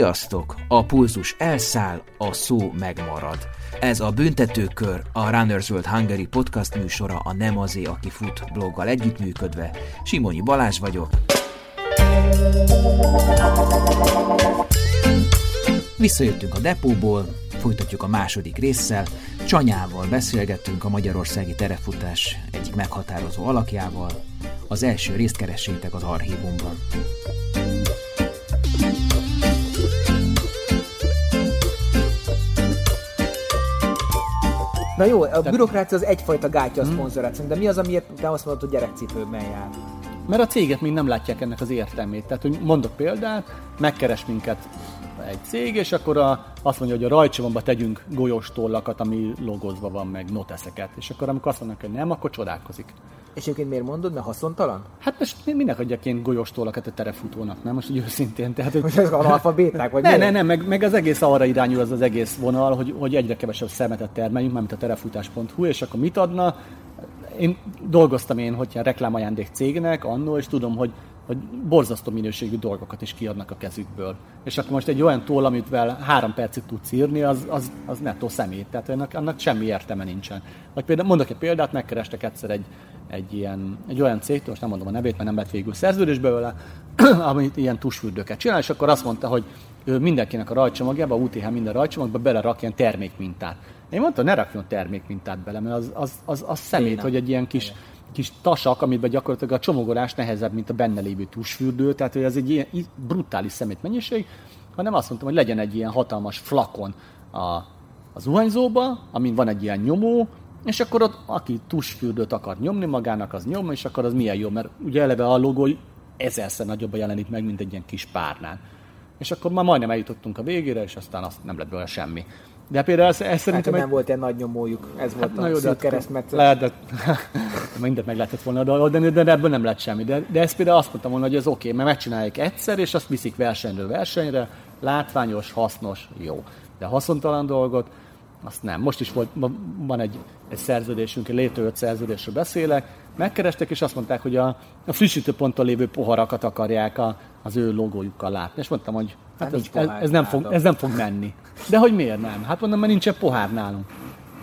Sziasztok! A pulzus elszáll, a szó megmarad. Ez a Büntetőkör, a Runners World Hungary podcast műsora a Nem azé, aki fut bloggal együttműködve. Simonyi Balázs vagyok. Visszajöttünk a depóból, folytatjuk a második résszel. Csanyával beszélgettünk a magyarországi terefutás egyik meghatározó alakjával. Az első részt keressétek az archívumban. Na jó, a bürokrácia az egyfajta gátja a hmm. szponzoráció, de mi az, amiért te azt mondod, hogy gyerekcipőben jár? Mert a cégek még nem látják ennek az értelmét. Tehát, hogy mondok példát, megkeres minket egy cég, és akkor a, azt mondja, hogy a rajcsomagba tegyünk golyós tollakat, ami logozva van, meg noteszeket. És akkor amikor azt mondnak, hogy nem, akkor csodálkozik. És egyébként miért mondod, mert haszontalan? Hát most minek adjak én golyós tollakat a terefutónak, nem? Most úgy őszintén. Tehát, hogy ez analfabéták, vagy Ne, ne, ne, meg, meg, az egész arra irányul az az egész vonal, hogy, hogy egyre kevesebb szemetet termeljünk, mint a terefutás.hu, és akkor mit adna? Én dolgoztam én, hogyha reklámajándék cégnek annó, és tudom, hogy hogy borzasztó minőségű dolgokat is kiadnak a kezükből. És akkor most egy olyan toll, amit vel három percig tudsz írni, az, az, az nettó szemét, tehát annak, annak semmi értelme nincsen. Vagy például mondok egy példát, megkerestek egyszer egy, egy, ilyen, egy olyan cégtől, most nem mondom a nevét, mert nem lett végül szerződésbe vele, amit ilyen tusfürdőket csinál, és akkor azt mondta, hogy ő mindenkinek a rajcsomagjába, a UTH minden rajcsomagba belerak ilyen termékmintát. Én mondtam, ne rakjon termékmintát bele, mert az, az, az, az szemét, hogy egy ilyen kis, kis tasak, amiben gyakorlatilag a csomagolás nehezebb, mint a benne lévő tusfürdő, tehát hogy ez egy ilyen brutális szemét mennyiség, hanem azt mondtam, hogy legyen egy ilyen hatalmas flakon a, a zuhanyzóba, amin van egy ilyen nyomó, és akkor ott, aki tusfürdőt akar nyomni magának, az nyom, és akkor az milyen jó, mert ugye eleve a logó ezerszer nagyobb jelenik meg, mint egy ilyen kis párnán. És akkor már majdnem eljutottunk a végére, és aztán azt nem lett belőle semmi. De például ez, ez szerintem... Hát, egy... nem volt ilyen nagy nyomójuk, ez volt hát, a szűk keresztmetszet. Lehet, de mindent meg lehetett volna oldani, de, de ebből nem lett semmi. De, de ezt például azt mondtam volna, hogy ez oké, okay, mert megcsinálják egyszer, és azt viszik versenyről versenyre, látványos, hasznos, jó. De haszontalan dolgot, azt nem. Most is volt, van egy, egy szerződésünk, egy létrejött szerződésről beszélek, megkerestek, és azt mondták, hogy a, a frissítőponton lévő poharakat akarják a, az ő logójukkal látni. És mondtam, hogy hát ez, ez, ez, nem fog, ez nem fog menni. De hogy miért nem? Hát mondom, mert nincsen pohár nálunk.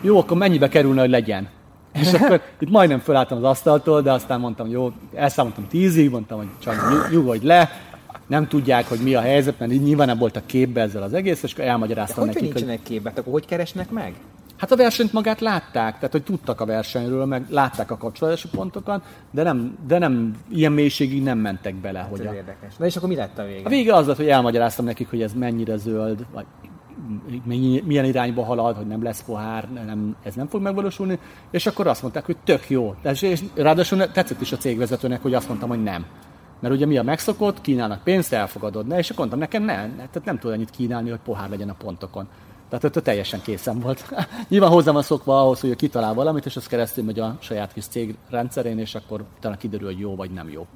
Jó, akkor mennyibe kerülne, hogy legyen? És akkor itt majdnem fölálltam az asztaltól, de aztán mondtam, jó, elszámoltam tízig, mondtam, hogy csak nyugodj le, nem tudják, hogy mi a helyzet, mert nyilván nem voltak képbe ezzel az egész, és akkor elmagyaráztam De hogy nekik, hogy nincsenek képbe? Akkor hogy keresnek meg? Hát a versenyt magát látták, tehát hogy tudtak a versenyről, meg látták a kapcsolási pontokat, de nem, de nem ilyen mélységig nem mentek bele. Hát hogy a... érdekes. Na és akkor mi lett a vége? A vége az lett, hogy elmagyaráztam nekik, hogy ez mennyire zöld, vagy milyen irányba halad, hogy nem lesz pohár, nem, ez nem fog megvalósulni, és akkor azt mondták, hogy tök jó. És ráadásul tetszett is a cégvezetőnek, hogy azt mondtam, hogy nem. Mert ugye mi a megszokott, kínálnak pénzt, elfogadod, ne? És akkor mondtam, nekem nem, tehát nem tud annyit kínálni, hogy pohár legyen a pontokon. Tehát ott teljesen készen volt. Nyilván hozzám van szokva ahhoz, hogy kitalál valamit, és az keresztül megy a saját kis cég rendszerén, és akkor utána kiderül, hogy jó vagy nem jó.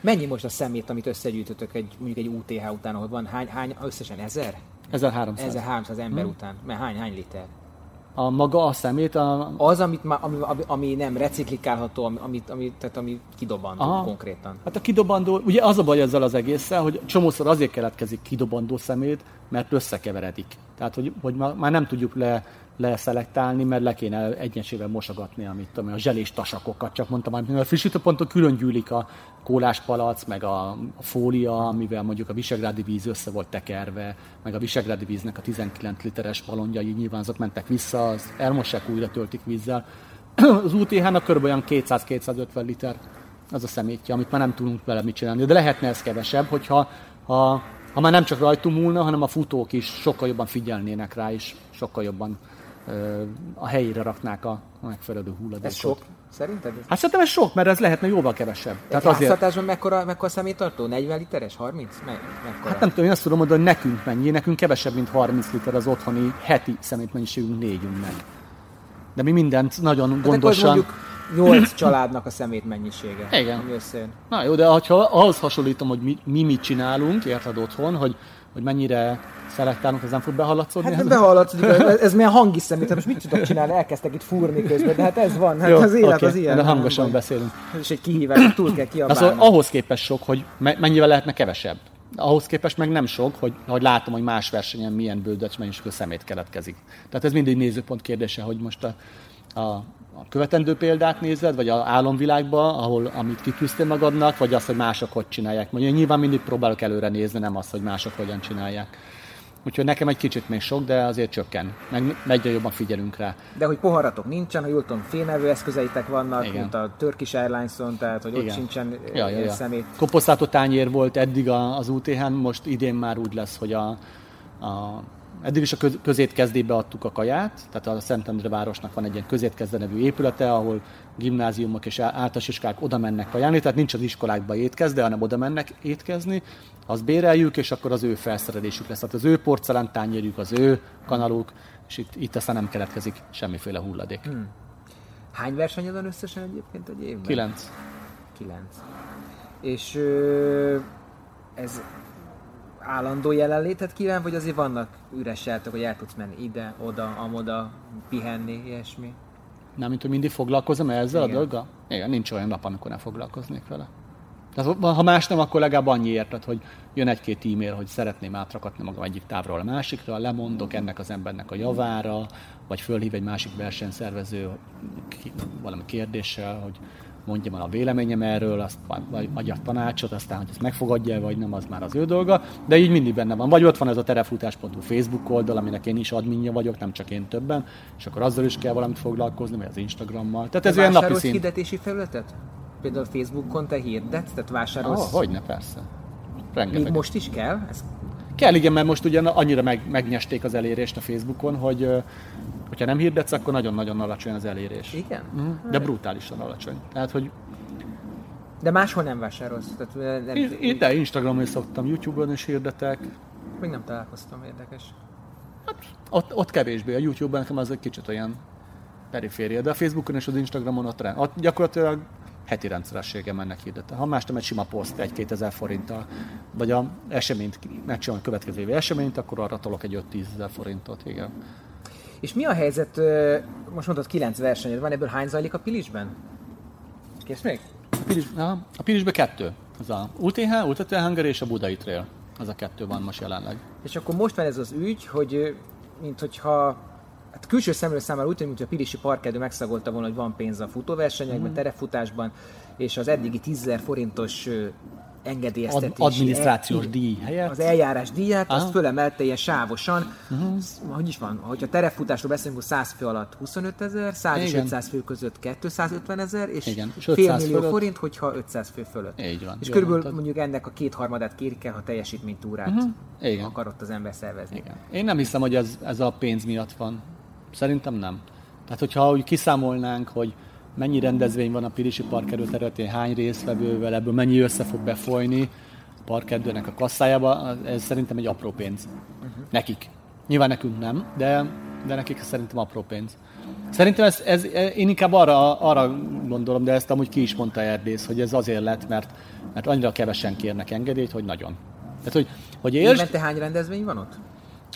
Mennyi most a szemét, amit összegyűjtötök egy, mondjuk egy UTH után, ahol van hány, hány összesen ezer? 1300. 1300 ember hmm. után. Mert hány, hány liter? A maga a szemét. A... Az, amit, ami, ami, ami nem reciklikálható, ami, ami, tehát ami kidobandó Aha. konkrétan. Hát a kidobandó, ugye az a baj ezzel az egésszel, hogy csomószor azért keletkezik kidobandó szemét, mert összekeveredik. Tehát, hogy, hogy már nem tudjuk le leszelektálni, mert le kéne egyesével mosogatni, amit tudom, a zselés tasakokat, csak mondtam, hogy a frissítőponton külön gyűlik a kóláspalac, meg a, fólia, amivel mondjuk a visegrádi víz össze volt tekerve, meg a visegrádi víznek a 19 literes balonjai nyilván azok mentek vissza, az elmossák újra töltik vízzel. Az UTH-nak kb. olyan 200-250 liter az a szemétje, amit már nem tudunk vele mit csinálni. De lehetne ez kevesebb, hogyha ha, ha már nem csak rajtunk múlna, hanem a futók is sokkal jobban figyelnének rá, és sokkal jobban a helyére raknák a megfelelő hulladékot. Ez sok? Szerinted? Hát szerintem ez sok, mert ez lehetne jóval kevesebb. Tehát azért... mekkora, mekkora személytartó? 40 literes? 30? Me- mekkora? Hát nem tudom, én azt tudom mondani, hogy nekünk mennyi. Nekünk kevesebb, mint 30 liter az otthoni heti szemétmennyiségünk négyünknek. De mi mindent nagyon hát gondosan... mondjuk 8 családnak a szemét mennyisége. Igen. Ami összejön. Na jó, de ha ahhoz hasonlítom, hogy mi, mi mit csinálunk, érted otthon, hogy, hogy mennyire szelektálunk, ez nem fog behallatszódni? Hát behallatszódik, ez, ez milyen hangi szemét, most mit tudok csinálni, elkezdtek itt fúrni közben, de hát ez van, hát Jó, az élet okay, az ilyen. De hangosan van. beszélünk. Ez is egy kihívás, túl kell kiabálni. Szóval ahhoz képest sok, hogy mennyivel lehetne kevesebb. ahhoz képest meg nem sok, hogy, hogy látom, hogy más versenyen milyen bődöcs mennyiségű szemét keletkezik. Tehát ez mindig nézőpont kérdése, hogy most a, a a követendő példát nézed, vagy az álomvilágba, ahol amit kitűztél magadnak, vagy azt, hogy mások hogy csinálják. Mondjuk nyilván mindig próbálok előre nézni, nem azt, hogy mások hogyan csinálják. Úgyhogy nekem egy kicsit még sok, de azért csökken. Meg egyre jobban figyelünk rá. De hogy poharatok nincsen, ha jól tudom, fényelvő eszközeitek vannak, Igen. mint a Turkish Airlines-on, tehát hogy Igen. ott sincsen ja, ja, ja. szemét. Koposzátó tányér volt eddig az UTH-n, most idén már úgy lesz, hogy a, a Eddig is a közétkezdébe adtuk a kaját, tehát a Szentendre városnak van egy ilyen közétkezde nevű épülete, ahol gimnáziumok és általános iskolák oda mennek kajálni, tehát nincs az iskolákba étkezde, hanem oda mennek étkezni, azt béreljük, és akkor az ő felszerelésük lesz. Tehát az ő porcelán tányérjuk, az ő kanaluk, és itt, itt aztán nem keletkezik semmiféle hulladék. Hmm. Hány versenyed van összesen egyébként egy évben? Kilenc. Kilenc. És ö, ez állandó jelenlétet kíván, vagy azért vannak üres játok, hogy el tudsz menni ide, oda, amoda, pihenni, ilyesmi? Nem, mint hogy mindig foglalkozom ezzel Igen. a dolga? Igen, nincs olyan nap, amikor nem foglalkoznék vele. Tehát, ha más nem, akkor legalább annyi érted, hogy jön egy-két e-mail, hogy szeretném átrakatni magam egyik távról a másikra, lemondok ennek az embernek a javára, vagy fölhív egy másik versenyszervező valami kérdéssel, hogy mondjam el a véleményem erről, azt vagy adja tanácsot, aztán, hogy ezt megfogadja vagy nem, az már az ő dolga, de így mindig benne van. Vagy ott van ez a terefutás.hu Facebook oldal, aminek én is adminja vagyok, nem csak én többen, és akkor azzal is kell valamit foglalkozni, vagy az Instagrammal. Tehát ez olyan napi szint. hirdetési felületet? Például Facebookon te hirdetsz, tehát vásárolsz? Oh, hogyne, persze. Rengeteg. Még most is kell? Ez Kell, igen, mert most ugyan annyira meg, megnyesték az elérést a Facebookon, hogy hogyha nem hirdetsz, akkor nagyon-nagyon alacsony az elérés. Igen? Mm, de brutálisan alacsony. Tehát, hogy de máshol nem vásárolsz? Tehát nem... Itt, de Instagramon is szoktam, YouTube-on is hirdetek. Még nem találkoztam, érdekes. Hát, ott, ott kevésbé, a YouTube-on nekem az egy kicsit olyan periféria, de a Facebookon és az Instagramon ott, rend, ott gyakorlatilag heti rendszerességgel mennek hirdetni. Ha más nem egy sima poszt egy-két ezer forinttal, vagy a eseményt, megcsinálom a következő évi eseményt, akkor arra tolok egy 5-10 ezer forintot, igen. És mi a helyzet, most mondtad 9 versenyed van, ebből hány zajlik a Pilisben? Kész még? A, Pilis, a Pilisben kettő. Az a UTH, Ultra Hungary és a Budai Trail. Az a kettő van most jelenleg. És akkor most van ez az ügy, hogy mint hogyha hát külső szemről számára úgy tűnik, hogy a Pilisi parkedő megszagolta volna, hogy van pénz a futóversenyekben, mm. terefutásban, és az eddigi 10 forintos engedélyeztetési... Ad, adminisztrációs el, díj helyett. Az eljárás díját, Aha. azt fölemelte ilyen sávosan. Uh-huh. Hogy is van? Hogyha terefutásról beszélünk, hogy 100 fő alatt 25 ezer, 100 és 500 fő között 250 ezer, és Igen. És fél millió fölött... forint, hogyha 500 fő fölött. Így van. És körülbelül mondtad. mondjuk ennek a kétharmadát kérik el, ha teljesítménytúrát uh-huh. Igen. akarott az ember szervezni. Igen. Én nem hiszem, hogy ez, ez a pénz miatt van. Szerintem nem. Tehát, hogyha úgy kiszámolnánk, hogy mennyi rendezvény van a Pirisi Park területén, hány résztvevővel, ebből mennyi össze fog befolyni a parkedőnek a kasszájába, ez szerintem egy apró pénz. Uh-huh. Nekik. Nyilván nekünk nem, de, de nekik szerintem apró pénz. Szerintem ez, ez, én inkább arra, arra gondolom, de ezt amúgy ki is mondta Erdész, hogy ez azért lett, mert, mert annyira kevesen kérnek engedélyt, hogy nagyon. Tehát, hogy, hogy értsd... Évente hány rendezvény van ott?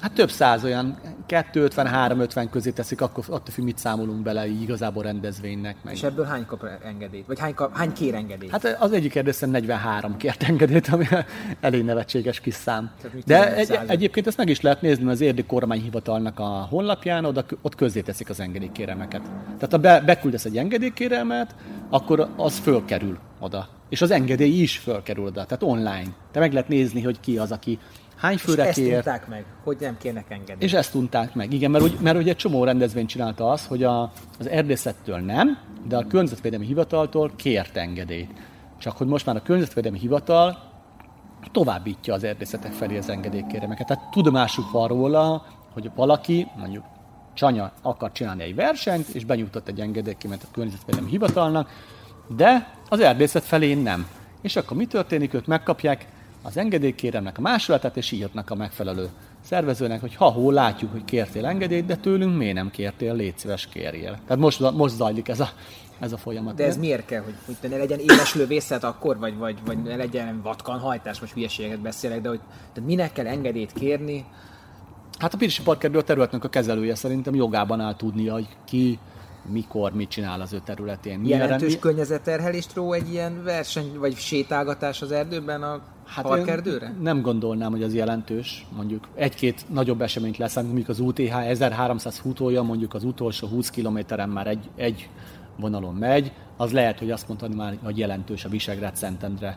Hát több száz olyan, 250-350 közé teszik, akkor attól függ, mit számolunk bele így igazából rendezvénynek. Meg. És ebből hány kap engedélyt? Vagy hány, kap, hány kér engedélyt? Hát az egyik kérdés 43 kért engedélyt, ami elég nevetséges kis szám. De egy, egyébként ezt meg is lehet nézni, az érdi kormányhivatalnak a honlapján, oda, ott közzé teszik az engedélykéremeket. Tehát ha be, beküldesz egy engedélykéremet, akkor az fölkerül oda. És az engedély is fölkerül oda, tehát online. Te meg lehet nézni, hogy ki az, aki hány főre és kér. ezt tudták meg, hogy nem kérnek engedélyt. És ezt tudták meg, igen, mert, mert ugye egy csomó rendezvény csinálta az, hogy a, az erdészettől nem, de a környezetvédelmi hivataltól kért engedélyt. Csak hogy most már a környezetvédelmi hivatal továbbítja az erdészetek felé az engedélykéremeket. Tehát tudomásuk van róla, hogy valaki, mondjuk Csanya akar csinálni egy versenyt, és benyújtott egy engedélykémet a környezetvédelmi hivatalnak, de az erdészet felé nem. És akkor mi történik? Őt megkapják, az engedélykéremnek a másolatát, és írnak a megfelelő szervezőnek, hogy ha hol látjuk, hogy kértél engedélyt, de tőlünk miért nem kértél, légy szíves, kérjél. Tehát most, most zajlik ez a, ez a folyamat. De ez miért kell, hogy, hogy ne legyen éles lövészet akkor, vagy, vagy, vagy ne legyen vatkanhajtás, most hülyeségeket beszélek, de hogy de minek kell engedélyt kérni? Hát a Pirisi Parkerről a területnek a kezelője szerintem jogában áll tudnia, hogy ki mikor mit csinál az ő területén. Jelentős rendi... környezetterhelést ró egy ilyen verseny vagy sétálgatás az erdőben a Hát parkerdőre? Nem gondolnám, hogy az jelentős. Mondjuk egy-két nagyobb eseményt lesz, mondjuk az UTH 1300 futója, mondjuk az utolsó 20 kilométeren már egy, egy vonalon megy, az lehet, hogy azt mondani már, hogy jelentős a Visegrád Szentendre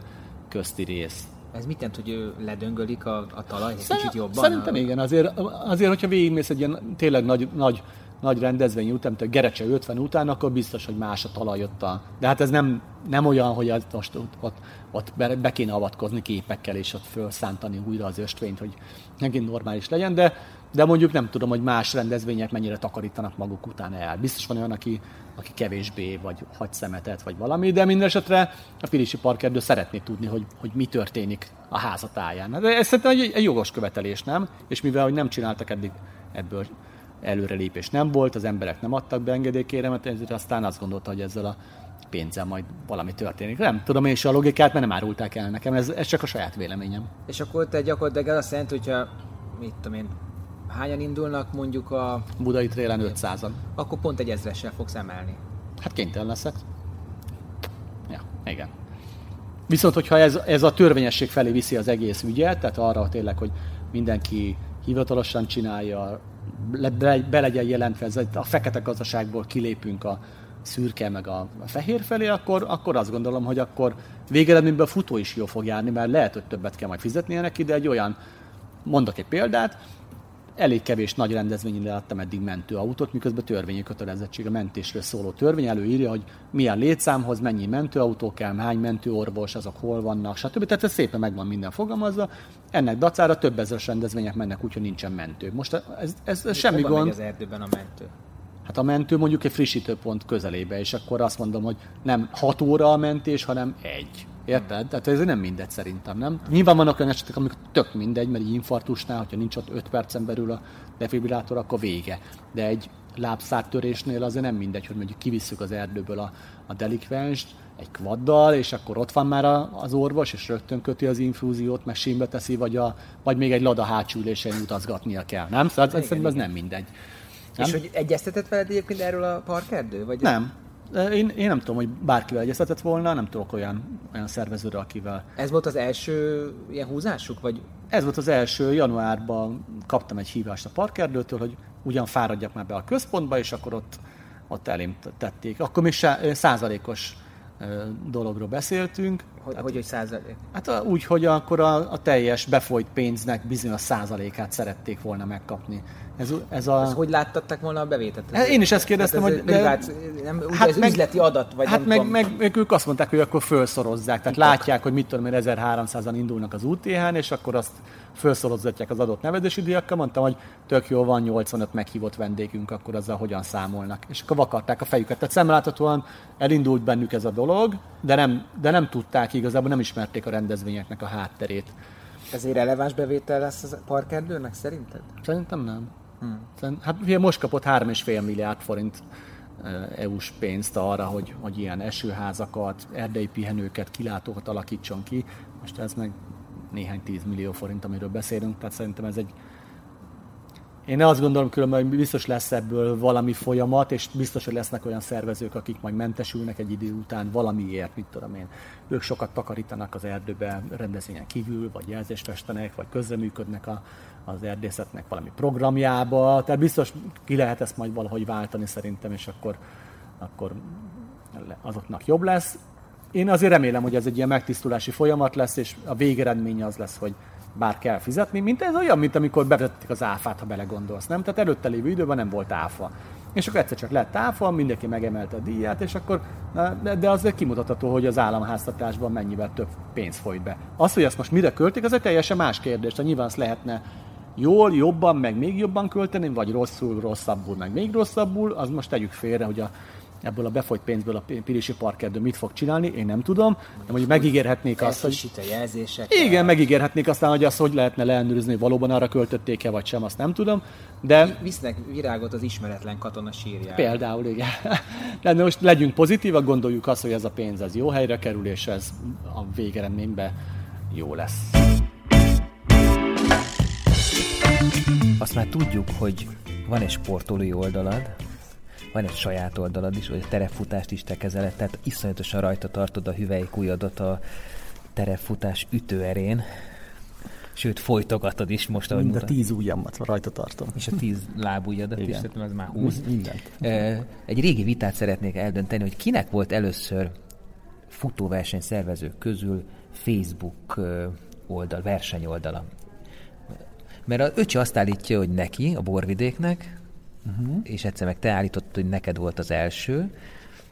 közti rész. Ez mit jelent, hogy ő ledöngölik a, a talaj egy kicsit jobban? Szerintem a... igen, azért, azért hogyha végigmész egy ilyen tényleg nagy, nagy nagy rendezvény után, mint a Gerecse 50 után, akkor biztos, hogy más a talaj ott a... De hát ez nem, nem olyan, hogy az most ott, ott, ott be, be kéne avatkozni képekkel, és ott felszántani újra az östvényt, hogy megint normális legyen, de, de mondjuk nem tudom, hogy más rendezvények mennyire takarítanak maguk után el. Biztos van olyan, aki, aki kevésbé, vagy hagy szemetet, vagy valami, de minden esetre a Pilisi Parkerdő szeretné tudni, hogy, hogy mi történik a házatáján. De ez szerintem egy, egy jogos követelés, nem? És mivel hogy nem csináltak eddig ebből előrelépés nem volt, az emberek nem adtak be engedélykéremet, ezért aztán azt gondolta, hogy ezzel a pénzzel majd valami történik. Nem tudom én is a logikát, mert nem árulták el nekem, ez, ez csak a saját véleményem. És akkor te gyakorlatilag azt jelenti, hogyha mit tudom én, hányan indulnak mondjuk a... Budai trélen 500-an. Akkor pont egy ezressel fogsz emelni. Hát kénytelen leszek. Ja, igen. Viszont, hogyha ez, ez a törvényesség felé viszi az egész ügyet, tehát arra tényleg, hogy mindenki hivatalosan csinálja, be, be legyen jelentve, ez a fekete gazdaságból kilépünk a szürke meg a, a fehér felé, akkor, akkor azt gondolom, hogy akkor végeredményben a futó is jó fog járni, mert lehet, hogy többet kell majd fizetnie neki, de egy olyan, mondok egy példát, elég kevés nagy rendezvényen láttam eddig mentőautót, miközben törvényi kötelezettség a mentésről szóló törvény előírja, hogy milyen létszámhoz mennyi mentőautó kell, hány mentőorvos, azok hol vannak, stb. Tehát ez szépen megvan minden fogalmazva. Ennek dacára több ezeres rendezvények mennek úgy, hogy nincsen mentő. Most ez, ez, ez semmi gond. Megy az erdőben a mentő? Hát a mentő mondjuk egy frissítőpont közelébe, és akkor azt mondom, hogy nem 6 óra a mentés, hanem egy. Érted? Tehát ez nem mindegy szerintem, nem? Nyilván vannak olyan esetek, amikor tök mindegy, mert egy infarktusnál, hogyha nincs ott 5 percen belül a defibrillátor, akkor vége. De egy lábszártörésnél azért nem mindegy, hogy mondjuk kivisszük az erdőből a, a delikvenst, egy kvaddal, és akkor ott van már a, az orvos, és rögtön köti az infúziót, meg símbe teszi, vagy, a, vagy még egy lada hátsülésen utazgatnia kell, nem? Szóval igen, szerintem ez nem mindegy. Nem? És hogy egyeztetett veled egyébként erről a parkerdő? Vagy nem, én, én nem tudom, hogy bárkivel egyeztetett volna, nem tudok olyan, olyan szervezőre, akivel. Ez volt az első ilyen húzásuk? Vagy? Ez volt az első, januárban kaptam egy hívást a parkerdőtől, hogy ugyan fáradjak már be a központba, és akkor ott, ott elém tették. Akkor még százalékos dologról beszéltünk. Hogy, hát, hogy egy százalék? Hát úgy, hogy akkor a, a teljes befolyt pénznek bizonyos százalékát szerették volna megkapni. Ez, ez a... Ez hogy láttatták volna a bevételt? Hát én is ezt kérdeztem, hát ez hogy... Privát, nem, hát ez meg, üzleti adat, vagy Hát meg, meg, meg, ők azt mondták, hogy akkor felszorozzák. Tehát Ipak. látják, hogy mit tudom én, 1300-an indulnak az UTH-n, és akkor azt felszorozatják az adott nevezési díjakkal. Mondtam, hogy tök jó, van 85 meghívott vendégünk, akkor azzal hogyan számolnak. És akkor vakarták a fejüket. Tehát szemláthatóan elindult bennük ez a dolog, de nem, de nem tudták igazából, nem ismerték a rendezvényeknek a hátterét. Ez egy releváns bevétel lesz a parkerdőnek szerinted? Szerintem nem. Hmm. Hát ugye most kapott 3,5 milliárd forint EU-s pénzt arra, hogy, hogy ilyen esőházakat, erdei pihenőket, kilátókat alakítson ki. Most ez meg néhány 10 millió forint, amiről beszélünk, tehát szerintem ez egy én azt gondolom különben, hogy biztos lesz ebből valami folyamat, és biztos, hogy lesznek olyan szervezők, akik majd mentesülnek egy idő után valamiért, mit tudom én. Ők sokat takarítanak az erdőbe rendezvényen kívül, vagy jelzést festenek, vagy közreműködnek a, az erdészetnek valami programjába, tehát biztos ki lehet ezt majd valahogy váltani szerintem, és akkor, akkor azoknak jobb lesz. Én azért remélem, hogy ez egy ilyen megtisztulási folyamat lesz, és a végeredménye az lesz, hogy bár kell fizetni, mint ez olyan, mint amikor bevezették az áfát, ha belegondolsz, nem? Tehát előtte lévő időben nem volt áfa. És akkor egyszer csak lett áfa, mindenki megemelte a díját, és akkor, de az kimutatható, hogy az államháztatásban mennyivel több pénz folyt be. Az, hogy ezt most mire költik, az egy teljesen más kérdés. Tehát nyilván azt lehetne jól, jobban, meg még jobban költeni, vagy rosszul, rosszabbul, meg még rosszabbul, az most tegyük félre, hogy a ebből a befolyt pénzből a Pirisi Parkerdő mit fog csinálni, én nem tudom, de mondjuk megígérhetnék azt, hogy... a jelzések. Igen, megígérhetnék aztán, hogy azt hogy lehetne leellenőrizni, hogy valóban arra költötték-e vagy sem, azt nem tudom, de... Visznek virágot az ismeretlen katona sírjára. Például, igen. De most legyünk pozitívak, gondoljuk azt, hogy ez a pénz ez jó helyre kerül, és ez a végeredményben jó lesz. Azt már tudjuk, hogy van egy sportolói oldalad, van egy saját oldalad is, hogy a terepfutást is te kezeled, tehát iszonyatosan rajta tartod a hüvelykújadat a terepfutás ütőerén, sőt folytogatod is most, ahogy Mind a tíz ujjamat rajta tartom. És a tíz lábujjadat is, szerintem ez már húsz. Mindent. Egy régi vitát szeretnék eldönteni, hogy kinek volt először futóverseny szervezők közül Facebook oldal, versenyoldala. Mert az öcsi azt állítja, hogy neki, a borvidéknek, uh-huh. és egyszer meg te állítottad, hogy neked volt az első,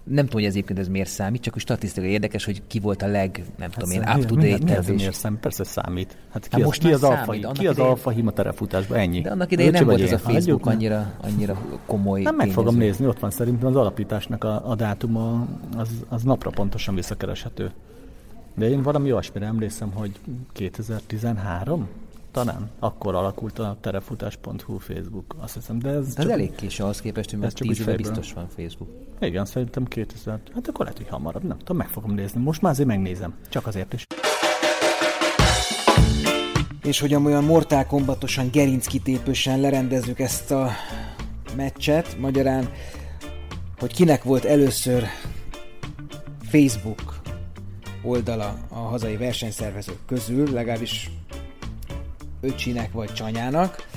nem tudom, hogy ez egyébként ez miért számít, csak úgy statisztikai érdekes, hogy ki volt a leg, nem hát tudom én, up to date miért, miért számít? Persze számít. Hát ki, hát az, most ki az, alfa, ki az alfa hima terefutásban? Ennyi. De annak idején nem volt ez a Facebook annyira, annyira komoly Nem meg fogom nézni, ott van szerintem az alapításnak a, a dátuma, az, az napra pontosan visszakereshető. De én valami olyasmire emlékszem, hogy 2013? Talán akkor alakult a terefutás.hu Facebook, azt hiszem. De ez, de ez elég késő ahhoz képest, hogy már 10 éve biztos van Facebook. Igen, szerintem 2000, hát akkor lehet, hogy hamarabb, nem tudom, meg fogom nézni. Most már azért megnézem, csak azért is. És hogy olyan Mortal Kombatosan, gerinckitépősen lerendezzük ezt a meccset, magyarán, hogy kinek volt először Facebook oldala a hazai versenyszervezők közül, legalábbis öcsinek vagy csanyának.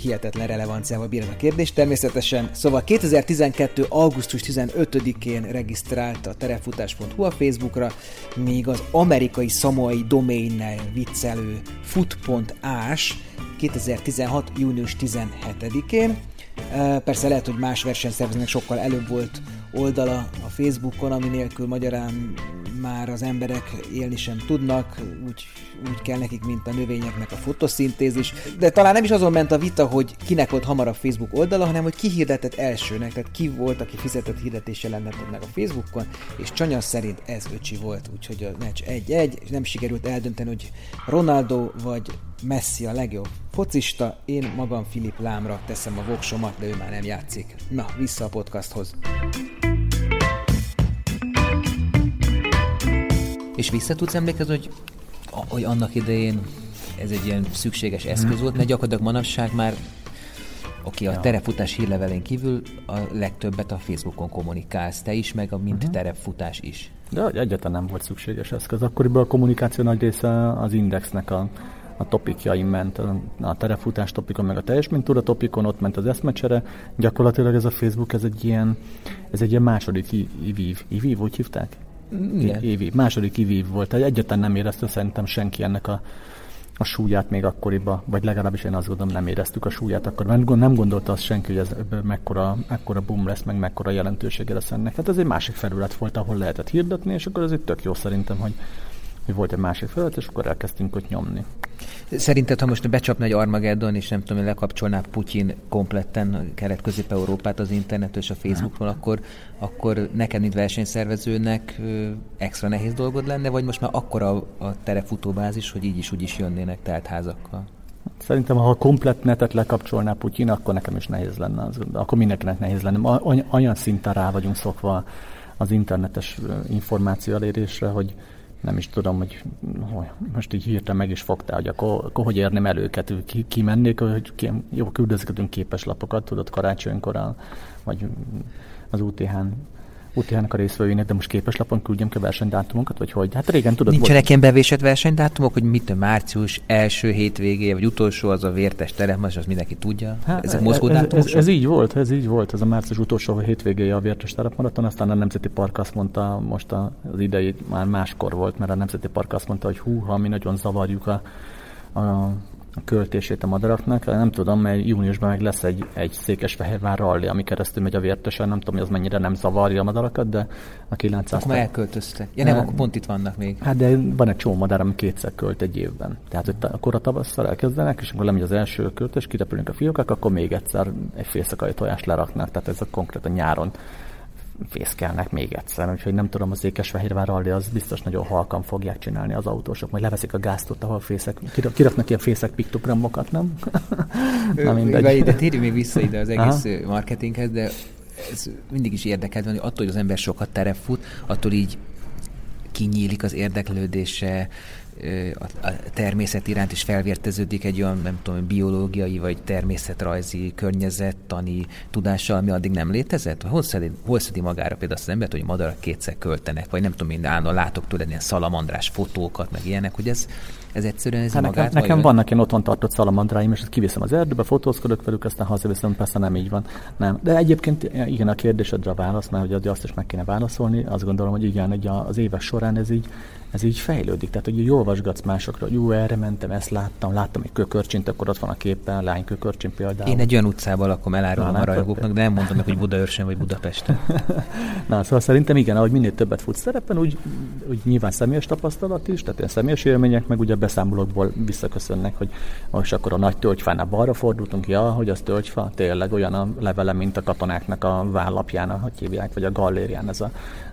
Hihetetlen relevanciával bír ez a kérdés természetesen. Szóval 2012. augusztus 15-én regisztrált a terefutás.hu a Facebookra, míg az amerikai szamoai doménnel viccelő foot.ás 2016. június 17-én. Persze lehet, hogy más versenyszervezőnek sokkal előbb volt oldala a Facebookon, ami nélkül magyarán már az emberek élni sem tudnak, úgy, úgy kell nekik, mint a növényeknek a fotoszintézis. De talán nem is azon ment a vita, hogy kinek volt hamarabb Facebook oldala, hanem hogy ki hirdetett elsőnek, tehát ki volt, aki fizetett hirdetés jelentetett meg a Facebookon, és Csanya szerint ez öcsi volt, úgyhogy a meccs egy-egy, és nem sikerült eldönteni, hogy Ronaldo vagy Messi a legjobb focista, én magam Filip Lámra teszem a voksomat, de ő már nem játszik. Na, vissza a podcasthoz. És vissza tudsz emlékezni, hogy, hogy annak idején ez egy ilyen szükséges eszköz volt, mert gyakorlatilag manapság már Oké, okay, a terepfutás hírlevelén kívül a legtöbbet a Facebookon kommunikálsz, te is, meg a mint uh-huh. terepfutás is. De egyáltalán nem volt szükséges eszköz. Akkoriban a kommunikáció nagy része az indexnek a, a topikjaim ment, a, a terefutás topikon, meg a teljes mintúra topikon, ott ment az eszmecsere. Gyakorlatilag ez a Facebook, ez egy ilyen, ez egy ilyen második ivív. Ivív, úgy hívták? Igen. évi, második évi volt. Egyetlen nem érezte szerintem senki ennek a, a súlyát még akkoriban, vagy legalábbis én azt gondolom nem éreztük a súlyát akkor. Nem gondolta azt senki, hogy ez mekkora, mekkora boom lesz, meg mekkora jelentősége lesz ennek. Hát ez egy másik felület volt, ahol lehetett hirdetni, és akkor ez egy tök jó szerintem, hogy, hogy volt egy másik felület, és akkor elkezdtünk ott nyomni. Szerinted, ha most becsapna egy Armageddon, és nem tudom, lekapcsolná Putyin kompletten kelet-közép-európát az internet és a Facebookról, akkor, akkor neked, mint versenyszervezőnek extra nehéz dolgod lenne, vagy most már akkora a terefutóbázis, hogy így is úgy is jönnének telt házakkal? Szerintem, ha a komplet netet lekapcsolná Putyin, akkor nekem is nehéz lenne. Az, akkor mindenkinek nehéz lenne. Olyan szinten rá vagyunk szokva az internetes információ elérésre, hogy, nem is tudom, hogy, hogy most így hirtelen meg is fogtál, hogy akkor, akkor hogy érném el őket, ki, kimennék, hogy ki, jó, küldözgetünk képeslapokat, tudod, karácsonykor, vagy az UTH-n UTH-nak a részvevőinek, de most képeslapon küldjem ki a versenydátumokat, vagy hogy? Hát régen tudod... Nincsenek ilyen bevésett versenydátumok, hogy mit a március első hétvégé, vagy utolsó az a vértes terem, az mindenki tudja. Hát, Ezek mozgódátumok? Ez, ez, ez, így volt, ez így volt, ez a március utolsó hétvégéje a vértes terepmaraton, aztán a Nemzeti Park azt mondta, most az idei már máskor volt, mert a Nemzeti Park azt mondta, hogy hú, ha mi nagyon zavarjuk a a költését a madaraknak. Nem tudom, mert júniusban meg lesz egy, egy Székesfehérvár ralli, ami keresztül megy a vértesen. Nem tudom, hogy az mennyire nem zavarja a madarakat, de a 900... Akkor elköltöztek. Ja nem, akkor pont itt vannak még. Hát de van egy csomó madár, ami kétszer költ egy évben. Tehát hogy akkor a tavasszal elkezdenek, és akkor lemegy az első költés, kirepülünk a fiókák, akkor még egyszer egy félszakai tojást leraknak. Tehát ez a konkrét a nyáron fészkelnek még egyszer, úgyhogy nem tudom, az Ékesfehérvár rally az biztos nagyon halkan fogják csinálni az autósok, majd leveszik a gáztot, ahol fészek, kiraknak ilyen fészek piktogramokat, nem? Na mindegy. De térjünk még vissza ide az egész Aha. marketinghez, de ez mindig is érdekelt hogy attól, hogy az ember sokat terep fut, attól így kinyílik az érdeklődése, a természet iránt is felvérteződik egy olyan, nem tudom, biológiai vagy természetrajzi, környezettani tudással, ami addig nem létezett? Hol szedi, hol szedi magára például azt az embert, hogy madarak kétszer költenek, vagy nem tudom, minden állandóan látok tőle ilyen szalamandrás fotókat, meg ilyenek, hogy ez, ez egyszerűen ez hát magát nekem, nekem vannak ilyen otthon tartott szalamandráim, és ezt kiviszem az erdőbe, fotózkodok velük, aztán hazaviszem, persze nem így van. Nem. De egyébként igen, a kérdésedre a válasz, mert hogy azt is meg kéne válaszolni, azt gondolom, hogy igen, hogy az éves során ez így ez így fejlődik. Tehát, hogy olvasgatsz másokra, hogy jó, erre mentem, ezt láttam, láttam egy kökörcsint, akkor ott van a képen, lány kökörcsin például. Én egy olyan utcában lakom, elárulom a rajongóknak, de nem mondom meg, hogy Budaörsön vagy Budapesten. Na, szóval szerintem igen, ahogy minél többet futsz szerepen, úgy, úgy nyilván személyes tapasztalat is, tehát ilyen személyes élmények, meg ugye a beszámolókból visszaköszönnek, hogy most akkor a nagy tölgyfánál balra fordultunk, ja, hogy az tölgyfa, tényleg olyan a levele, mint a katonáknak a vállapján, hogy hívják, vagy a gallérián ez a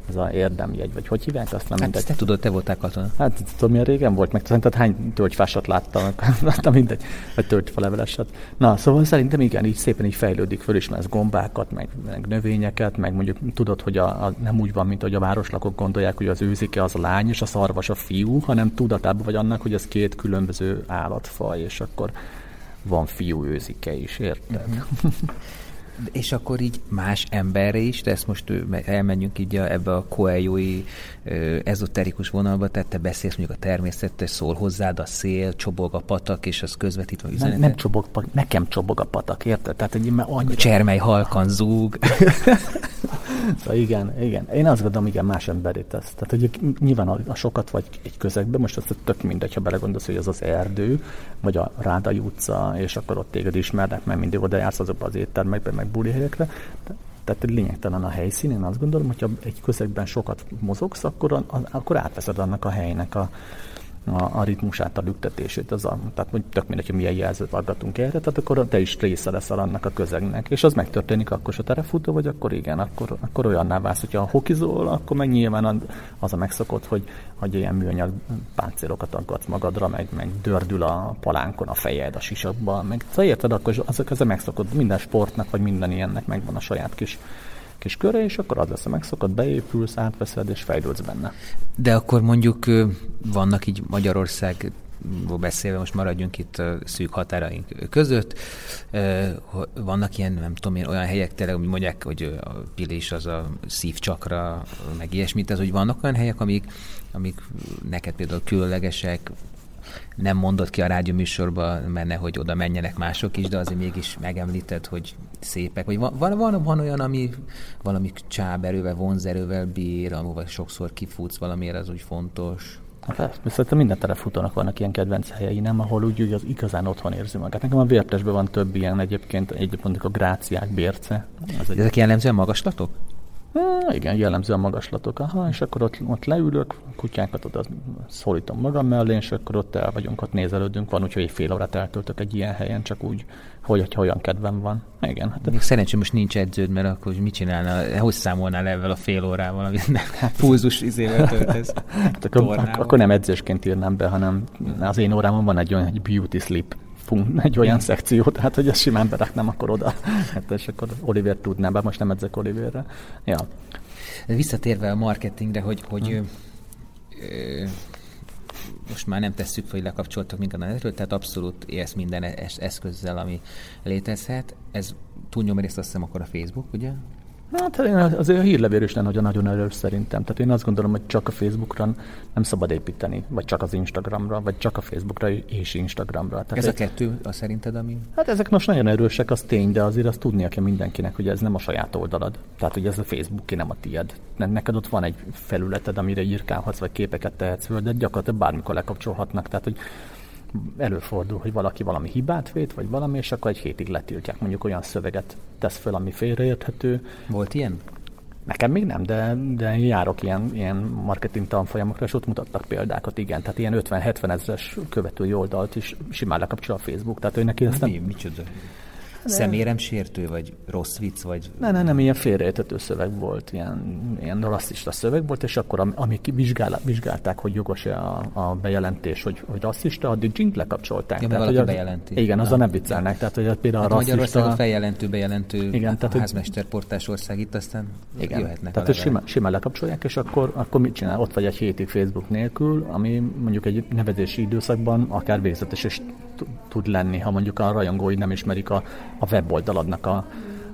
ez a érdemjegy, vagy hogy hívják azt, nem hát mindegy. te tudod, te voltál katona. Hát tudom, milyen régen volt, meg szerinted hány tölgyfásat láttam, láttam mindegy, vagy tölgyfa levelesat. Na, szóval szerintem igen, így szépen így fejlődik, fölismersz gombákat, meg, meg növényeket, meg mondjuk tudod, hogy a, a, nem úgy van, mint hogy a városlakok gondolják, hogy az őzike az a lány, és a szarvas a fiú, hanem tudatában vagy annak, hogy ez két különböző állatfaj, és akkor van fiú őzike is, érted? Uh-huh. És akkor így más emberre is, de ezt most elmenjünk így a, ebbe a koejói ezoterikus vonalba, tehát te beszélsz mondjuk a természetes, szól hozzád a szél, csobog a patak, és az közvetítve üzenetet. Nem, nem csobog, nekem csobog a patak, érted? Tehát egy mert annyira... Csermely halkan zúg. szóval igen, igen. Én azt gondolom, igen, más emberé tesz. Tehát, hogy nyilván a, a sokat vagy egy közegben, most azt tök mindegy, ha belegondolsz, hogy az az erdő, vagy a Rádai utca, és akkor ott téged ismernek, mert mindig oda jársz azokba az éttermekbe, meg buli helyekre. Tehát lényegtelen a helyszín. Én azt gondolom, hogyha egy közegben sokat mozogsz, akkor, akkor átveszed annak a helynek a, a, a ritmusát, a lüktetését, az a, tehát hogy tök mindegy, hogy milyen jelzőt adgatunk erre, tehát akkor te is része leszel annak a közegnek. És az megtörténik akkor, ha terefutó vagy, akkor igen, akkor, akkor olyanná válsz, hogyha hokizol, akkor meg nyilván az a megszokott, hogy, hogy ilyen műanyag páncélokat aggatsz magadra, meg, meg dördül a palánkon a fejed, a sisakba, meg szóval érted, akkor azok az a megszokott, minden sportnak, vagy minden ilyennek megvan a saját kis kis köre, és akkor az lesz a megszokott, beépülsz, átveszed, és fejlődsz benne. De akkor mondjuk vannak így Magyarország beszélve, most maradjunk itt a szűk határaink között. Vannak ilyen, nem tudom én, olyan helyek tényleg, hogy mondják, hogy a pilés az a szívcsakra, meg ilyesmit, ez, hogy vannak olyan helyek, amik, amik neked például különlegesek, nem mondott ki a rádió műsorba, menne, hogy oda menjenek mások is, de azért mégis megemlíted, hogy szépek. Vagy van, van, van olyan, ami valami csáberővel, vonzerővel bír, amivel sokszor kifutsz valamiért, az úgy fontos. Hát szerintem minden telefutónak vannak ilyen kedvenc helyei, nem, ahol úgy, úgy az igazán otthon érzi magát. Nekem a Vértesben van több ilyen egyébként, egyébként a Gráciák, Bérce. Az egy... Ezek jellemzően magaslatok? Igen, jellemző a magaslatok. Aha, és akkor ott, ott leülök, kutyákat oda szólítom magam mellé, és akkor ott el vagyunk, ott nézelődünk. Van, úgyhogy egy fél órát eltöltök egy ilyen helyen, csak úgy, hogy, hogy olyan kedvem van. Igen. Hát Még szerencsém most nincs edződ, mert akkor mit csinálnál, hogy számolnál ezzel a fél órával, amit pulzus izével töltesz? hát akkor, akkor, nem edzésként írnám be, hanem az én órámon van egy olyan, egy beauty sleep funk, egy olyan szekció, tehát hogy ezt simán beraknám akkor oda. Hát és akkor Oliver tudná, bár most nem edzek Oliverre. Ja. Visszatérve a marketingre, hogy, hogy hmm. ö, most már nem tesszük, hogy lekapcsoltak minket a netről, tehát abszolút élsz minden eszközzel, ami létezhet. Ez túlnyomó részt azt hiszem akkor a Facebook, ugye? Hát azért a hírlevél is lenne, hogy nagyon erős szerintem. Tehát én azt gondolom, hogy csak a Facebookra nem szabad építeni, vagy csak az Instagramra, vagy csak a Facebookra és Instagramra. Tehát ez egy... a kettő a szerinted, ami... Hát ezek most nagyon erősek, az tény, de azért azt tudnia kell mindenkinek, hogy ez nem a saját oldalad. Tehát, hogy ez a Facebook, nem a tied. Neked ott van egy felületed, amire írkálhatsz, vagy képeket tehetsz föl, de gyakorlatilag bármikor lekapcsolhatnak. Tehát, hogy előfordul, hogy valaki valami hibát vét, vagy valami, és akkor egy hétig letiltják, mondjuk olyan szöveget tesz föl, ami félreérthető. Volt ilyen? Nekem még nem, de, de járok ilyen, ilyen marketing tanfolyamokra, és ott mutattak példákat, igen. Tehát ilyen 50-70 ezeres követői oldalt is simán lekapcsol a Facebook. Tehát ő neki ezt nem... Mi, micsoda? Szeméremsértő, vagy rossz vicc, vagy... Ne, ne, nem, ilyen félreértető szöveg volt, ilyen, ilyen rasszista szöveg volt, és akkor am, amik vizsgál, vizsgálták, hogy jogos-e a, a bejelentés, hogy, hogy rasszista, addig dzsink lekapcsolták. Ja, tehát, hogy bejelenti. Igen, azzal nem viccelnek. Tehát, hogy például hát a rasszista... Magyarországon feljelentő, bejelentő igen, tehát, házmesterportás ország itt, aztán igen, jöhetnek Tehát, hogy simán, simán lekapcsolják, és akkor, akkor mit csinál? Ott vagy egy hétig Facebook nélkül, ami mondjuk egy nevezési időszakban akár végzetes is tud lenni, ha mondjuk a rajongói nem ismerik a, a weboldalodnak a,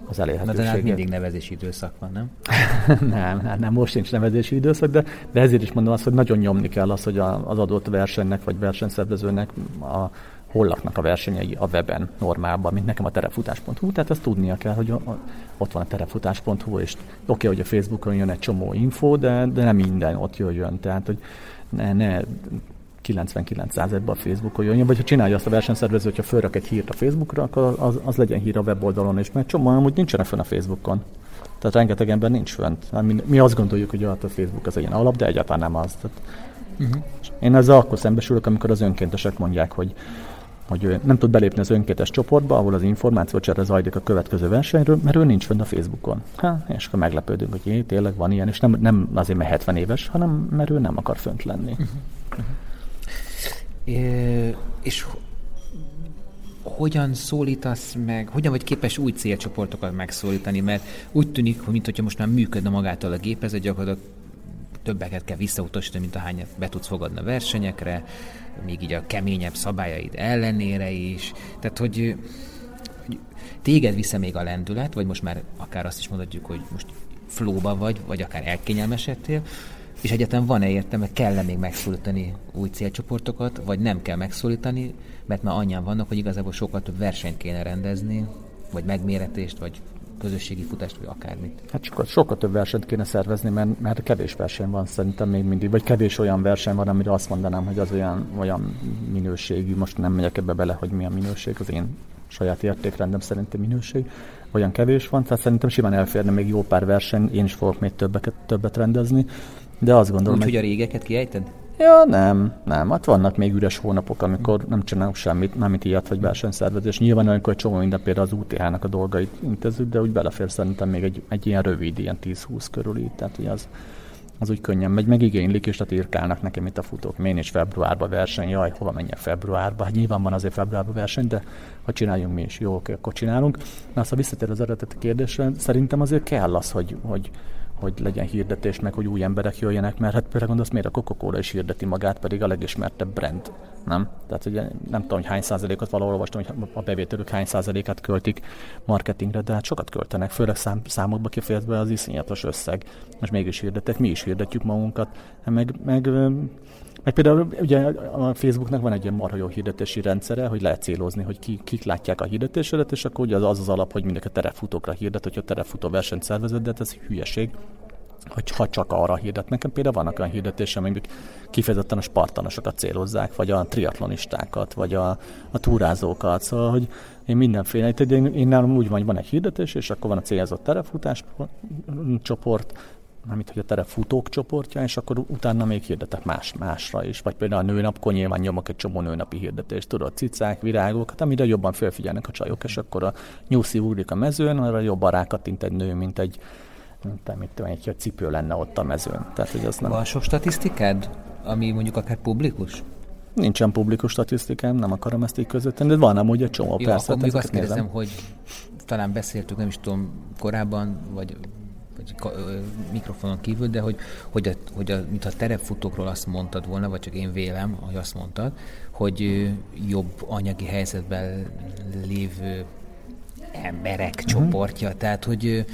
az elérhetőségét. Na, de mindig nevezési időszak van, nem? nem, hát nem, most nincs nevezési időszak, de, de ezért is mondom azt, hogy nagyon nyomni kell az, hogy a, az adott versenynek vagy versenyszervezőnek a, hol laknak a versenyei a weben normálban, mint nekem a terefutás.hu, tehát ezt tudnia kell, hogy a, a, ott van a terefutás.hu, és oké, okay, hogy a Facebookon jön egy csomó info, de, de nem minden ott jöjjön, tehát hogy ne, ne 99%-ban a Facebookon jön, vagy ha csinálja azt a versenyszervező, hogyha fölrak egy hírt a Facebookra, akkor az, az legyen hír a weboldalon is, mert csomó amúgy nincsenek fönn a Facebookon. Tehát rengeteg ember nincs fönt. Hát mi, mi azt gondoljuk, hogy a Facebook az ilyen alap, de egyáltalán nem az. Tehát uh-huh. Én ezzel akkor szembesülök, amikor az önkéntesek mondják, hogy hogy ő nem tud belépni az önkéntes csoportba, ahol az információ csere zajlik a következő versenyről, mert ő nincs fönn a Facebookon. Ha, és akkor meglepődünk, hogy jé, tényleg van ilyen, és nem, nem azért, mert 70 éves, hanem mert ő nem akar fönt lenni. Uh-huh. Uh-huh és hogyan szólítasz meg, hogyan vagy képes új célcsoportokat megszólítani, mert úgy tűnik, hogy mintha most már működne magától a gépezet, gyakorlatilag többeket kell visszautasítani, mint ahányat be tudsz fogadni a versenyekre, még így a keményebb szabályaid ellenére is. Tehát, hogy, hogy téged vissza még a lendület, vagy most már akár azt is mondhatjuk, hogy most flóba vagy, vagy akár elkényelmesedtél, és egyetem van-e értelme, kell-e még megszólítani új célcsoportokat, vagy nem kell megszólítani, mert már annyian vannak, hogy igazából sokkal több versenyt kéne rendezni, vagy megméretést, vagy közösségi futást, vagy akármit. Hát sokkal, sokkal több versenyt kéne szervezni, mert, mert kevés verseny van szerintem még mindig, vagy kevés olyan verseny van, amire azt mondanám, hogy az olyan, olyan minőségű, most nem megyek ebbe bele, hogy mi a minőség, az én saját értékrendem szerintem minőség, olyan kevés van, tehát szerintem simán elférne még jó pár verseny, én is fogok még többeket, többet rendezni, de azt gondolom, Úgy, hogy a régeket kiejted? Ja, nem, nem. Hát vannak még üres hónapok, amikor nem csinálunk semmit, mármint ilyet, vagy versenyszervezés. Nyilván amikor egy csomó minden például az UTH-nak a dolgait intézzük, de úgy belefér szerintem még egy, egy ilyen rövid, ilyen 10-20 körül így. Tehát hogy az, az úgy könnyen megy, meg igénylik, és tehát írkálnak nekem itt a futók. Én is februárba verseny, jaj, hova menjek februárba? Hát nyilván van azért februárba verseny, de ha csináljunk mi is, jó, oké, akkor csinálunk. Na, a visszatér az eredeti kérdésre, szerintem azért kell az, hogy, hogy hogy legyen hirdetés, meg hogy új emberek jöjjenek, mert hát például gondolsz, miért a Coca-Cola is hirdeti magát, pedig a legismertebb brand, nem? Tehát ugye nem tudom, hogy hány százalékot valahol olvastam, hogy a bevételük hány százalékát költik marketingre, de hát sokat költenek, főleg szám, számokba kifejezve az iszonyatos összeg. Most mégis hirdetek, mi is hirdetjük magunkat, meg, meg meg például ugye a Facebooknak van egy ilyen marha jó hirdetési rendszere, hogy lehet célozni, hogy ki, kik látják a hirdetésedet, és akkor ugye az az, az alap, hogy mindenki a terefutókra hirdet, hogyha terefutó versenyt szervezett, de hát ez hülyeség hogy ha csak arra hirdet. Nekem például vannak olyan hirdetések, amik kifejezetten a spartanosokat célozzák, vagy a triatlonistákat, vagy a, a túrázókat. Szóval, hogy én mindenféle, én, én nálam úgy van, hogy van egy hirdetés, és akkor van a célzott terefutás csoport, mármint hogy a terefutók csoportja, és akkor utána még hirdetek más, másra is. Vagy például a nőnapkor nyilván nyomok egy csomó nőnapi hirdetést, tudod, cicák, virágok, hát amire jobban felfigyelnek a csajok, és akkor a nyuszi úrik a mezőn, arra jobban rákattint egy nő, mint egy mint mit tudom, egy cipő lenne ott a mezőn. Tehát, hogy az nem... Van sok statisztikád, ami mondjuk akár publikus? Nincsen publikus statisztikám, nem akarom ezt így között de van amúgy egy csomó, Jó, persze. Akkor azt kérdezem, hogy talán beszéltük, nem is tudom, korábban, vagy mikrofonon kívül, de hogy, hogy, a, hogy a, mintha terepfutókról azt mondtad volna, vagy csak én vélem, hogy azt mondtad, hogy jobb anyagi helyzetben lévő emberek uh-huh. csoportja, tehát hogy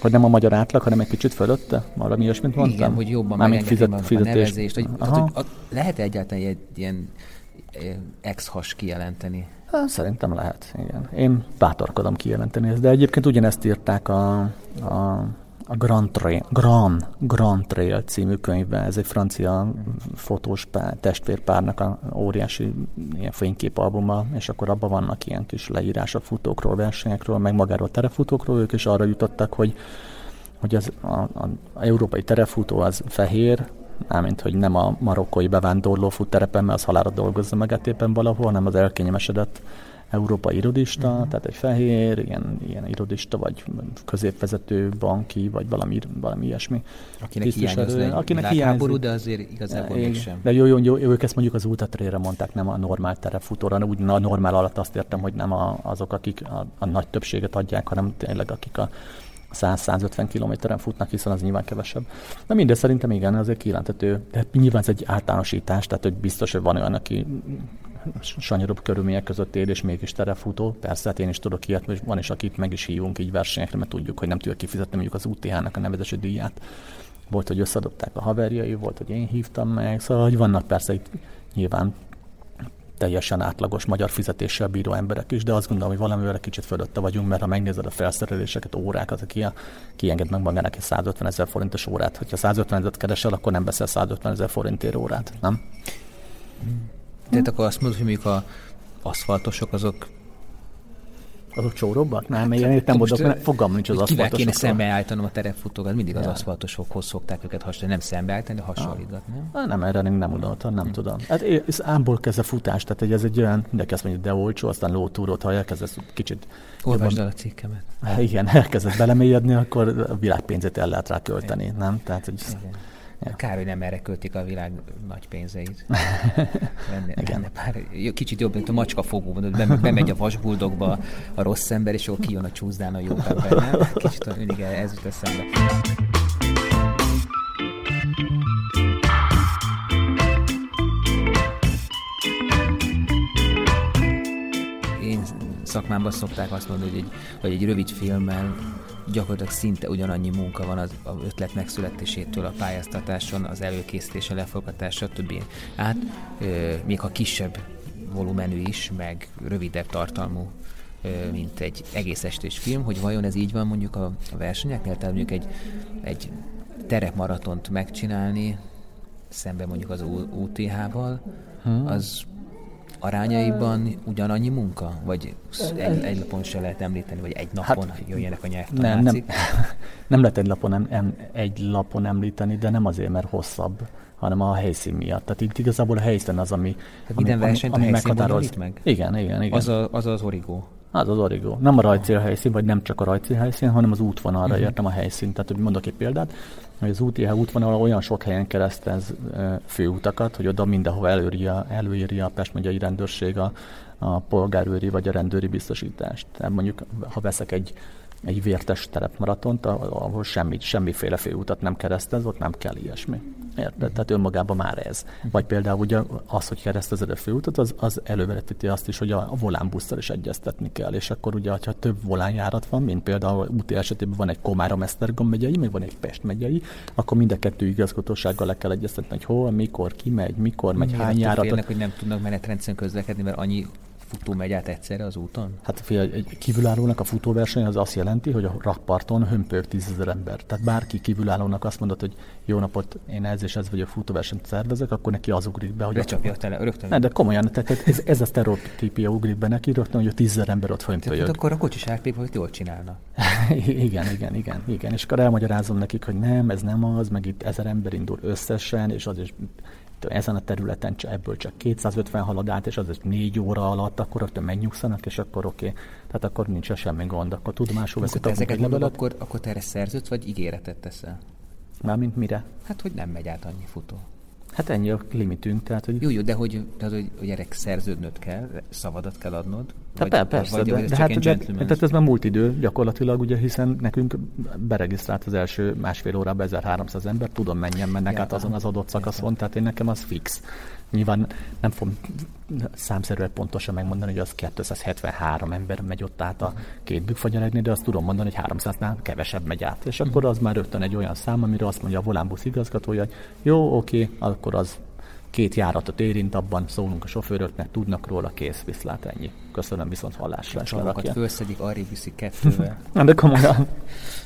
hogy nem a magyar átlag, hanem egy kicsit fölötte? Valami ilyesmit mondtam? Igen, hogy jobban Mármint fizet, fizetés. a nevezést. Hogy, tehát, hogy a, lehet egyáltalán egy ilyen ex-has kijelenteni? Szerintem lehet, igen. Én bátorkodom kijelenteni ezt, de egyébként ugyanezt írták a, a a Grand Trail, Grand, Grand Trail című könyvben, ez egy francia fotós pár, testvérpárnak a óriási ilyen fényképalbuma, és akkor abban vannak ilyen kis leírások futókról, versenyekről, meg magáról terefutókról, ők is arra jutottak, hogy, hogy az, a, a, a európai terefutó az fehér, mármint, hogy nem a marokkói bevándorló futterepen, mert az halára dolgozza meg éppen valahol, hanem az elkényemesedett európai irodista, uh-huh. tehát egy fehér, ilyen, ilyen irodista, vagy középvezető, banki, vagy valami, valami ilyesmi. Akinek hiányozna egy akinek hiányzik. de azért igazából mégsem. De jó, jó, jó, ők ezt mondjuk az útatrére mondták, nem a normál terepfutóra, úgy a normál alatt azt értem, hogy nem a, azok, akik a, a nagy többséget adják, hanem tényleg akik a 100-150 kilométeren futnak, hiszen az nyilván kevesebb. De mindez szerintem igen, azért kijelentető. De nyilván ez egy általánosítás, tehát hogy biztos, hogy van olyan, aki sanyarobb körülmények között él, és mégis terefutó. Persze, hát én is tudok ilyet, és van is, akit meg is hívunk így versenyekre, mert tudjuk, hogy nem tudja kifizetni mondjuk az UTH-nak a nevezési díját. Volt, hogy összeadották a haverjai, volt, hogy én hívtam meg, szóval hogy vannak persze itt nyilván teljesen átlagos magyar fizetéssel bíró emberek is, de azt gondolom, hogy valamivel kicsit fölötte vagyunk, mert ha megnézed a felszereléseket, órákat, aki a, kienged meg magának egy 150 ezer forintos órát. Ha 150 ezeret keresel, akkor nem veszel 150 ezer forintért órát, nem? Tehát akkor azt mondod, hogy mondjuk a aszfaltosok azok azok csórobbak? Nem, hát, én nem mondok, mert fogalmam nincs az aszfaltosokról. Kivel kéne szembeállítanom a terepfutókat, mindig az aszfaltosokhoz szokták őket hasonlítani, nem szembeállítani, de hasonlítani. Nem? Ah, nem, erre nem, nem udaltam, nem hmm. tudom. Hát ez ámból kezd a futás, tehát ez egy olyan, mindenki azt mondja, de olcsó, aztán lótúrót, ha elkezdesz kicsit... Olvasd el a cikkemet. Igen, elkezdesz belemélyedni, akkor a világpénzét el lehet rá költeni, nem? Tehát, hogy Igen Kár, hogy nem erre költik a világ nagy pénzeit. Lenne, lenne pár, kicsit jobb, mint a macska fogó, bemegy a vasbuldogba a rossz ember, és akkor kijön a csúszdán a jó ember. Kicsit mindig ez jut eszembe. Én szakmámban szokták azt mondani, hogy egy, hogy egy rövid filmmel gyakorlatilag szinte ugyanannyi munka van az, az ötlet megszületésétől, a pályáztatáson, az előkészítése, lefogatása, stb. át, ö, még ha kisebb volumenű is, meg rövidebb tartalmú, mint egy egész estés film, hogy vajon ez így van mondjuk a, a versenyeknél, tehát mondjuk egy, egy terepmaratont megcsinálni, szemben mondjuk az UTH-val, hmm. az arányaiban ugyanannyi munka? Vagy egy, egy lapon se lehet említeni, vagy egy napon hát, jöjjenek a nyelvtanácik? Nem, nem, nem lehet egy lapon, em, em, egy lapon említeni, de nem azért, mert hosszabb, hanem a helyszín miatt. Tehát itt igazából a helyszín az, ami, Tehát minden ami, versenyt ami, ami meghatároz. meg? Igen, igen, igen. Az, a, az az origó. Az az origó. Nem a rajcél helyszín, vagy nem csak a rajcél helyszín, hanem az útvonalra uh-huh. értem a helyszín. Tehát, hogy mondok egy példát, hogy az UTH útvonal olyan sok helyen keresztez főutakat, hogy oda mindenhol előírja, előírja a Pest megyei rendőrség a, a polgárőri vagy a rendőri biztosítást. Tehát mondjuk, ha veszek egy egy vértes terepmaratont, ahol semmit, semmiféle főutat nem keresztez, ott nem kell ilyesmi. Érted? Tehát önmagában már ez. Vagy például ugye az, hogy keresztezed a főutat, az, az elővetíti azt is, hogy a, a volánbusszal is egyeztetni kell. És akkor ugye, ha több volánjárat van, mint például úti esetében van egy Komárom Esztergom megyei, meg van egy Pest megyei, akkor mind a kettő igazgatósággal le kell egyeztetni, hogy hol, mikor, ki megy, mikor megy, hány járat. Félnek, hogy nem tudnak menetrendszerűen közlekedni, mert annyi futó megy át egyszerre az úton? Hát figyelj, egy kívülállónak a futóverseny az azt jelenti, hogy a rakparton hömpög tízezer ember. Tehát bárki kívülállónak azt mondod, hogy jó napot, én ez és ez vagyok futóversenyt szervezek, akkor neki az ugrik be, hogy... Becsapja a tele, rögtön. Ne, de komolyan, tehát ez, ez a sztereotípia ugrik be neki, rögtön, hogy a tízezer ember ott hömpölyög. Tehát akkor a kocsis átlép, hogy jól csinálna. igen, igen, igen, igen. És akkor elmagyarázom nekik, hogy nem, ez nem az, meg itt ezer ember indul összesen, és az is ezen a területen ebből csak 250 halad át, és az egy négy óra alatt, akkor ott megnyugszanak, és akkor oké. Okay. Tehát akkor nincs semmi gond, akkor tudomásul veszik. Ezeket mondod, akkor, akkor te erre szerződsz, vagy ígéretet teszel? Mármint mire? Hát, hogy nem megy át annyi futó. Hát ennyi a limitünk. Tehát, hogy... Jó, jó, de hogy, tehát, hogy, hogy erre szerződnöd kell, szavadat kell adnod? Hát vagy, persze, vagy, de, vagy de, hát, de, tehát ez már múlt idő gyakorlatilag, ugye, hiszen nekünk beregisztrált az első másfél órában 1300 ember, tudom menjen mennek ja, át azon az adott szakaszon, tehát én nekem az fix. Nyilván nem fogom számszerűen pontosan megmondani, hogy az 273 ember megy ott át a két bükkfagyaregni, de azt tudom mondani, hogy 300-nál kevesebb megy át. És akkor az már rögtön egy olyan szám, amire azt mondja a volánbusz igazgatója, hogy jó, oké, akkor az két járatot érint, abban szólunk a sofőröknek, tudnak róla, kész, viszlát, ennyi. Köszönöm, viszont hallásra. A csalokat felszedik, arra viszik kettővel. de komolyan.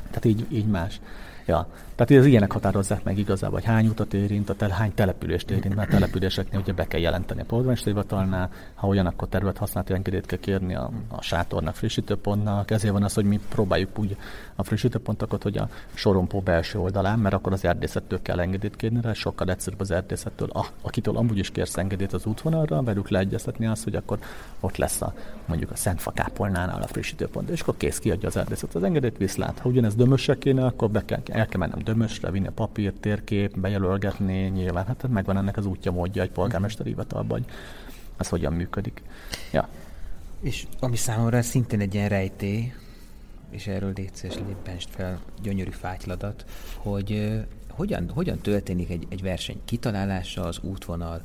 Tehát így, így más. Ja, tehát az ilyenek határozzák meg igazából, hogy hány utat érint, a tel, hány települést érint, mert településeknél ugye be kell jelenteni a polgármesteri hivatalnál, ha olyan, akkor területhasználati engedélyt kell kérni a, a sátornak, frissítőpontnak. Ezért van az, hogy mi próbáljuk úgy a frissítőpontokat, hogy a sorompó belső oldalán, mert akkor az erdészettől kell engedélyt kérni rá, sokkal egyszerűbb az erdészettől, a, akitől amúgy is kérsz engedélyt az útvonalra, velük leegyeztetni azt, hogy akkor ott lesz a, mondjuk a Szentfakápolnánál a frissítőpont, és akkor kész kiadja az erdészet az engedélyt, viszlát. Ha ugyanez dömösre kéne, akkor be kell, el kell mennem dömösre, vinni a papír, térkép, bejelölgetni, nyilván, hát megvan ennek az útja, módja egy polgármesteri hivatalban, hogy ez hogyan működik. Ja. És ami számomra szintén egy ilyen rejtély, és erről létszés lépenst fel gyönyörű fátyladat, hogy hogyan, hogyan történik egy, egy verseny kitalálása, az útvonal,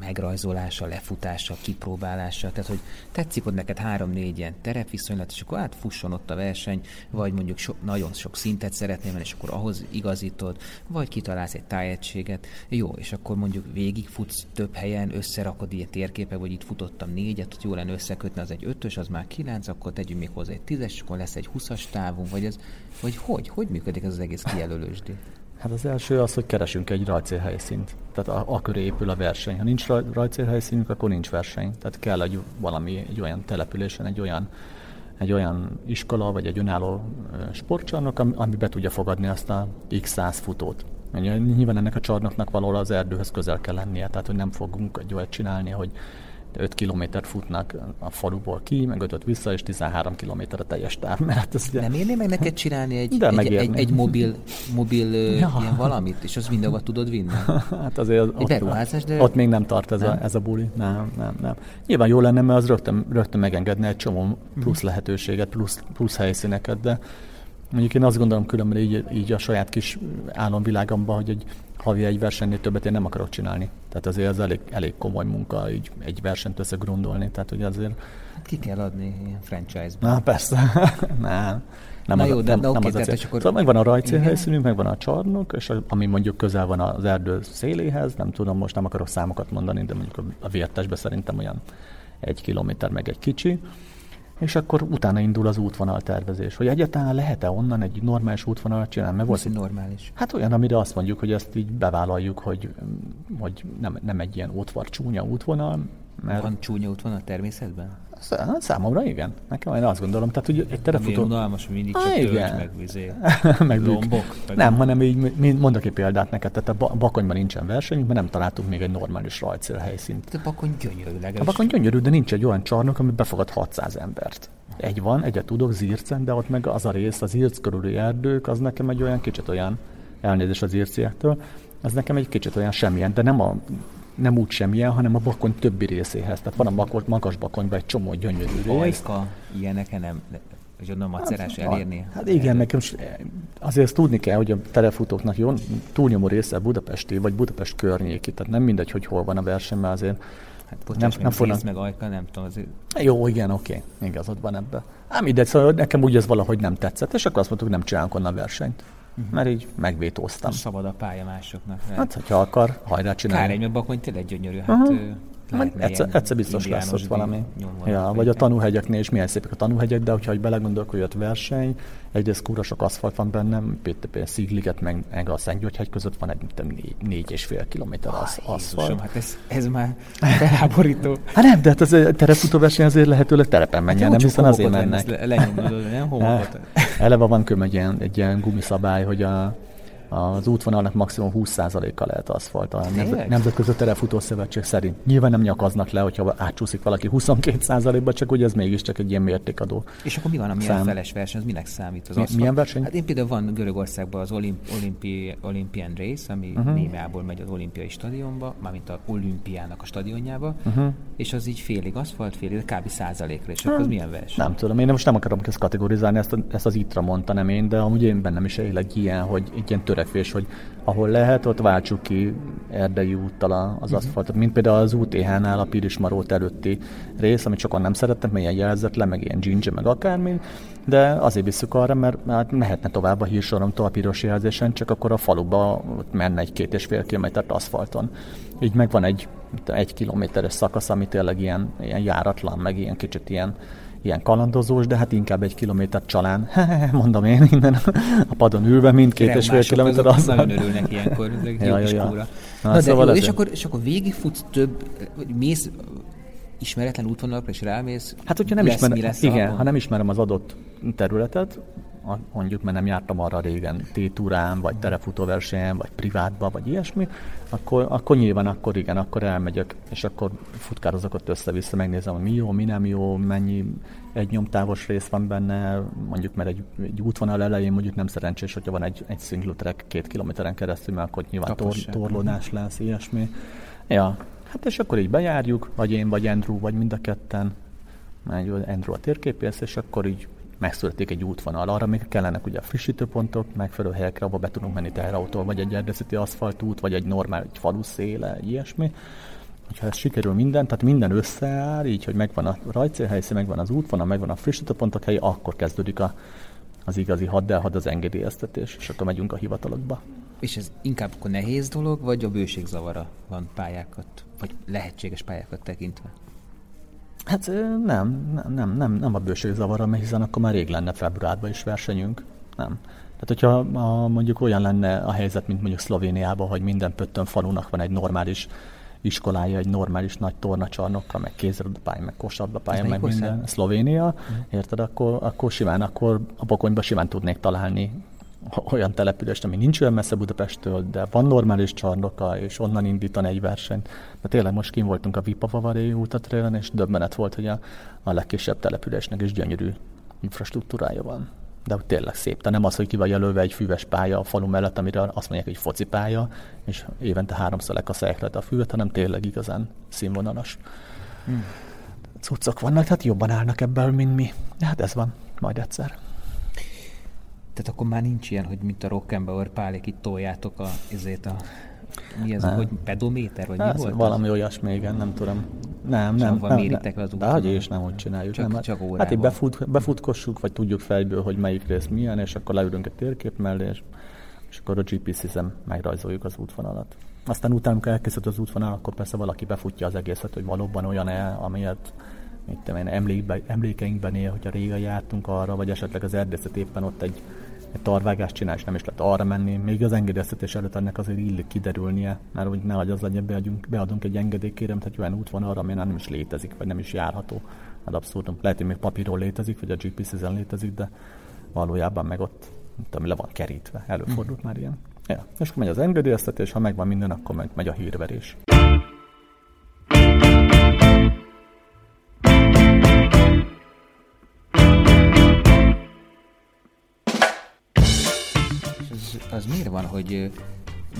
megrajzolása, lefutása, kipróbálása, tehát hogy tetszik ott neked három-négy ilyen terepviszonylat, és akkor átfusson ott a verseny, vagy mondjuk so, nagyon sok szintet szeretnél menni, és akkor ahhoz igazítod, vagy kitalálsz egy tájegységet, jó, és akkor mondjuk végigfutsz több helyen, összerakod ilyen térképek, vagy itt futottam négyet, hogy jó lenne összekötni, az egy ötös, az már kilenc, akkor tegyünk még hozzá egy tízes, akkor lesz egy huszas távunk, vagy ez, vagy hogy, hogy működik ez az egész kijelölősdi? Hát az első az, hogy keresünk egy rajcélhelyszínt. Tehát a, a köré épül a verseny. Ha nincs rajcélhelyszínünk, akkor nincs verseny. Tehát kell egy valami, egy olyan településen, egy olyan, egy olyan iskola, vagy egy önálló sportcsarnok, ami, ami be tudja fogadni azt a x száz futót. Nyilván ennek a csarnoknak valahol az erdőhöz közel kell lennie, tehát hogy nem fogunk egy olyat csinálni, hogy 5 kilométert futnak a faluból ki, meg 5 vissza, és 13 kilométer a teljes táv. Mert hát ez ugye... Nem érné meg neked csinálni egy, De egy, egy, egy, mobil, mobil ja. ilyen valamit, és az mindenhova tudod vinni? hát azért az, egy ott, de... Ott még nem tart ez, nem? A, ez a buli. Nem, nem, nem. Nyilván jó lenne, mert az rögtön, rögtön megengedne egy csomó plusz lehetőséget, plusz, plusz helyszíneket, de mondjuk én azt gondolom különben így, így a saját kis álomvilágomban, hogy egy havi egy versenynél többet én nem akarok csinálni. Tehát azért az elég, elég komoly munka így egy versenyt összegrondolni. Tehát hogy azért... Hát ki kell adni ilyen franchise-ban. Na persze. nem. Nem Na az, jó, de, nem, de okay, nem az tehát akkor... Szóval megvan a rajcélhelyszínünk, megvan a csarnok, és ami mondjuk közel van az erdő széléhez, nem tudom, most nem akarok számokat mondani, de mondjuk a vértesbe szerintem olyan egy kilométer meg egy kicsi és akkor utána indul az útvonal tervezés, hogy egyáltalán lehet-e onnan egy normális útvonalat csinálni? Mert volt, normális? Hát olyan, amire azt mondjuk, hogy ezt így bevállaljuk, hogy, hogy nem, nem egy ilyen ótvar csúnya útvonal. Mert... Van csúnya útvonal természetben? Hát számomra igen. Nekem én azt gondolom. Tehát, hogy egy terefutó... Milyen unalmas, hogy mindig csak igen. meg vizé, meg lombok. Meg nem, hanem így mondok egy példát neked. Tehát a Bakonyban nincsen versenyünk, mert nem találtunk még egy normális rajcél helyszínt. De a Bakony gyönyörű A Bakony gyönyörű, de nincs egy olyan csarnok, ami befogad 600 embert. Egy van, egyet tudok, Zircen, de ott meg az a rész, az Zirc körüli erdők, az nekem egy olyan kicsit olyan, elnézés az írciaktól, az nekem egy kicsit olyan semmilyen, de nem a nem úgy semmilyen, hanem a bakony többi részéhez. Tehát van a makos, magas bakonyban egy csomó gyönyörű rész. Ajka, ilyeneken nem, hogy onnan macerás hát, elérni? Hát igen, nekem azért ezt tudni kell, hogy a telefutóknak jó, túlnyomó része Budapesti, vagy Budapest környéki, tehát nem mindegy, hogy hol van a verseny, mert azért Hát bocsáss, nem, nem fognak... meg ajka, nem tudom. Azért... Jó, igen, oké, okay. igazad van ebben. Hát mindegy, szóval nekem úgy ez valahogy nem tetszett, és akkor azt mondtuk, hogy nem csinálunk onnan versenyt. Uh-huh. Mert így megvétóztam. Szabad a pálya másoknak. Hát, hogyha akar, hajrá csinálni. Kár egy bakony tényleg gyönyörű. Hát, uh-huh. Lehet, egyszer, egyszer biztos lesz ott valami. Ja, vagy a tanúhegyeknél is milyen szépek a tanúhegyek, de hogyha belegondolok, hogy ott verseny, egyrészt kúra sok aszfalt van bennem, például Szigliget meg, meg a Szentgyörgyhegy között van egy négy, négy és fél kilométer az, ah, aszfalt. Jézusom, hát ez, ez már felháborító. hát nem, de hát az terepfutó verseny azért lehetőleg terepen menjen, hát nem hiszen azért mennek. Lenyomod, nem? Eleve van köm egy ilyen, egy ilyen gumiszabály, hogy a az útvonalnak maximum 20%-a lehet aszfalt a Nemzetközi Terefutó Szövetség szerint. Nyilván nem nyakaznak le, hogyha átcsúszik valaki 22%-ba, csak ugye ez mégiscsak egy ilyen mértékadó. És akkor mi van a milyen szám... feles verseny, az minek számít az aszfalt? Milyen verseny? Hát én például van Görögországban az Olymp- Olympi- Olympian Race, ami uh-huh. Némeából megy az olimpiai stadionba, mármint a olimpiának a stadionjába, uh-huh. és az így félig aszfalt, félig, kb. százalékra, és akkor az milyen verseny? Nem tudom, én most nem akarom ezt kategorizálni, ezt, ezt az ITRA mondta, nem én, de amúgy én bennem is élek ilyen, hogy ilyen törekvés, hogy ahol lehet, ott váltsuk ki erdei úttal az mhm. aszfaltot, mint például az UTH-nál a Pirismarót előtti rész, amit sokan nem szerettek, mert ilyen jelzetlen, meg ilyen ginger, meg akármi, de azért visszük arra, mert hát mehetne tovább a hírsoromtól a piros jelzésen, csak akkor a faluba menne egy két és fél kilométert aszfalton. Így megvan egy egy kilométeres szakasz, ami tényleg ilyen, ilyen járatlan, meg ilyen kicsit ilyen, ilyen kalandozós, de hát inkább egy kilométer csalán. Mondom én innen a padon ülve, mindkét és fél kilométer az. Nagyon örülnek ilyenkor, ez ja, ja, ja. Na, Na, szóval de jó, és, akkor, és akkor végigfutsz több, mész ismeretlen útvonalakra, és rámész, Hát, hogyha nem lesz, ismerem, lesz igen, ha nem ismerem az adott területet, mondjuk, mert nem jártam arra régen tétúrán, vagy terefutóversenyen, vagy privátba, vagy ilyesmi, akkor, akkor nyilván akkor igen, akkor elmegyek, és akkor futkározok ott össze-vissza, megnézem, hogy mi jó, mi nem jó, mennyi egy nyomtávos rész van benne, mondjuk mert egy, egy útvonal elején mondjuk nem szerencsés, hogyha van egy, egy single track két kilométeren keresztül, mert akkor nyilván tor, torlódás lesz, ilyesmi. Ja, hát és akkor így bejárjuk, vagy én, vagy Andrew, vagy mind a ketten, megy Andrew a térképész, és akkor így megszületik egy útvonal. Arra még kellenek ugye a frissítőpontok, megfelelő helyekre, ahol be tudunk menni teherautól, vagy egy erdészeti aszfaltút, vagy egy normál egy falu széle, egy ilyesmi. Hogyha ez sikerül minden, tehát minden összeáll, így, hogy megvan a rajcélhelyszín, megvan az útvonal, megvan a frissítőpontok helye, akkor kezdődik a, az igazi haddelhad, az engedélyeztetés, és akkor megyünk a hivatalokba. És ez inkább akkor nehéz dolog, vagy a bőségzavara van pályákat, vagy lehetséges pályákat tekintve? Hát nem, nem, nem, nem a bőség zavara, mert hiszen akkor már rég lenne februárban is versenyünk. Nem. Tehát, hogyha a, mondjuk olyan lenne a helyzet, mint mondjuk Szlovéniában, hogy minden pöttön falunak van egy normális iskolája, egy normális nagy tornacsarnokkal, meg kézilabdapálya, meg kosabdapálya, meg minden. Szlovénia, uh-huh. érted? Akkor, akkor simán, akkor a Bokonyban simán tudnék találni olyan települést, ami nincs olyan messze Budapesttől, de van normális csarnoka, és onnan indítani egy versenyt. De tényleg most kim voltunk a Vipavavaré útatrélen, és döbbenet volt, hogy a, a legkisebb településnek is gyönyörű infrastruktúrája van. De tényleg szép. Tehát nem az, hogy ki van jelölve egy füves pálya a falu mellett, amire azt mondják, hogy focipálya, és évente háromszor lekaszálják a füvet, hanem tényleg igazán színvonalas. Hmm. Cuccok vannak, tehát jobban állnak ebből, mint mi. De hát ez van, majd egyszer. Tehát akkor már nincs ilyen, hogy mint a Rock'n'Bauer pálék, itt toljátok a, ezért a mi ez, nem. hogy pedométer, vagy hát, mi volt? Valami az? olyasmi, igen, nem tudom. Nem, nem. nem, méritek nem, az De hogy is nem úgy csináljuk. Csak, nem, csak hát így befut, befutkossuk, vagy tudjuk fejből, hogy melyik rész milyen, és akkor leülünk egy térkép mellé, és, és akkor a GPS-en megrajzoljuk az útvonalat. Aztán utána, amikor elkészült az útvonal, akkor persze valaki befutja az egészet, hogy valóban olyan-e, amilyet mit tudom én, emlékbe, emlékeinkben él, hogyha régen jártunk arra, vagy esetleg az erdészet éppen ott egy egy tarvágást csinál, és nem is lehet arra menni. Még az engedélyeztetés előtt ennek azért illik kiderülnie, mert hogy ne az legyen, beadjunk, beadunk egy engedélykérem, tehát olyan út van arra, ami nem is létezik, vagy nem is járható. Hát abszurdum. Lehet, hogy még papíról létezik, vagy a GPS-en létezik, de valójában meg ott, tudom, le van kerítve. Előfordult mm. már ilyen. Ja. És akkor megy az engedélyeztetés, ha megvan minden, akkor megy, megy a hírverés. Az miért van, hogy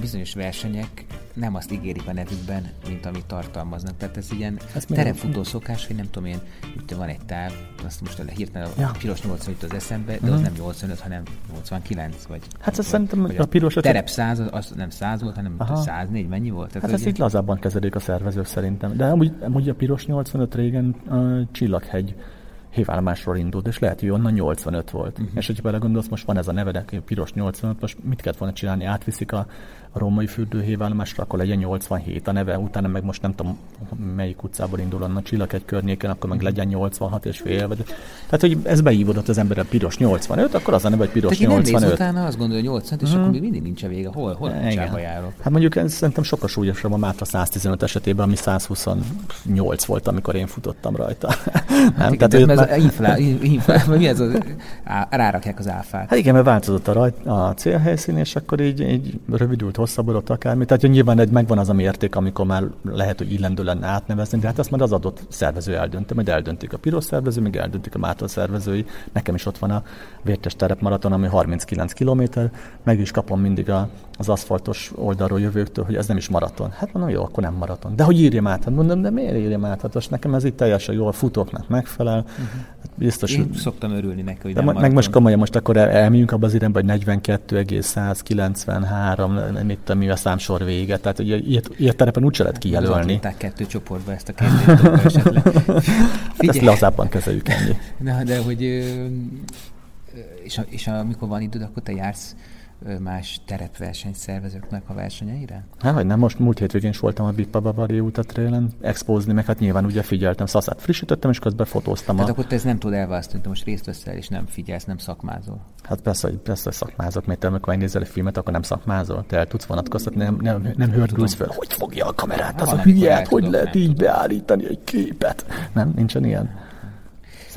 bizonyos versenyek nem azt ígérik a nevükben, mint amit tartalmaznak. Tehát ez ilyen terepfutó szokás, hogy nem tudom én, itt van egy táv, azt most hirtelen ja. a piros 85 az eszembe, de uh-huh. az nem 85, hanem 89, vagy... Hát azt szerintem a, a piros... A terep 100, az nem 100 volt, hanem Aha. 104, mennyi volt? Tehát hát ezt itt lazábban kezelik a szervezők szerintem. De amúgy, amúgy a piros 85 régen a Csillaghegy hívállomásról indult, és lehet, hogy onnan 85 volt. Uh-huh. És hogyha belegondolsz, most van ez a nevedek, piros 85, most mit kellett volna csinálni? Átviszik a római fürdőhévállomásra, akkor legyen 87 a neve, utána meg most nem tudom melyik utcából indul onnan csillag egy környéken, akkor meg legyen 86 és fél. Vagy... Tehát, hogy ez beívódott az ember a piros 85, akkor az a neve, hogy piros Tehát 85. Tehát utána azt gondolja, hogy 85, és hmm. akkor még mindig nincs a vége. Hol, hol Igen. járok? Hát mondjuk ez szerintem sokkal súlyosabb a Mátra 115 esetében, ami 128 volt, amikor én futottam rajta. Hát nem? Igen, Tehát, ez már... inflá, inflá, mi ez az, rárakják az áfát. Hát igen, mert változott a, rajt, a célhelyszín, és akkor így, így rövidült hosszabbodott akármi. Tehát hogy nyilván egy megvan az a mérték, amikor már lehet, hogy illendő lenne átnevezni, de hát azt már az adott szervező eldönti, majd eldöntik a piros szervező, még eldöntik a Mátor szervezői. Nekem is ott van a Vértes terepmaraton, ami 39 km, meg is kapom mindig a, az aszfaltos oldalról jövőktől, hogy ez nem is maraton. Hát mondom, jó, akkor nem maraton. De hogy írjam át? Hát mondom, de miért írjam át? Hát most nekem ez itt teljesen jól futóknak megfelel. Uh-huh. Hát biztos, Én szoktam örülni neki, hogy de nem meg most komolyan, most akkor el, elmegyünk abba az irányba, hogy 42,193, mit mi a számsor vége. Tehát ugye ilyet, ilyet terepen úgyse lehet kijelölni. Kettő csoportba ezt a kérdést esetleg. Hát ezt lazábban kezeljük ennyi. Na, de hogy és, és amikor van időd, akkor te jársz más terepversenyszervezőknek a versenyeire? Hát, hogy nem, most múlt hétvégén is voltam a Bippa Bavaria utat trélen expózni, meg hát nyilván ugye figyeltem, szaszát frissítettem, és közben fotóztam. Tehát a... akkor te ez nem tud elválasztani, te most részt veszel, és nem figyelsz, nem szakmázol. Hát persze, hogy, persze, szakmázok, mert te amikor megnézel egy filmet, akkor nem szakmázol. Te el tudsz vonatkoztatni, nem, nem, nem hördülsz fel. Hogy fogja a kamerát, az a hülye, hogy lehet így beállítani egy képet. Nem, nincsen ilyen.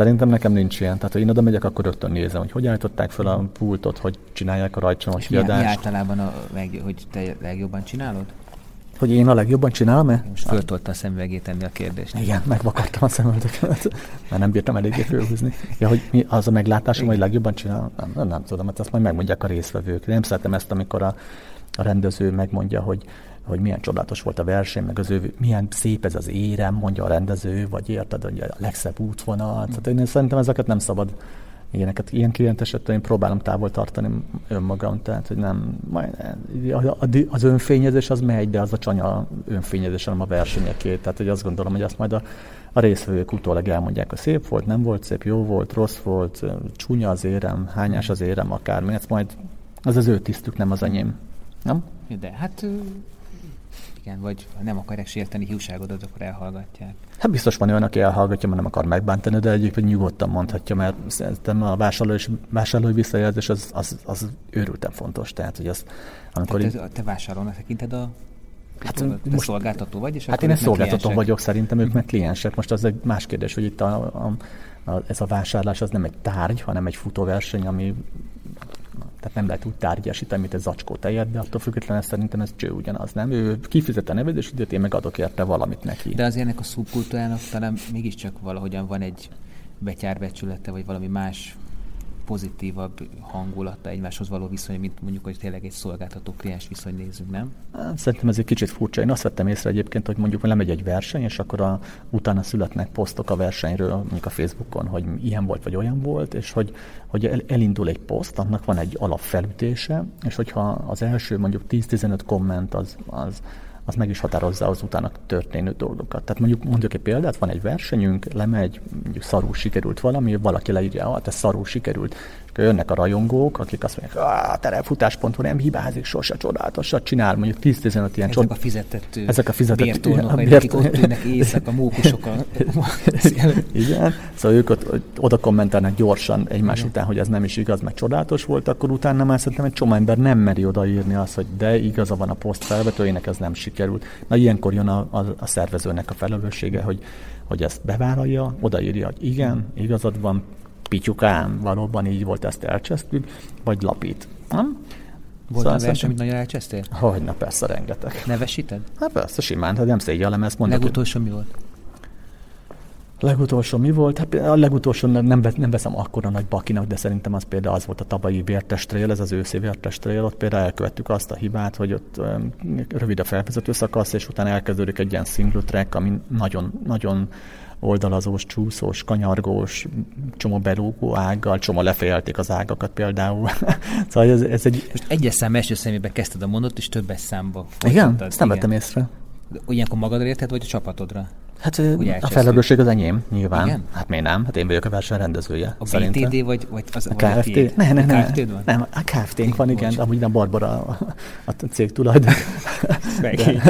Szerintem nekem nincs ilyen. Tehát, ha én oda megyek, akkor rögtön nézem, hogy hogy állították fel a pultot, hogy csinálják a rajcsomos kiadást. Mi, mi általában, a, leg, hogy te legjobban csinálod? Hogy én a legjobban csinálom-e? Most föltolta a szemüvegét enni a kérdést. Igen, megvakartam a szemüveget, mert nem bírtam eléggé fölhúzni. Ja, hogy mi az a meglátásom, hogy legjobban csinálom? Nem, nem, nem tudom, mert azt majd megmondják a résztvevők. Nem szeretem ezt, amikor a, a rendező megmondja, hogy hogy milyen csodálatos volt a verseny, meg az ő, milyen szép ez az érem, mondja a rendező, vagy érted, hogy a legszebb útvonal. Tehát én szerintem ezeket nem szabad ilyeneket. Ilyen esetben én próbálom távol tartani önmagam, tehát hogy nem, majd, az önfényezés az megy, de az a csanya önfényezés, hanem a versenyeké. Tehát hogy azt gondolom, hogy azt majd a, a részvevők utólag elmondják, hogy szép volt, nem volt szép, jó volt, rossz volt, csúnya az érem, hányás az érem, akármi. Ez majd az az ő tisztük, nem az enyém. Nem? De hát igen, vagy ha nem akarják sérteni hiúságodat, akkor elhallgatják. Hát biztos van olyan, aki elhallgatja, mert nem akar megbántani, de egyébként nyugodtan mondhatja, mert szerintem a vásárló és vásárlói visszajelzés az, az, az őrülten fontos. Tehát, hogy az, amikor Tehát ez, te vásárlónak tekinted a Hát, te most, szolgáltató vagy, és Hát én egy szolgáltató vagyok, szerintem ők meg kliensek. Most az egy más kérdés, hogy itt a, a, a, ez a vásárlás az nem egy tárgy, hanem egy futóverseny, ami tehát nem lehet úgy tárgyasítani, mint egy zacskó tejet, de attól függetlenül szerintem ez cső ugyanaz, nem? Ő kifizet a nevezésidőt, én meg adok érte valamit neki. De az ennek a szubkultúrának talán mégiscsak valahogyan van egy betyárbecsülete, vagy valami más pozitívabb hangulata egymáshoz való viszony, mint mondjuk, hogy tényleg egy szolgáltató kliens viszony nézzük, nem? Szerintem ez egy kicsit furcsa. Én azt vettem észre egyébként, hogy mondjuk lemegy egy verseny, és akkor a, utána születnek posztok a versenyről, mondjuk a Facebookon, hogy ilyen volt, vagy olyan volt, és hogy, hogy el, elindul egy poszt, annak van egy alapfelütése, és hogyha az első mondjuk 10-15 komment az, az az meg is határozza az utána történő dolgokat. Tehát mondjuk mondjuk egy példát, van egy versenyünk, lemegy, mondjuk szarul sikerült valami, valaki leírja, hát ez szarul sikerült, akkor jönnek a rajongók, akik azt mondják, a terepfutás.hu nem hibázik, sose csodálatosat csinál, mondjuk 10-15 ilyen Ezek csod... a fizetett Ezek a fizetett bértornok, bért... akik ott ülnek éjszaka, mókusok. A... Igen, szóval ők ott, oda kommentálnak gyorsan egymás Igen. után, hogy ez nem is igaz, meg csodálatos volt, akkor utána már szerintem egy csomó ember nem meri odaírni azt, hogy de igaza van a poszt felvetőjének, ez nem sikerült. Na ilyenkor jön a, a, a szervezőnek a felelőssége, hogy hogy ezt bevállalja, odaírja, hogy igen, igazad van, pityukám, valóban így volt, ezt elcsesztük, vagy lapít. Nem? Volt szóval verseny, amit nagyon elcsesztél? Hogy, na persze, rengeteg. Nevesíted? Hát persze, simán, hát nem szégyellem ezt mondani. Legutolsó mi volt? Legutolsó mi volt? Hát a legutolsó nem, nem veszem akkora nagy bakinak, de szerintem az például az volt a tavalyi vértestrél, ez az őszi vértestrél, ott például elkövettük azt a hibát, hogy ott um, rövid a felvezető szakasz, és utána elkezdődik egy ilyen single track, ami nagyon, nagyon oldalazós, csúszós, kanyargós, csomó berúgó ággal, csomó lefejelték az ágakat például. szóval ez, ez egy... Most egyes szám első szemébe kezdted a mondat, és többes számba. Igen? Ezt nem vettem észre. Ilyenkor magadra érted, vagy a csapatodra? Hát a felelősség az enyém, nyilván. Igen? Hát miért nem? Hát én vagyok a verseny rendezője. A szerintem. BTD vagy, vagy az a KFT? A ne, ne, ne. KFT van? Nem, a KFT-nk van, igen, amúgy nem Barbara a, a cég tulajdon. Meg,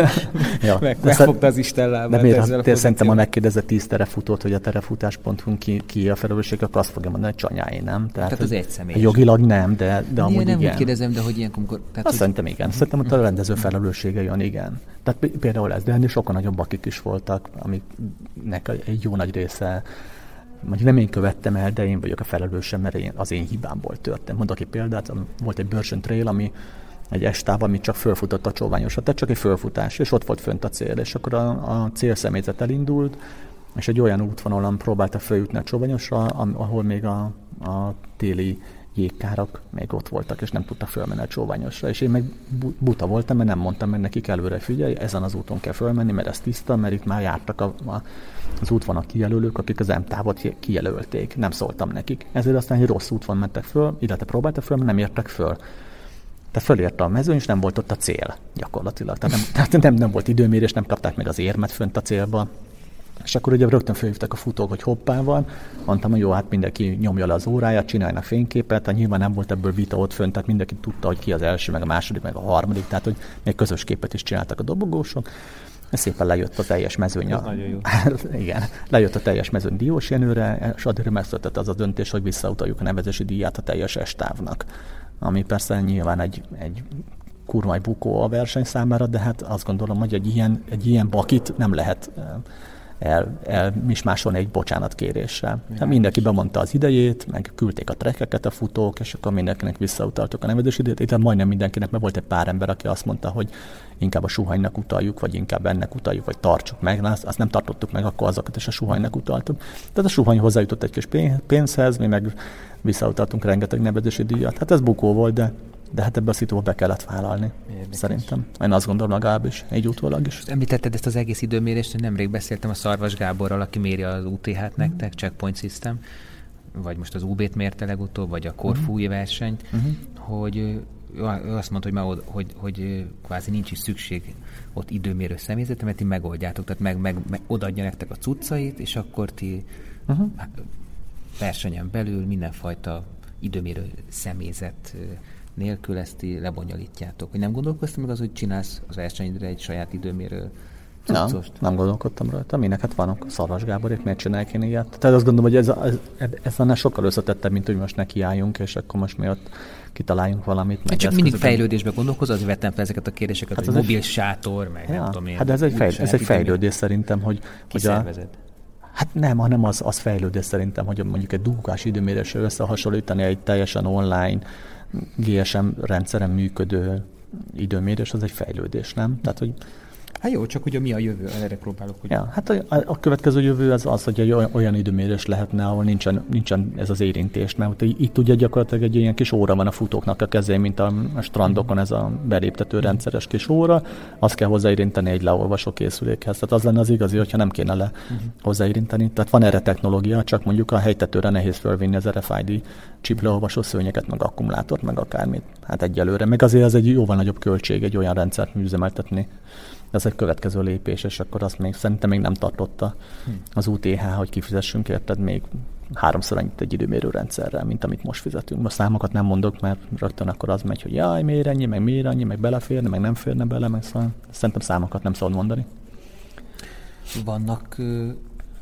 ja. meg, megfogta az Isten lábát. De miért, te szerintem, ha megkérdezett tíz terefutót, hogy a terefutás.hu ki, ki a felelősség, akkor azt fogja mondani, hogy csanyáé, nem? Tehát, tehát az egy személy. Jogilag nem, de, de amúgy nem igen. úgy kérdezem, de hogy ilyenkor... Tehát, azt szerintem igen. Szerintem ott a rendező felelőssége jön, igen. Tehát például ez, de ennél sokkal nagyobb akik is voltak, amiknek egy jó nagy része mondjuk nem én követtem el, de én vagyok a felelősem, mert én, az én hibámból történt. Mondok egy példát, volt egy Börcsön Trail, ami egy estáv, amit csak fölfutott a csóványosat, tehát csak egy fölfutás, és ott volt fönt a cél, és akkor a, a célszemélyzet elindult, és egy olyan útvonalon próbálta följutni a csóványosra, ahol még a, a téli jégkárak még ott voltak, és nem tudtak fölmenni a csóványosra. És én meg buta voltam, mert nem mondtam meg nekik előre, figyelj, ezen az úton kell fölmenni, mert ez tiszta, mert itt már jártak a, a, az útvonal kijelölők, akik az M-távot kijelölték. Nem szóltam nekik. Ezért aztán egy rossz útvon mentek föl, illetve próbáltak föl, mert nem értek föl. Tehát fölérte a mezőn, és nem volt ott a cél gyakorlatilag. Tehát nem, tehát nem, nem volt időmérés, nem kapták meg az érmet fönt a célba. És akkor ugye rögtön felhívtak a futók, hogy hoppá van. Mondtam, hogy jó, hát mindenki nyomja le az óráját, csináljanak fényképet. Hát nyilván nem volt ebből vita ott fönt, tehát mindenki tudta, hogy ki az első, meg a második, meg a harmadik. Tehát, hogy még közös képet is csináltak a dobogósok. Szépen lejött a teljes mezőny. Jó. Igen, lejött a teljes mezőny Diósjenőre, és addig megszületett az a döntés, hogy visszautaljuk a nevezési díját a teljes estávnak. Ami persze nyilván egy, egy kurva bukó a verseny számára, de hát azt gondolom, hogy egy ilyen, egy ilyen bakit nem lehet el, el mismásolni egy bocsánatkéréssel. Hát mindenki bemondta az idejét, meg küldték a trekkeket a futók, és akkor mindenkinek visszautaltuk a nevezés idejét. Itt majdnem mindenkinek, mert volt egy pár ember, aki azt mondta, hogy inkább a suhanynak utaljuk, vagy inkább ennek utaljuk, vagy tartsuk meg. Na, azt, azt nem tartottuk meg, akkor azokat is a suhanynak utaltuk. Tehát a suhany hozzájutott egy kis pénzhez, mi meg visszautaltunk rengeteg nevezési díjat. Hát ez bukó volt, de de hát ebbe a szituba be kellett vállalni, Érdekes. szerintem. Én azt gondolom legalábbis, egy utólag is. Említetted ezt az egész időmérést, hogy nemrég beszéltem a Szarvas Gáborral, aki méri az UTH-t nektek, Checkpoint System, vagy most az UB-t mérte legutóbb, vagy a Korfúi uh-huh. versenyt, uh-huh. hogy ő azt mondta, hogy, már hogy, hogy, hogy kvázi nincs is szükség ott időmérő személyzetre, mert ti megoldjátok, tehát meg, meg, meg odaadja nektek a cuccait, és akkor ti uh-huh. versenyen belül mindenfajta időmérő személyzet nélkül ezt lebonyolítjátok. Hogy nem gondolkoztam meg az, hogy csinálsz az versenyre egy saját időmérő nem, nem gondolkodtam rajta. Minek hát vannak Szarvas Gáborék, miért csinálják én ilyet? Tehát azt gondolom, hogy ez, ez, ez annál sokkal összetettebb, mint hogy most nekiálljunk, és akkor most mi ott kitaláljunk valamit. Meg csak mindig fejlődésbe gondolkozol, azért vettem fel ezeket a kérdéseket, hát hogy mobil egy... sátor, meg ja, nem tudom én. Hát ez egy, fejl... ez egy fejlődés szerintem, hogy... hogy a... Hát nem, hanem az, az fejlődés szerintem, hogy mondjuk egy dugás időmérésre összehasonlítani egy teljesen online GSM rendszeren működő időmérés az egy fejlődés, nem? Tehát, hogy Hát jó, csak ugye mi a jövő, erre próbálok. Hogy... Ja, hát a, a, következő jövő az az, hogy egy olyan, olyan időmérés lehetne, ahol nincsen, nincsen ez az érintés, mert itt ugye gyakorlatilag egy ilyen kis óra van a futóknak a kezén, mint a, a strandokon ez a beléptető rendszeres kis óra, azt kell hozzáérinteni egy leolvasó készülékhez. Tehát az lenne az igazi, hogyha nem kéne le uh-huh. hozzáérinteni. Tehát van erre technológia, csak mondjuk a helytetőre nehéz fölvinni az RFID chip leolvasó szőnyeket, meg akkumulátort, meg akármit. Hát egyelőre. Meg azért ez egy jóval nagyobb költség egy olyan rendszert üzemeltetni ez egy következő lépés, és akkor azt még szerintem még nem tartotta hm. az UTH, hogy kifizessünk érted még háromszor annyit egy időmérő rendszerrel, mint amit most fizetünk. Most számokat nem mondok, mert rögtön akkor az megy, hogy jaj, miért ennyi, meg miért annyi, meg beleférne, meg nem férne bele, meg szóval szerintem számokat nem szabad mondani. Vannak,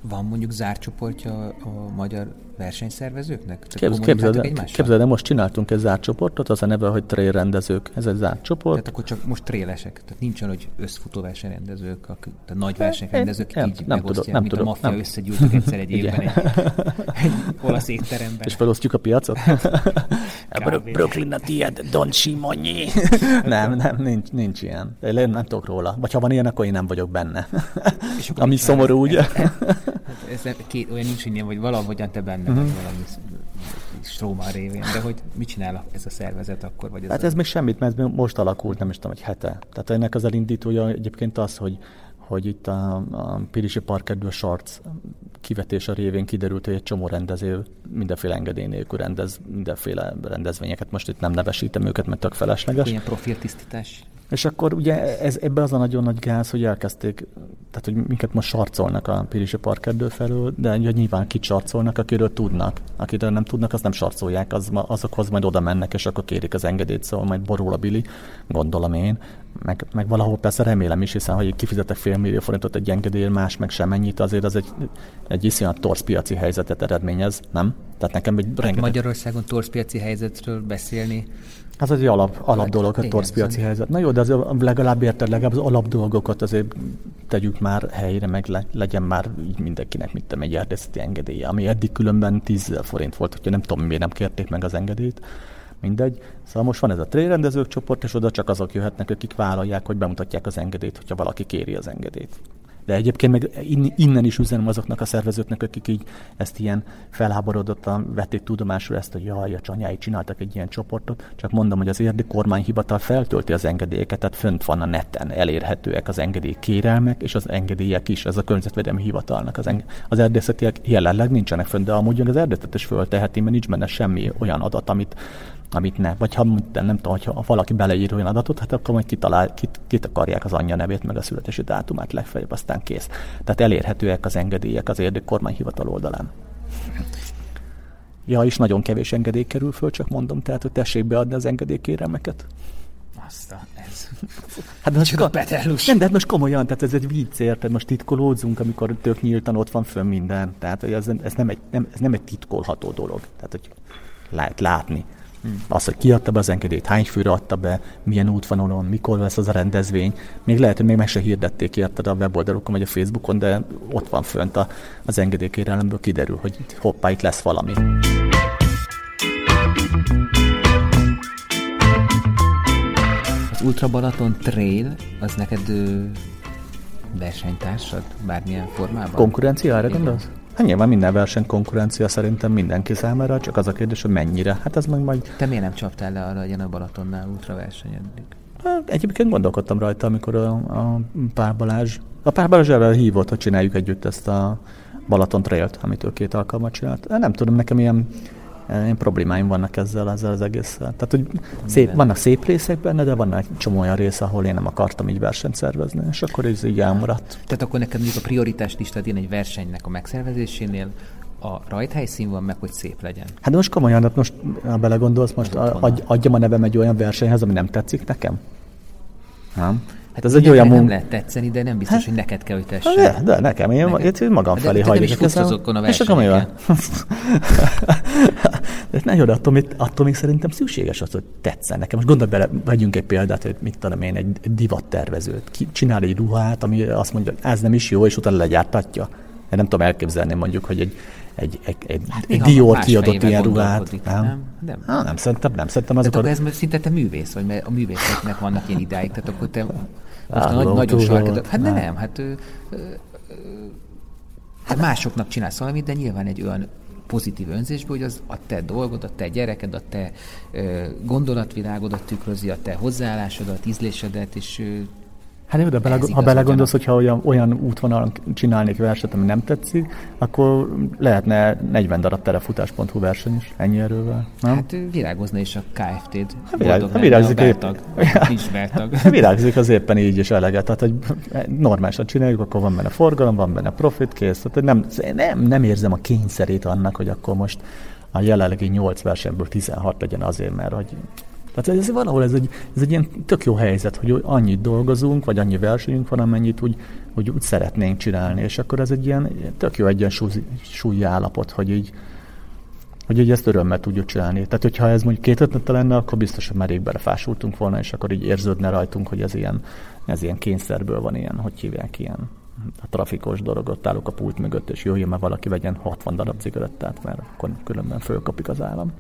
van mondjuk zárcsoportja a magyar versenyszervezőknek? Képz, képzeld, el, képzeld el, most csináltunk egy zárt csoportot, az a neve, hogy trail rendezők. Ez egy zárt csoport. Tehát akkor csak most trélesek. Tehát nincs olyan, hogy összfutó versenyrendezők, tehát nagy versenyrendezők nem, így nem tudok, nem mint tudok, a maffia nem. összegyűltük egyszer egy évben egy, egy olasz étteremben. És felosztjuk a piacot? Brooklyn a tiéd, Don Simonyi. nem, nem, nincs, nincs ilyen. Én nem tudok róla. Vagy ha van ilyen, akkor én nem vagyok benne. Ami szomorú, ugye? Ez, ez, két, olyan nincs ilyen, vagy valahogyan te benne uh-huh. valami Stróma révén, de hogy mit csinál ez a szervezet akkor? Vagy ez hát ez a... még semmit, mert most alakult, nem is tudom, egy hete. Tehát ennek az elindítója egyébként az, hogy hogy itt a, a Pirisi Parkerdő Sarc kivetése révén kiderült, hogy egy csomó rendező mindenféle engedély nélkül rendez mindenféle rendezvényeket. Most itt nem nevesítem őket, mert tök felesleges. Ilyen profiltisztítás. És akkor ugye ez, ebbe az a nagyon nagy gáz, hogy elkezdték, tehát hogy minket most sarcolnak a Pirisi Parkerdő felől, de ugye nyilván kit sarcolnak, akiről tudnak. Akiről nem tudnak, azt nem sarcolják, az, azokhoz majd oda mennek, és akkor kérik az engedélyt, szóval majd borul a Bili, gondolom én. Meg, meg valahol persze remélem is, hiszen hogy kifizetek fél millió forintot egy engedélyért, más meg sem ennyit, azért az egy, egy iszonyat torz piaci helyzetet eredményez, nem? Tehát nekem egy hát rengeteg... Magyarországon torz piaci helyzetről beszélni, Hát az egy alap, alap dolog, a torcpiaci helyzet. Na jó, de az legalább érted, legalább az alap dolgokat azért tegyük már helyre, meg le, legyen már így mindenkinek, mint egy erdészeti engedélye, ami eddig különben 10 forint volt, hogyha nem tudom, miért nem kérték meg az engedélyt. Mindegy. Szóval most van ez a trérendezők csoport, és oda csak azok jöhetnek, akik vállalják, hogy bemutatják az engedélyt, hogyha valaki kéri az engedélyt. De egyébként meg innen is üzenem azoknak a szervezőknek, akik így ezt ilyen felháborodottan vették tudomásul ezt, hogy jaj, a csanyái csináltak egy ilyen csoportot, csak mondom, hogy az érdi kormányhivatal feltölti az engedélyeket, tehát fönt van a neten elérhetőek az engedély kérelmek, és az engedélyek is, ez a környezetvédelmi hivatalnak. Az, enge- az erdészetiek jelenleg nincsenek fönt, de amúgy az erdészetes fölteheti, mert nincs benne semmi olyan adat, amit amit ne. Vagy ha nem, nem tudom, ha valaki beleír olyan adatot, hát akkor majd kitalál, kit, kit akarják az anyja nevét, meg a születési dátumát legfeljebb, aztán kész. Tehát elérhetőek az engedélyek az érdekkormányhivatal oldalán. Ja, és nagyon kevés engedély kerül föl, csak mondom, tehát, hogy tessék beadni az engedélykérelmeket. Azt a, ez. Hát most, Csak a petellus. nem, de hát most komolyan, tehát ez egy vicc, érted? Most titkolódzunk, amikor tök nyíltan ott van fönn minden. Tehát hogy ez, ez, nem egy, nem, ez nem egy titkolható dolog. Tehát, hogy lehet látni. Hmm. Az, hogy ki adta be az engedélyt, hány főre adta be, milyen útvonalon, mikor lesz az a rendezvény. Még lehet, hogy még meg se hirdették érted a weboldalukon vagy a Facebookon, de ott van fönt a, az engedélykérelemből kiderül, hogy hoppá, itt lesz valami. Az Ultra Balaton Trail, az neked ö, versenytársad bármilyen formában? Konkurenciára Igen. gondolsz? Hát nyilván minden verseny konkurencia szerintem mindenki számára, csak az a kérdés, hogy mennyire. Hát ez meg majd Te miért nem csaptál le arra, hogy a Balatonnál ultra versenyedik? Hát, Egyébként gondolkodtam rajta, amikor a, a Pár Balázs, a Pár Balázs erre hívott, hogy csináljuk együtt ezt a Balaton Trail-t, amit ő két alkalmat csinált. Nem tudom, nekem ilyen, ilyen problémáim vannak ezzel, ezzel az egésszel. Tehát, hogy szép, vannak szép részek benne, de vannak egy csomó olyan rész, ahol én nem akartam így versenyt szervezni, és akkor ez így elmaradt. Tehát akkor neked mondjuk a prioritás listát ilyen egy versenynek a megszervezésénél a rajthelyszín van meg, hogy szép legyen. Hát de most komolyan, hát most ha belegondolsz, most van. adj, adjam a nevem egy olyan versenyhez, ami nem tetszik nekem? Nem? Hát ez egy olyan nem munka. lehet tetszeni, de nem biztos, hogy neked kell, hogy tessen. De, de nekem, én, Neked? magam De- felé nem is futsz azokon a És akkor mi van? De ne de attól, attól még szerintem szükséges az, hogy tetszen nekem. Most gondolj bele, vegyünk egy példát, hogy mit tudom én, egy divattervezőt. Ki csinál egy ruhát, ami azt mondja, hogy ez nem is jó, és utána legyártatja. Én nem tudom elképzelni mondjuk, hogy egy, egy, egy, egy, Hát egy Dior kiadott ilyen ruhát. nem? Nem. Há, nem, szerintem, nem, szerintem Tehát azok akkor ez szinte te művész vagy, mert a művészeknek vannak ilyen idáig, tehát akkor te most nagy, nagyon sarkad. Hát Nem. nem, hát, ö, ö, hát másoknak csinálsz valamit, de nyilván egy olyan pozitív önzésből, hogy az a te dolgod, a te gyereked, a te ö, gondolatvilágodat tükrözi, a te hozzáállásodat, ízlésedet, és ö, Hát jó, de bele, Ez ha belegondolsz, hogyha olyan, olyan útvonalon csinálnék versenyt, ami nem tetszik, akkor lehetne 40 darab terefutás.hu verseny is, ennyi erővel, nem? hát virágozna is a KFT-d. Hát virág- hát virágzik épp. Nincs beltag. Hát Virágzik az éppen így is eleget, tehát hogy normálisan csináljuk, akkor van benne forgalom, van benne profit, kész. Tehát nem, nem, nem érzem a kényszerét annak, hogy akkor most a jelenlegi 8 versenyből 16 legyen azért, mert hogy tehát ez valahol ez egy, ez egy ilyen tök jó helyzet, hogy annyit dolgozunk, vagy annyi versenyünk van, amennyit úgy, hogy úgy szeretnénk csinálni, és akkor ez egy ilyen tök jó egyensúlyi állapot, hogy így, hogy így ezt örömmel tudjuk csinálni. Tehát, hogyha ez mondjuk két ötlete lenne, akkor biztos, hogy már rég belefásultunk volna, és akkor így érződne rajtunk, hogy ez ilyen, ez ilyen kényszerből van ilyen, hogy hívják ilyen a trafikos dolog, ott állok a pult mögött, és jöjjön már valaki vegyen 60 darab cigarettát, mert akkor különben fölkapik az állam.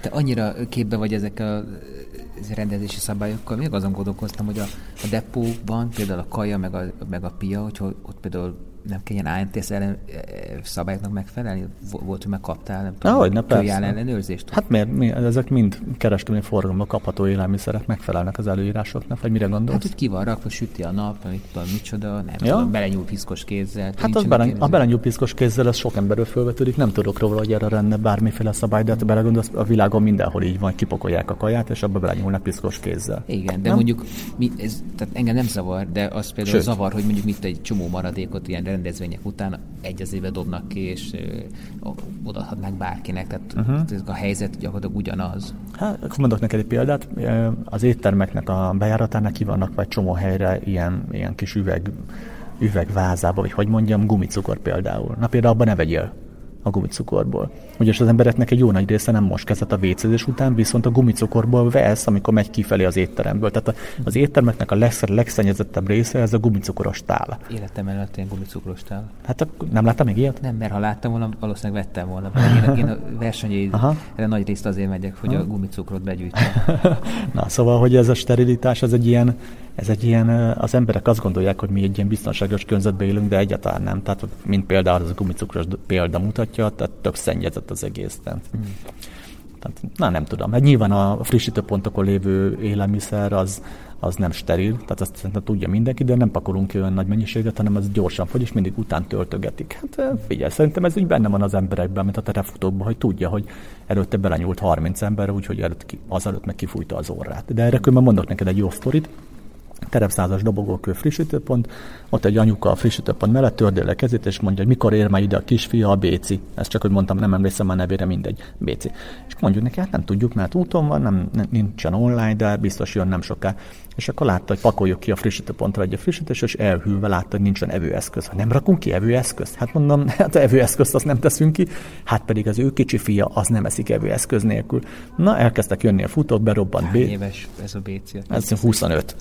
Te annyira képbe vagy ezekkel a rendezési szabályokkal, még azon gondolkoztam, hogy a, a depóban például a kaja meg a, meg a pia, hogy ott például nem kell ilyen ANTS ellen, e, szabályoknak megfelelni? Vo- Volt, hogy megkaptál, nem tudom, Ahogy, ne, persze. ellenőrzést? Hát miért? Mi, ezek mind kereskedelmi forgalomban kapható élelmiszerek megfelelnek az előírásoknak, vagy mire gondolsz? Hát, hogy ki van rakva, süti a nap, mit tudom, micsoda, nem Ja. tudom, belenyúl piszkos kézzel. Hát az nincsenek bele, ilyen a belenyúl piszkos kézzel, ez sok emberről fölvetődik, nem tudok róla, hogy erre lenne bármiféle szabály, de hát belegondolsz, a világon mindenhol így van, kipakolják a kaját, és abba belenyúlnak piszkos kézzel. Igen, de Nem? mondjuk, mi, ez, tehát engem nem zavar, de az például. Sőt. zavar, hogy mondjuk mit egy csomó maradékot ilyen rendezvények után egy az éve dobnak ki, és odaadhatnák bárkinek, tehát uh-huh. a helyzet gyakorlatilag ugyanaz. Hát, akkor mondok neked egy példát. Az éttermeknek a bejáratánál ki vannak vagy csomó helyre ilyen, ilyen kis üveg, üvegvázába, vagy hogy mondjam, gumicukor például. Na például abban ne vegyél a gumicukorból. Ugyanis az embereknek egy jó nagy része nem most kezet a vécézés után, viszont a gumicukorból vesz, amikor megy kifelé az étteremből. Tehát a- az éttermeknek a legszer, legszennyezettebb része ez a gumicukoros tál. Életem előtt ilyen gumicukros tál. Hát nem láttam még ilyet? Nem, mert ha láttam volna, valószínűleg vettem volna. Én, én a versenyeire Aha. nagy részt azért megyek, hogy a gumicukrot begyűjtöm. Na, szóval, hogy ez a sterilitás, ez egy ilyen, ez egy ilyen, az emberek azt gondolják, hogy mi egy ilyen biztonságos környezetben élünk, de egyáltalán nem. Tehát, mint például az a gumicukros példa mutatja, tehát tök szennyezett az egész. Tehát, tehát, na nem tudom. Hát nyilván a frissítőpontokon lévő élelmiszer az, az nem steril, tehát azt szerintem tudja mindenki, de nem pakolunk ki olyan nagy mennyiséget, hanem az gyorsan fogy, és mindig után töltögetik. Hát figyelj, szerintem ez úgy benne van az emberekben, mint a terefutókban, hogy tudja, hogy előtte belenyúlt 30 ember, úgyhogy előtt, az előtt meg kifújta az orrát. De erre különben mondok neked egy jó sztorit, terepszázas dobogókő frissítőpont, ott egy anyuka a frissítőpont mellett tördél le kezét, és mondja, hogy mikor ér már ide a kisfia, a Béci. Ezt csak, hogy mondtam, nem emlékszem a nevére, mindegy, Béci. És mondjuk neki, hát nem tudjuk, mert úton van, nem, nincsen online, de biztos jön nem soká. És akkor látta, hogy pakoljuk ki a frissítőpontra egy frissítés, és elhűlve látta, hogy nincsen evőeszköz. Ha nem rakunk ki evőeszközt? Hát mondom, hát evőeszközt azt nem teszünk ki, hát pedig az ő kicsi fia az nem eszik evőeszköz nélkül. Na, elkezdtek jönni a futók, berobbant B. éves ez a BC? Ez 25.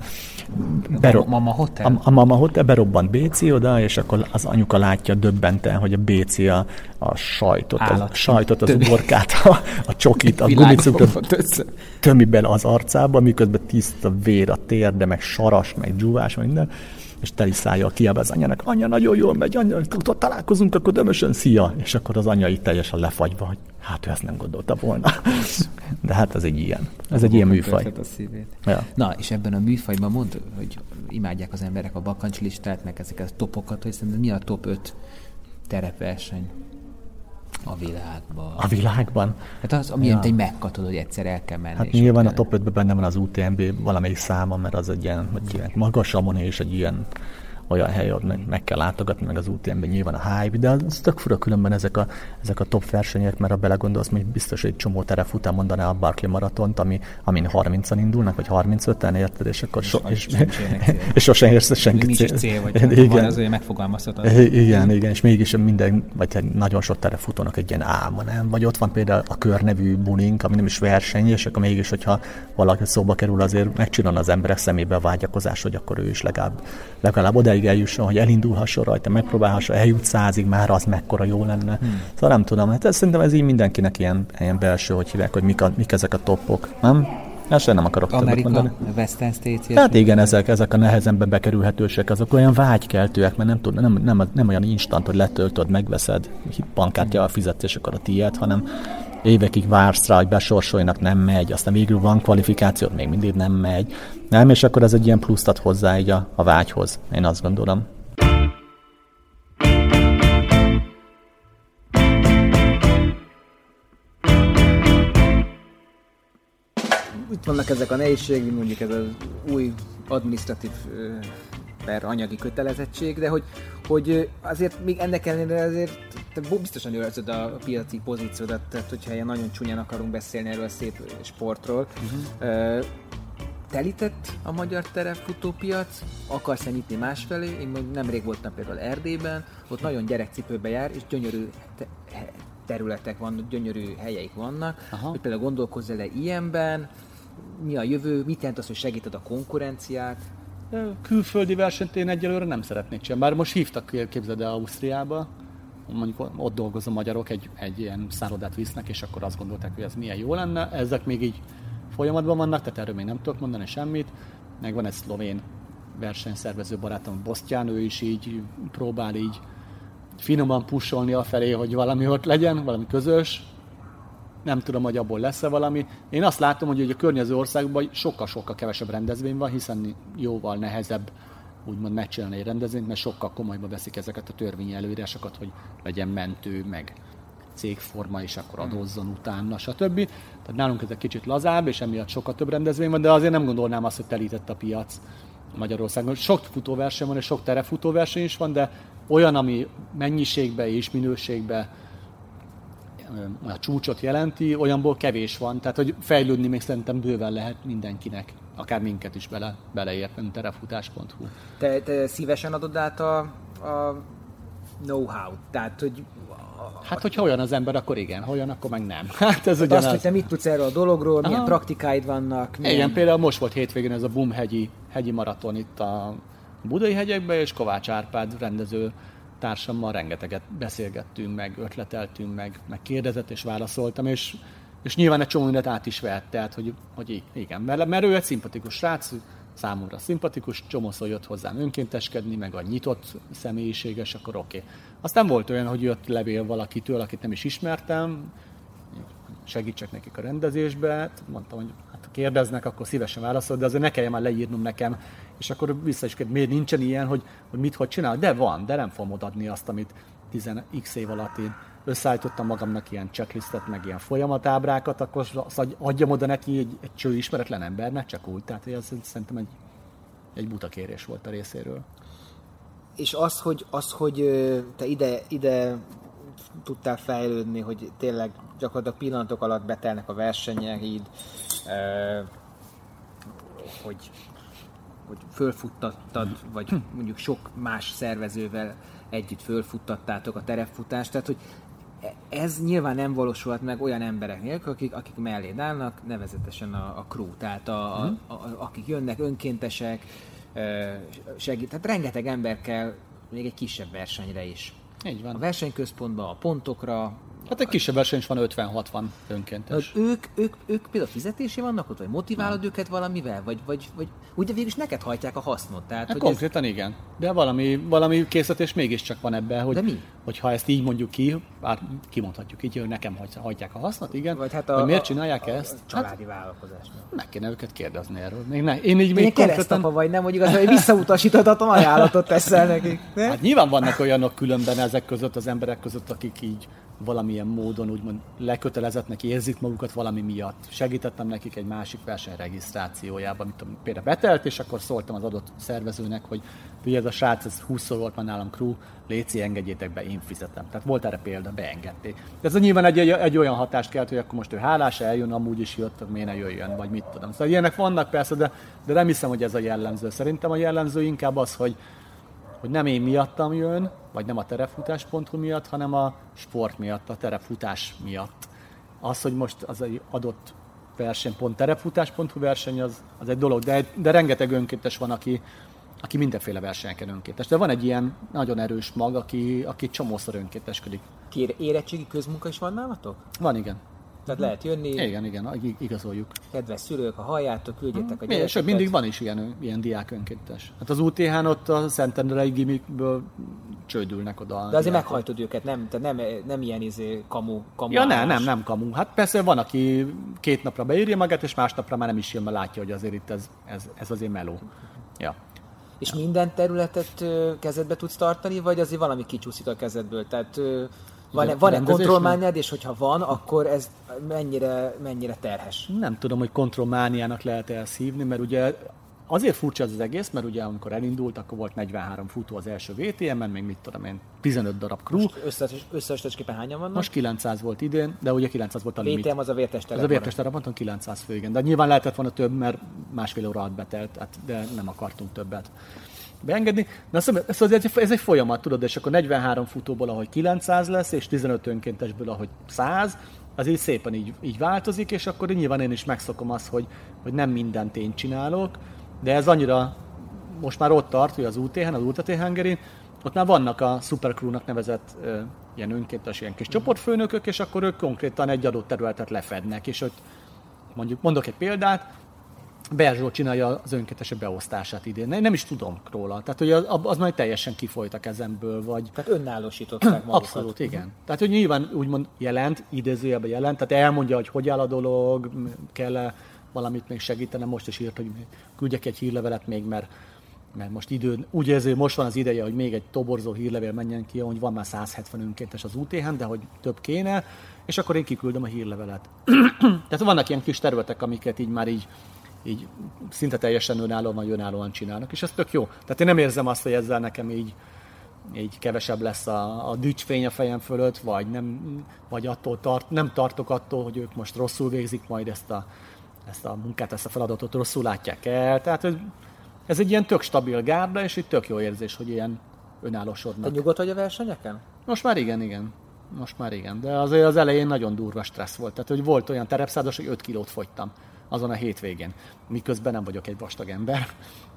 Bero- a Mama Hotel? A, a Mama Hotel berobbant BC oda, és akkor az anyuka látja döbbenten, hogy a BC a, a sajtot, a sajtot, az uborkát, a, a csokit, a gumicukrot tömi bele az arcába, miközben tiszta vér a térde, meg saras, meg dzsúvás, meg minden és teli szájjal kiább az anyának, anya nagyon jól megy, anya, találkozunk, akkor dömösön, szia! És akkor az anya így teljesen lefagyva, hogy hát ő ezt nem gondolta volna. De hát ez egy ilyen. Ez egy ilyen műfaj. A szívét. Ja. Na, és ebben a műfajban mond, hogy imádják az emberek a bakancslistát, meg ezeket a topokat, hogy szerintem mi a top 5 terepverseny a világban. A világban? Hát az, ami ja. egy megkatod, hogy egyszer el kell menni. Hát nyilván a top 5-ben benne van az UTMB valamelyik száma, mert az egy ilyen, hogy ilyen magas és egy ilyen olyan hely, ahol meg, kell látogatni, meg az UTM-ben nyilván a hype, de az tök fura különben ezek a, ezek a top versenyek, mert ha belegondolsz, még biztos egy csomó terefután mondaná a Barkley maratont, ami, amin 30-an indulnak, vagy 35-en, érted, és akkor so, és, és, sosem érsz senki Nincs cél. cél vagy igen. van, az, hogy megfogalmazhatod. Igen, igen, és mégis minden, vagy hát nagyon sok terefutónak egy ilyen álma, nem? Vagy ott van például a körnevű bulink, ami nem is verseny, és akkor mégis, hogyha valaki szóba kerül, azért megcsinál az emberek szemébe a vágyakozás, hogy akkor ő is legalább, legalább odáig odáig eljusson, hogy elindulhasson rajta, megpróbálhasson, eljut százig, már az mekkora jó lenne. Hmm. Szóval nem tudom, hát ez, szerintem ez így mindenkinek ilyen, ilyen belső, hogy hívják, hogy mik, a, mik ezek a topok, nem? Ezt nem akarok Amerika, mondani. Western States. Hát igen, ezek, ezek a nehezenben bekerülhetősek, azok olyan vágykeltőek, mert nem, tud, nem, nem, nem olyan instant, hogy letöltöd, megveszed, bankkártyával fizetsz, és akkor a tiéd, hanem évekig vársz rá, hogy besorsoljanak, nem megy, aztán végül van kvalifikáció, még mindig nem megy. Nem, és akkor ez egy ilyen pluszt ad hozzá így a, a vágyhoz, én azt gondolom. Itt vannak ezek a nehézségek, mondjuk ez az új administratív per anyagi kötelezettség, de hogy, hogy azért még ennek ellenére azért te biztosan érzed a piaci pozíciódat, tehát hogyha ilyen nagyon csúnyán akarunk beszélni erről a szép sportról. Uh-huh. Telített a magyar terepfutópiac, akarsz-e nyitni másfelé? Én még nemrég voltam például Erdélyben, ott nagyon gyerekcipőbe jár, és gyönyörű te- területek vannak, gyönyörű helyeik vannak, Aha. hogy például gondolkozz el ilyenben, mi a jövő, mit jelent az, hogy segíted a konkurenciát, Külföldi versenyt én egyelőre nem szeretnék csinálni. Bár most hívtak, képzeld el, Ausztriába, mondjuk ott dolgozó magyarok egy, egy ilyen szállodát visznek, és akkor azt gondolták, hogy ez milyen jó lenne. Ezek még így folyamatban vannak, tehát erről még nem tudok mondani semmit. Meg van egy szlovén versenyszervező barátom, Bosztyán, ő is így próbál így finoman pusolni afelé, hogy valami ott legyen, valami közös, nem tudom, hogy abból lesz-e valami. Én azt látom, hogy a környező országban sokkal-sokkal kevesebb rendezvény van, hiszen jóval nehezebb úgymond megcsinálni egy rendezvényt, mert sokkal komolyba veszik ezeket a törvényi előírásokat, hogy legyen mentő, meg cégforma, és akkor adózzon utána, stb. Tehát nálunk ez egy kicsit lazább, és emiatt sokkal több rendezvény van, de azért nem gondolnám azt, hogy telített a piac Magyarországon. Sok futóverseny van, és sok terefutóverseny is van, de olyan, ami mennyiségbe és minőségbe a csúcsot jelenti, olyanból kevés van, tehát hogy fejlődni még szerintem bőven lehet mindenkinek, akár minket is bele, beleérteni, terefutás.hu. Te, te szívesen adod át a, a know-how, tehát hogy Hát, hogyha olyan az ember, akkor igen, ha olyan, akkor meg nem. Hát ez hát azt, hogy te mit tudsz erről a dologról, Aha. milyen praktikáid vannak. Milyen... Igen, például most volt hétvégén ez a Bum hegyi, hegyi maraton itt a Budai hegyekben, és Kovács Árpád rendező társammal rengeteget beszélgettünk, meg ötleteltünk, meg, meg kérdezett és válaszoltam, és, és nyilván egy csomó mindent át is vett, tehát hogy, hogy igen, mert, mert ő egy szimpatikus srác, számomra szimpatikus, csomószor jött hozzám önkénteskedni, meg a nyitott személyiséges, akkor oké. Okay. Aztán volt olyan, hogy jött levél valakitől, akit nem is ismertem, segítsek nekik a rendezésbe, mondtam, hogy hát kérdeznek, akkor szívesen válaszol, de azért ne kelljen már leírnom nekem, és akkor vissza is kérdezni, miért nincsen ilyen, hogy, hogy mit, hogy csinál. De van, de nem fogom odaadni azt, amit 10x év alatt én összeállítottam magamnak ilyen checklistet, meg ilyen folyamatábrákat, akkor adjam oda neki egy, egy cső ismeretlen embernek, csak úgy. Tehát ez szerintem egy, egy buta kérés volt a részéről. És az, hogy, az, hogy te ide, ide tudtál fejlődni, hogy tényleg gyakorlatilag pillanatok alatt betelnek a versenyek, így, hogy, hogy fölfuttattad, vagy mondjuk sok más szervezővel együtt fölfuttattátok a terepfutást, tehát hogy ez nyilván nem valósulhat meg olyan emberek nélkül, akik, akik mellé állnak, nevezetesen a, a crew, tehát a, a, a, a, akik jönnek önkéntesek, segít, tehát rengeteg ember kell még egy kisebb versenyre is. Így van. A versenyközpontba, a pontokra, Hát egy kisebb verseny is van 50-60 önkéntes. Ők, ők, ők például fizetési vannak ott, vagy motiválod nem. őket valamivel? Vagy, vagy, vagy ugye végül is neked hajtják a hasznot? Tehát, hát hogy konkrétan ez... igen. De valami, valami készítés mégiscsak van ebben, hogy, De mi? hogyha ezt így mondjuk ki, bár kimondhatjuk így, hogy nekem hajtják a hasznot, igen. Vagy hát a, hogy miért csinálják a, ezt? A családi hát. Meg kéne őket kérdezni erről. Még ne, én így még konkrétan... vagy nem, hogy igaz, hogy visszautasíthatom ajánlatot teszel nekik. Ne? Hát nyilván vannak olyanok különben ezek között, az emberek között, akik így valamilyen módon úgymond lekötelezettnek érzik magukat valami miatt. Segítettem nekik egy másik verseny regisztrációjában, amit például betelt, és akkor szóltam az adott szervezőnek, hogy ugye ez a srác, ez 20 volt már nálam crew, léci, engedjétek be, én fizetem. Tehát volt erre példa, beengedték. De ez nyilván egy, egy, egy olyan hatást kelt, hogy akkor most ő hálás, eljön, amúgy is jött, miért ne jöjjön, vagy mit tudom. Szóval ilyenek vannak persze, de, de nem hiszem, hogy ez a jellemző. Szerintem a jellemző inkább az, hogy, hogy nem én miattam jön, vagy nem a terefutás.hu miatt, hanem a sport miatt, a terefutás miatt. Az, hogy most az egy adott verseny, pont terefutás.hu verseny, az, az egy dolog, de, de rengeteg önkéntes van, aki, aki mindenféle versenyeken önkéntes. De van egy ilyen nagyon erős mag, aki, aki csomószor önkénteskedik. Kér érettségi közmunka is van nálatok? Van, igen. Tehát lehet jönni. Igen, igen, igazoljuk. Kedves szülők, ha halljátok, küldjetek a gyerekeket. Sőt, mindig van is ilyen, ilyen diák önkéntes. Hát az UTH-n ott a Szentendrei gimikből csődülnek oda. De azért meghajtod őket, nem, tehát nem, nem ilyen izé kamu, kamu Ja, nem, nem, nem kamu. Hát persze van, aki két napra beírja magát, és másnapra már nem is jön, mert látja, hogy azért itt ez, ez, ez azért meló. Ja. És minden területet kezedbe tudsz tartani, vagy azért valami kicsúszik a kezedből? Tehát van-e, van-e kontrollmániád, és hogyha van, akkor ez mennyire, mennyire terhes? Nem tudom, hogy kontrollmániának lehet ezt hívni, mert ugye azért furcsa ez az egész, mert ugye amikor elindult, akkor volt 43 futó az első VTM-en, még mit tudom én, 15 darab crew. Most összes, összesképpen hányan vannak? Most 900 volt idén, de ugye 900 volt a limit. VTM az a vértes terep. Az a vértes terep, mondtam 900 fő, igen. De nyilván lehetett volna több, mert másfél óra alatt betelt, hát, de nem akartunk többet beengedni. Na szóval ez, ez, egy, ez egy folyamat, tudod, és akkor 43 futóból, ahogy 900 lesz, és 15 önkéntesből, ahogy 100, az így szépen így, így változik, és akkor nyilván én is megszokom azt, hogy, hogy nem mindent én csinálok, de ez annyira most már ott tart, hogy az UTH-n, az UTT Hungary, ott már vannak a Supercrew-nak nevezett ö, ilyen önkéntes, ilyen kis csoportfőnökök, és akkor ők konkrétan egy adott területet lefednek, és ott mondjuk mondok egy példát, Berzsó csinálja az önkéntesek beosztását idén. Nem is tudom róla. Tehát, hogy az, az majd teljesen kifolyt a kezemből, vagy... Tehát önállósították magukat. Abszolút, igen. Uh-huh. Tehát, hogy nyilván úgymond jelent, idézőjelben jelent, tehát elmondja, hogy hogy áll a dolog, kell-e valamit még segíteni. Most is írt, hogy küldjek egy hírlevelet még, mert mert most idő, úgy érzi, most van az ideje, hogy még egy toborzó hírlevél menjen ki, hogy van már 170 önkéntes az UTH-n, de hogy több kéne, és akkor én kiküldöm a hírlevelet. Tehát vannak ilyen kis területek, amiket így már így így szinte teljesen önállóan, önállóan csinálnak, és ez tök jó. Tehát én nem érzem azt, hogy ezzel nekem így, így kevesebb lesz a, a dicsfény a fejem fölött, vagy, nem, vagy attól tart, nem tartok attól, hogy ők most rosszul végzik majd ezt a, ezt a munkát, ezt a feladatot rosszul látják el. Tehát ez, ez egy ilyen tök stabil gárda, és egy tök jó érzés, hogy ilyen önállósodnak. Te nyugodt vagy a versenyeken? Most már igen, igen. Most már igen. De azért az elején nagyon durva stressz volt. Tehát, hogy volt olyan terepszádos, hogy 5 kilót fogytam azon a hétvégén. Miközben nem vagyok egy vastag ember,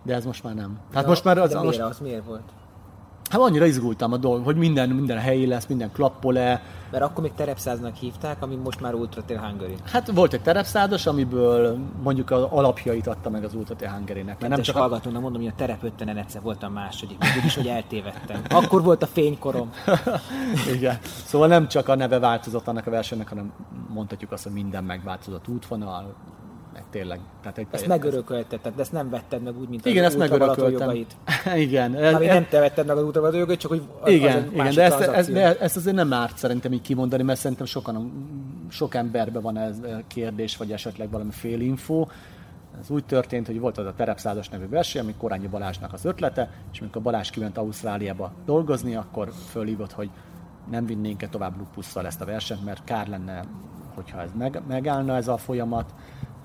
de ez most már nem. Hát most már az, de miért, most... az miért volt? Hát annyira izgultam a dolog, hogy minden, minden helyi lesz, minden klappol-e. Mert akkor még terepszáznak hívták, ami most már Ultra Trail Hungary. Hát volt egy terepszádos, amiből mondjuk az alapjait adta meg az Ultra Trail Hungary-nek. Mert nem csak hallgatónak mondom, hogy a terep öttenen egyszer voltam második, is, hogy eltévedtem. Akkor volt a fénykorom. Igen. Szóval nem csak a neve változott annak a versenynek, hanem mondhatjuk azt, hogy minden megváltozott útvonal, meg tényleg. Tehát egy, ezt megörökölted, tehát ezt nem vetted meg úgy, mint igen, az ezt megörököltem. jogait. igen. Ez, Ami nem te vetted meg az ultravalató jogait, csak hogy az, igen, az igen, de ezt, ez, de ezt azért nem árt szerintem így kimondani, mert szerintem sokan, sok emberben van ez kérdés, vagy esetleg valami fél info. Ez úgy történt, hogy volt az a Terepszázas nevű verseny, ami Korányi Balázsnak az ötlete, és amikor Balázs kiment Ausztráliába dolgozni, akkor fölhívott, hogy nem vinnénk-e tovább lupusszal ezt a versenyt, mert kár lenne, hogyha ez meg, megállna ez a folyamat,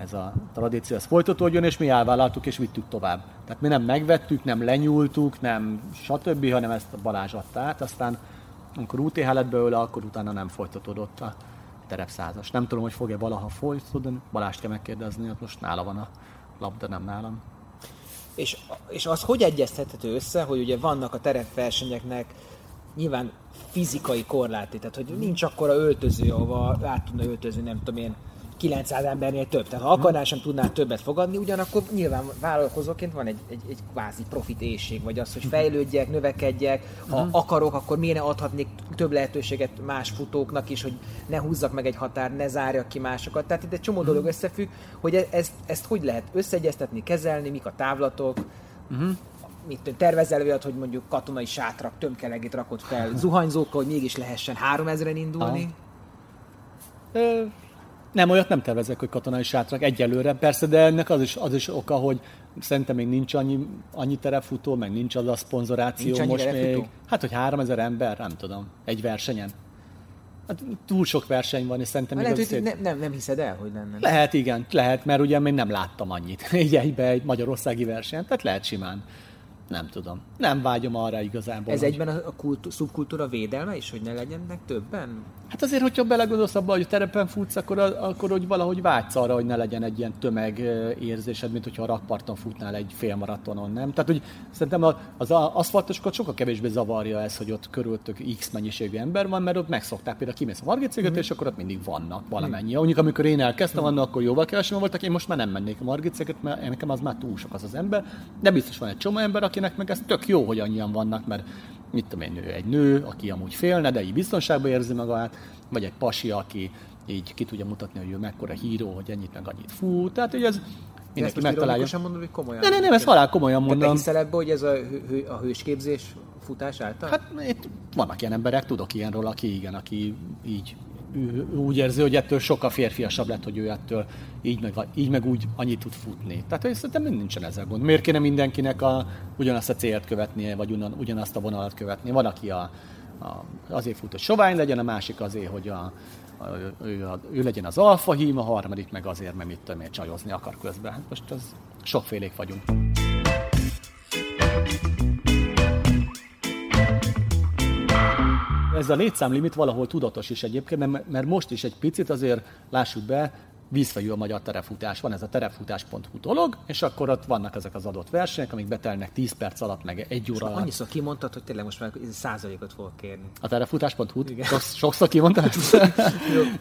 ez a tradíció, ez folytatódjon, és mi elvállaltuk és vittük tovább. Tehát mi nem megvettük, nem lenyúltuk, nem stb., hanem ezt a Balázs adta át, aztán amikor UTH lett belőle, akkor utána nem folytatódott a terepszázas. Nem tudom, hogy fog-e valaha folytatódni, Balást kell megkérdezni, ott most nála van a labda, nem nálam. És, és az hogy egyeztethető össze, hogy ugye vannak a terepversenyeknek nyilván fizikai korláti, tehát hogy nincs akkora öltöző, ahova át tudna öltözni, nem tudom én, 900 embernél több. Tehát ha akarnál, sem tudnál többet fogadni, ugyanakkor nyilván vállalkozóként van egy, egy, egy kvázi profit éjség, vagy az, hogy fejlődjek, növekedjek, ha uh-huh. akarok, akkor miért ne adhatnék több lehetőséget más futóknak is, hogy ne húzzak meg egy határ, ne zárjak ki másokat. Tehát itt egy csomó dolog uh-huh. összefügg, hogy e- ezt, ezt hogy lehet összeegyeztetni, kezelni, mik a távlatok, uh-huh mit tervezel olyat, hogy mondjuk katonai sátrak tömkelegét rakott fel zuhanyzókkal, hogy mégis lehessen 3000-en indulni? Ö, nem, olyat nem tervezek, hogy katonai sátrak egyelőre, persze, de ennek az is, az is oka, hogy szerintem még nincs annyi, annyi terefutó, meg nincs az a szponzoráció nincs most még. Hát, hogy 3000 ember, nem tudom, egy versenyen. Hát túl sok verseny van, és szerintem... Lehet, hogy szép... nem, nem hiszed el, hogy lenne. Lehet, igen, lehet, mert ugye még nem láttam annyit egy egybe egy magyarországi versenyt, tehát lehet simán nem tudom. Nem vágyom arra igazából. Ez hogy... egyben a kultú, szubkultúra védelme is, hogy ne legyenek többen? Hát azért, hogyha belegondolsz abba, hogy terepen futsz, akkor, akkor hogy valahogy vágysz arra, hogy ne legyen egy ilyen tömegérzésed, mint hogyha a rakparton futnál egy félmaratonon, nem? Tehát, hogy szerintem az, aszfaltosokat sokkal kevésbé zavarja ez, hogy ott körülöttük X mennyiségű ember van, mert ott megszokták például kimész a Margit mm. és akkor ott mindig vannak valamennyi. Mm. Mondjuk amikor én elkezdtem, mm. akkor jóval kevesebben voltak, én most már nem mennék a Margit mert nekem az már túl sok az az ember, de biztos van egy csomó ember, akinek meg ez tök jó, hogy annyian vannak, mert mit tudom én, ő egy nő, aki amúgy félne, de így biztonságban érzi magát, vagy egy pasi, aki így ki tudja mutatni, hogy ő mekkora híró, hogy ennyit meg annyit fut. Tehát, hogy ez mindenki megtalálja. Ezt mondod, hogy komolyan? Nem, nem, nem, ezt halál komolyan mondom. Te hiszel ebbe, hogy ez a, hő, a hősképzés futás által? Hát itt vannak ilyen emberek, tudok ilyenről, aki igen, aki így úgy érzi, hogy ettől sokkal férfiasabb lett, hogy ő ettől így meg, így meg úgy annyit tud futni. Tehát hogy szerintem nincsen ezzel gond. Miért kéne mindenkinek a, ugyanazt a célt követnie, vagy ugyan, ugyanazt a vonalat követni? Van, aki a, a, azért fut, hogy sovány legyen, a másik azért, hogy a, a, ő, a, ő legyen az alfa hím, a harmadik meg azért, mert mit tudom csajozni akar közben. Hát most az sokfélék vagyunk. Ez a létszámlimit valahol tudatos is egyébként, mert most is egy picit azért lássuk be, vízfejű a magyar terefutás. Van ez a terefutás.hu dolog, és akkor ott vannak ezek az adott versenyek, amik betelnek 10 perc alatt, meg egy óra alatt. Annyiszor kimondtad, hogy tényleg most már százalékot fogok kérni. A terefutás.hu? Sokszor, sokszor kimondtad ezt?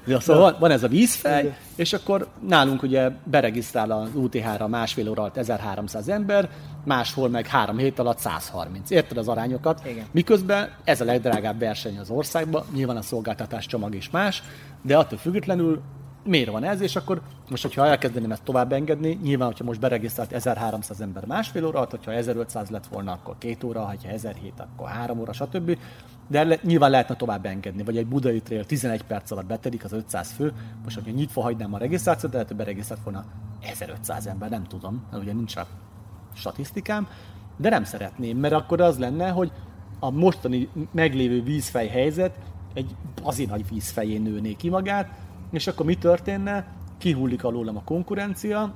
ja, szóval van, van, ez a vízfej, Igen. és akkor nálunk ugye beregisztrál az UTH-ra másfél óra alatt 1300 ember, máshol meg három hét alatt 130. Érted az arányokat? Igen. Miközben ez a legdrágább verseny az országban, nyilván a szolgáltatás csomag is más, de attól függetlenül miért van ez, és akkor most, hogyha elkezdeném ezt tovább engedni, nyilván, hogyha most beregisztrált 1300 ember másfél óra, hogyha 1500 lett volna, akkor két óra, ha 1007, akkor három óra, stb. De le, nyilván lehetne tovább engedni, vagy egy budai trail 11 perc alatt betedik az 500 fő, most, hogyha nyitva hagynám a regisztrációt, de lehet, hogy beregisztrált volna 1500 ember, nem tudom, mert ugye nincs a statisztikám, de nem szeretném, mert akkor az lenne, hogy a mostani meglévő vízfej helyzet egy bazi nagy vízfején nőné ki magát, és akkor mi történne? Kihullik alólam a konkurencia,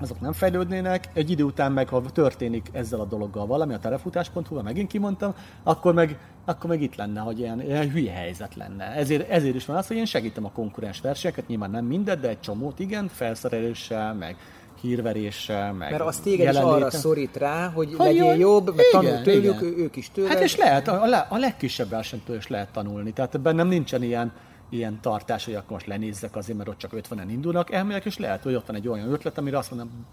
azok nem fejlődnének, egy idő után meg, ha történik ezzel a dologgal valami, a telefutás.hu, megint kimondtam, akkor meg, akkor meg itt lenne, hogy ilyen, ilyen hülye helyzet lenne. Ezért, ezért is van az, hogy én segítem a konkurens versenyeket, nyilván nem mindet, de egy csomót igen, felszereléssel, meg hírveréssel, meg Mert az téged is arra szorít rá, hogy ha legyél jön, jobb, meg tanul tőlük, igen. ők is tőled. Hát és lehet, a, a legkisebb versenytől is lehet tanulni, tehát ebben nem nincsen ilyen, ilyen tartás, hogy akkor most lenézzek azért, mert ott csak 50-en indulnak. Elmélek, és lehet, hogy ott van egy olyan ötlet, amire azt mondom,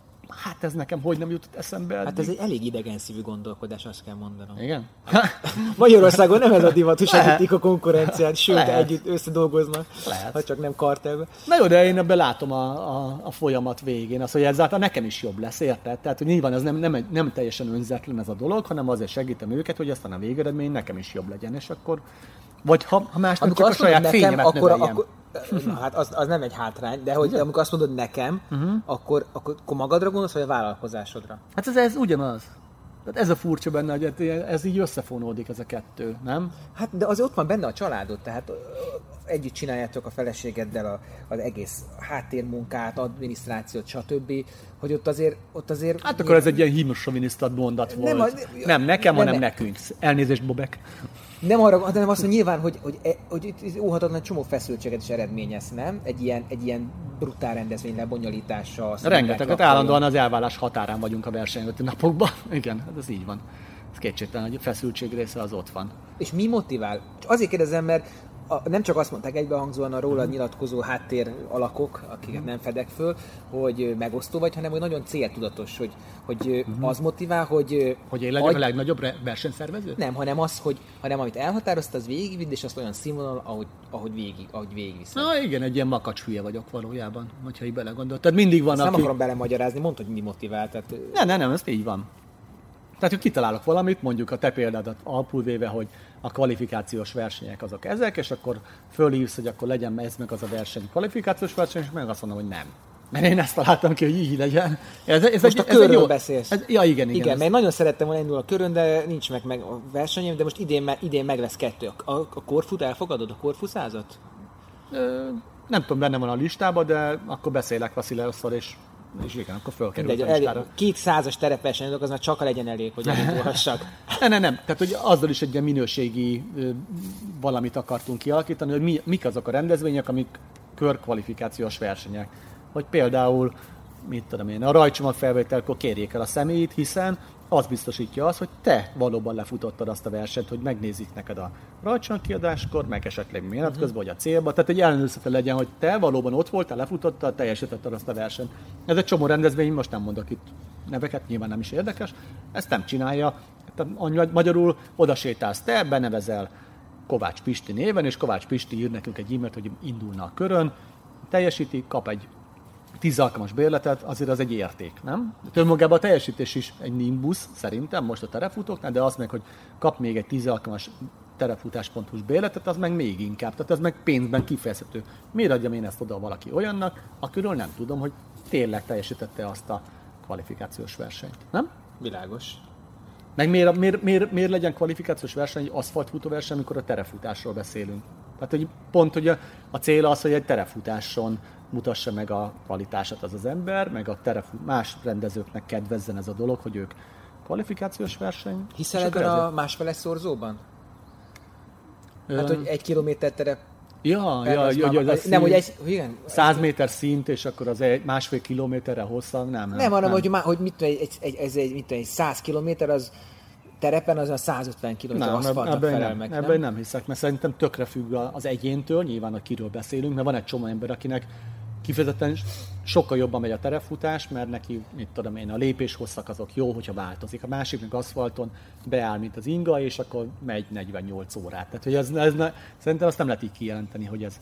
hát ez nekem hogy nem jutott eszembe eddig. Hát ez egy elég idegen szívű gondolkodás, azt kell mondanom. Igen? Magyarországon nem ez a divat, hogy segítik a konkurenciát, sőt, Lehet. együtt összedolgoznak, Lehet. ha csak nem kartelbe. Na jó, de én ebben látom a, a, a folyamat végén, az, hogy ezáltal nekem is jobb lesz, érted? Tehát, hogy nyilván ez nem, nem, nem teljesen önzetlen ez a dolog, hanem azért segítem őket, hogy aztán a végeredmény nekem is jobb legyen, és akkor, vagy ha, ha más nem, Amikor csak a saját nekem, fényemet akkor, növeljem. akkor na, hát az, az nem egy hátrány, de hogy amikor azt mondod nekem, uh-huh. akkor, akkor, akkor magadra gondolsz, vagy a vállalkozásodra? Hát ez, ez ugyanaz. Tehát ez a furcsa benne, hogy ez- ez így összefonódik ez a kettő, nem? Hát de az ott van benne a családod, tehát együtt csináljátok a feleségeddel a, az egész háttérmunkát, adminisztrációt, stb. Hogy ott azért, ott azért... Hát akkor ez egy ilyen hímosovinisztat mondat volt. Nem, Nem, a- nem nekem, nem, hanem nem. nekünk. Elnézést, Bobek. Nem arra, hanem azt, hogy nyilván, hogy, hogy, e- hogy itt óhatatlan csomó feszültséget is eredményez, nem? Egy ilyen, egy ilyen brutál rendezvény lebonyolítása. Rengeteget állandóan az elvállás határán vagyunk a versenyzeti napokban. Igen, hát ez így van. Ez kétségtelen, hogy a feszültség része az ott van. És mi motivál? Azért kérdezem, mert a, nem csak azt mondták egybehangzóan a rólad nyilatkozó háttér alakok, akiket nem fedek föl, hogy megosztó vagy, hanem hogy nagyon céltudatos, hogy, hogy uh az motivál, hogy... Hogy én legyek adj- a legnagyobb versenyszervező? Nem, hanem az, hogy hanem amit elhatározta, az végigvidd, és azt olyan színvonal, ahogy, ahogy végig, ahogy végigviszed. Na igen, egy ilyen makacs hülye vagyok valójában, hogyha így belegondolod. Tehát mindig van, Ezt nem aki... akarom belemagyarázni, mondd, hogy mi motivál. Tehát, ö, Nem, nem, nem, ez így van. Tehát, hogy kitalálok valamit, mondjuk a te példádat alapul véve, hogy a kvalifikációs versenyek azok ezek, és akkor fölhívsz, hogy akkor legyen ez meg az a verseny kvalifikációs verseny, és meg azt mondom, hogy nem. Mert én ezt találtam ki, hogy így legyen. Ez, ez Most egy, a ez egy körről jó- beszélsz. Ez, ja, igen, igen. Igen, ez- mert nagyon szerettem volna indulni a körön, de nincs meg, meg a versenyem, de most idén, me- idén meg lesz kettő. A, a, a Korfut elfogadod, a Korfu százat? Ö, nem tudom, benne van a listában, de akkor beszélek Vasileosszal, és, és igen, akkor fölkerül Mindegy, a listára. két százas terepversenyzők, az már csak a legyen elég, hogy elindulhassak. Ne, ne, nem. Tehát, hogy azzal is egy ilyen minőségi valamit akartunk kialakítani, hogy mi, mik azok a rendezvények, amik körkvalifikációs versenyek. Hogy például, mit tudom én, a rajcsomat felvételkor kérjék el a személyit, hiszen az biztosítja azt, hogy te valóban lefutottad azt a versenyt, hogy megnézik neked a rajcson kiadáskor, meg esetleg méret közben, vagy a célba. Tehát egy ellenőrzete legyen, hogy te valóban ott voltál, lefutottad, teljesítetted azt a versenyt. Ez egy csomó rendezvény, most nem mondok itt neveket, nyilván nem is érdekes, ezt nem csinálja. Tehát magyarul oda sétálsz te, benevezel Kovács Pisti néven, és Kovács Pisti ír nekünk egy e-mailt, hogy indulna a körön, teljesíti, kap egy 10 alkalmas bérletet, azért az egy érték, nem? De önmagában a teljesítés is egy nimbus, szerintem, most a terefutóknál, de az meg, hogy kap még egy 10 alkalmas terefutás.hu-s bérletet, az meg még inkább. Tehát ez meg pénzben kifejezhető. Miért adjam én ezt oda valaki olyannak, akiről nem tudom, hogy tényleg teljesítette azt a kvalifikációs versenyt, nem? Világos. Meg miért, miért, miért, miért legyen kvalifikációs verseny, egy aszfaltfutó verseny, amikor a terefutásról beszélünk? Tehát, hogy pont hogy a, a cél az, hogy egy terefutáson mutassa meg a kvalitását az az ember, meg a terefut, más rendezőknek kedvezzen ez a dolog, hogy ők kvalifikációs verseny. Hiszel ebben a ezért- másfele szorzóban? Hát, Ö, hogy egy kilométer terep... Ja, ja, ja, az a nem, szín- hogy egy... Igen, 100 méter szint, és akkor az egy másfél kilométerre hosszabb, nem, nem. Nem, hanem, hogy, már, hogy mit egy, egy, ez egy, mit egy 100 kilométer, az terepen az a 150 kilométer Nem, aszfaltnak ebben felel nem, meg, ebben nem? nem hiszek, mert szerintem tökre függ a- az egyéntől, nyilván, hogy kiről beszélünk, mert van egy csomó ember, akinek kifejezetten sokkal jobban megy a terefutás, mert neki, mit tudom én, a lépés hosszak azok jó, hogyha változik. A másik meg aszfalton beáll, mint az inga, és akkor megy 48 órát. Tehát, hogy ez, ez ne, szerintem azt nem lehet így kijelenteni, hogy ez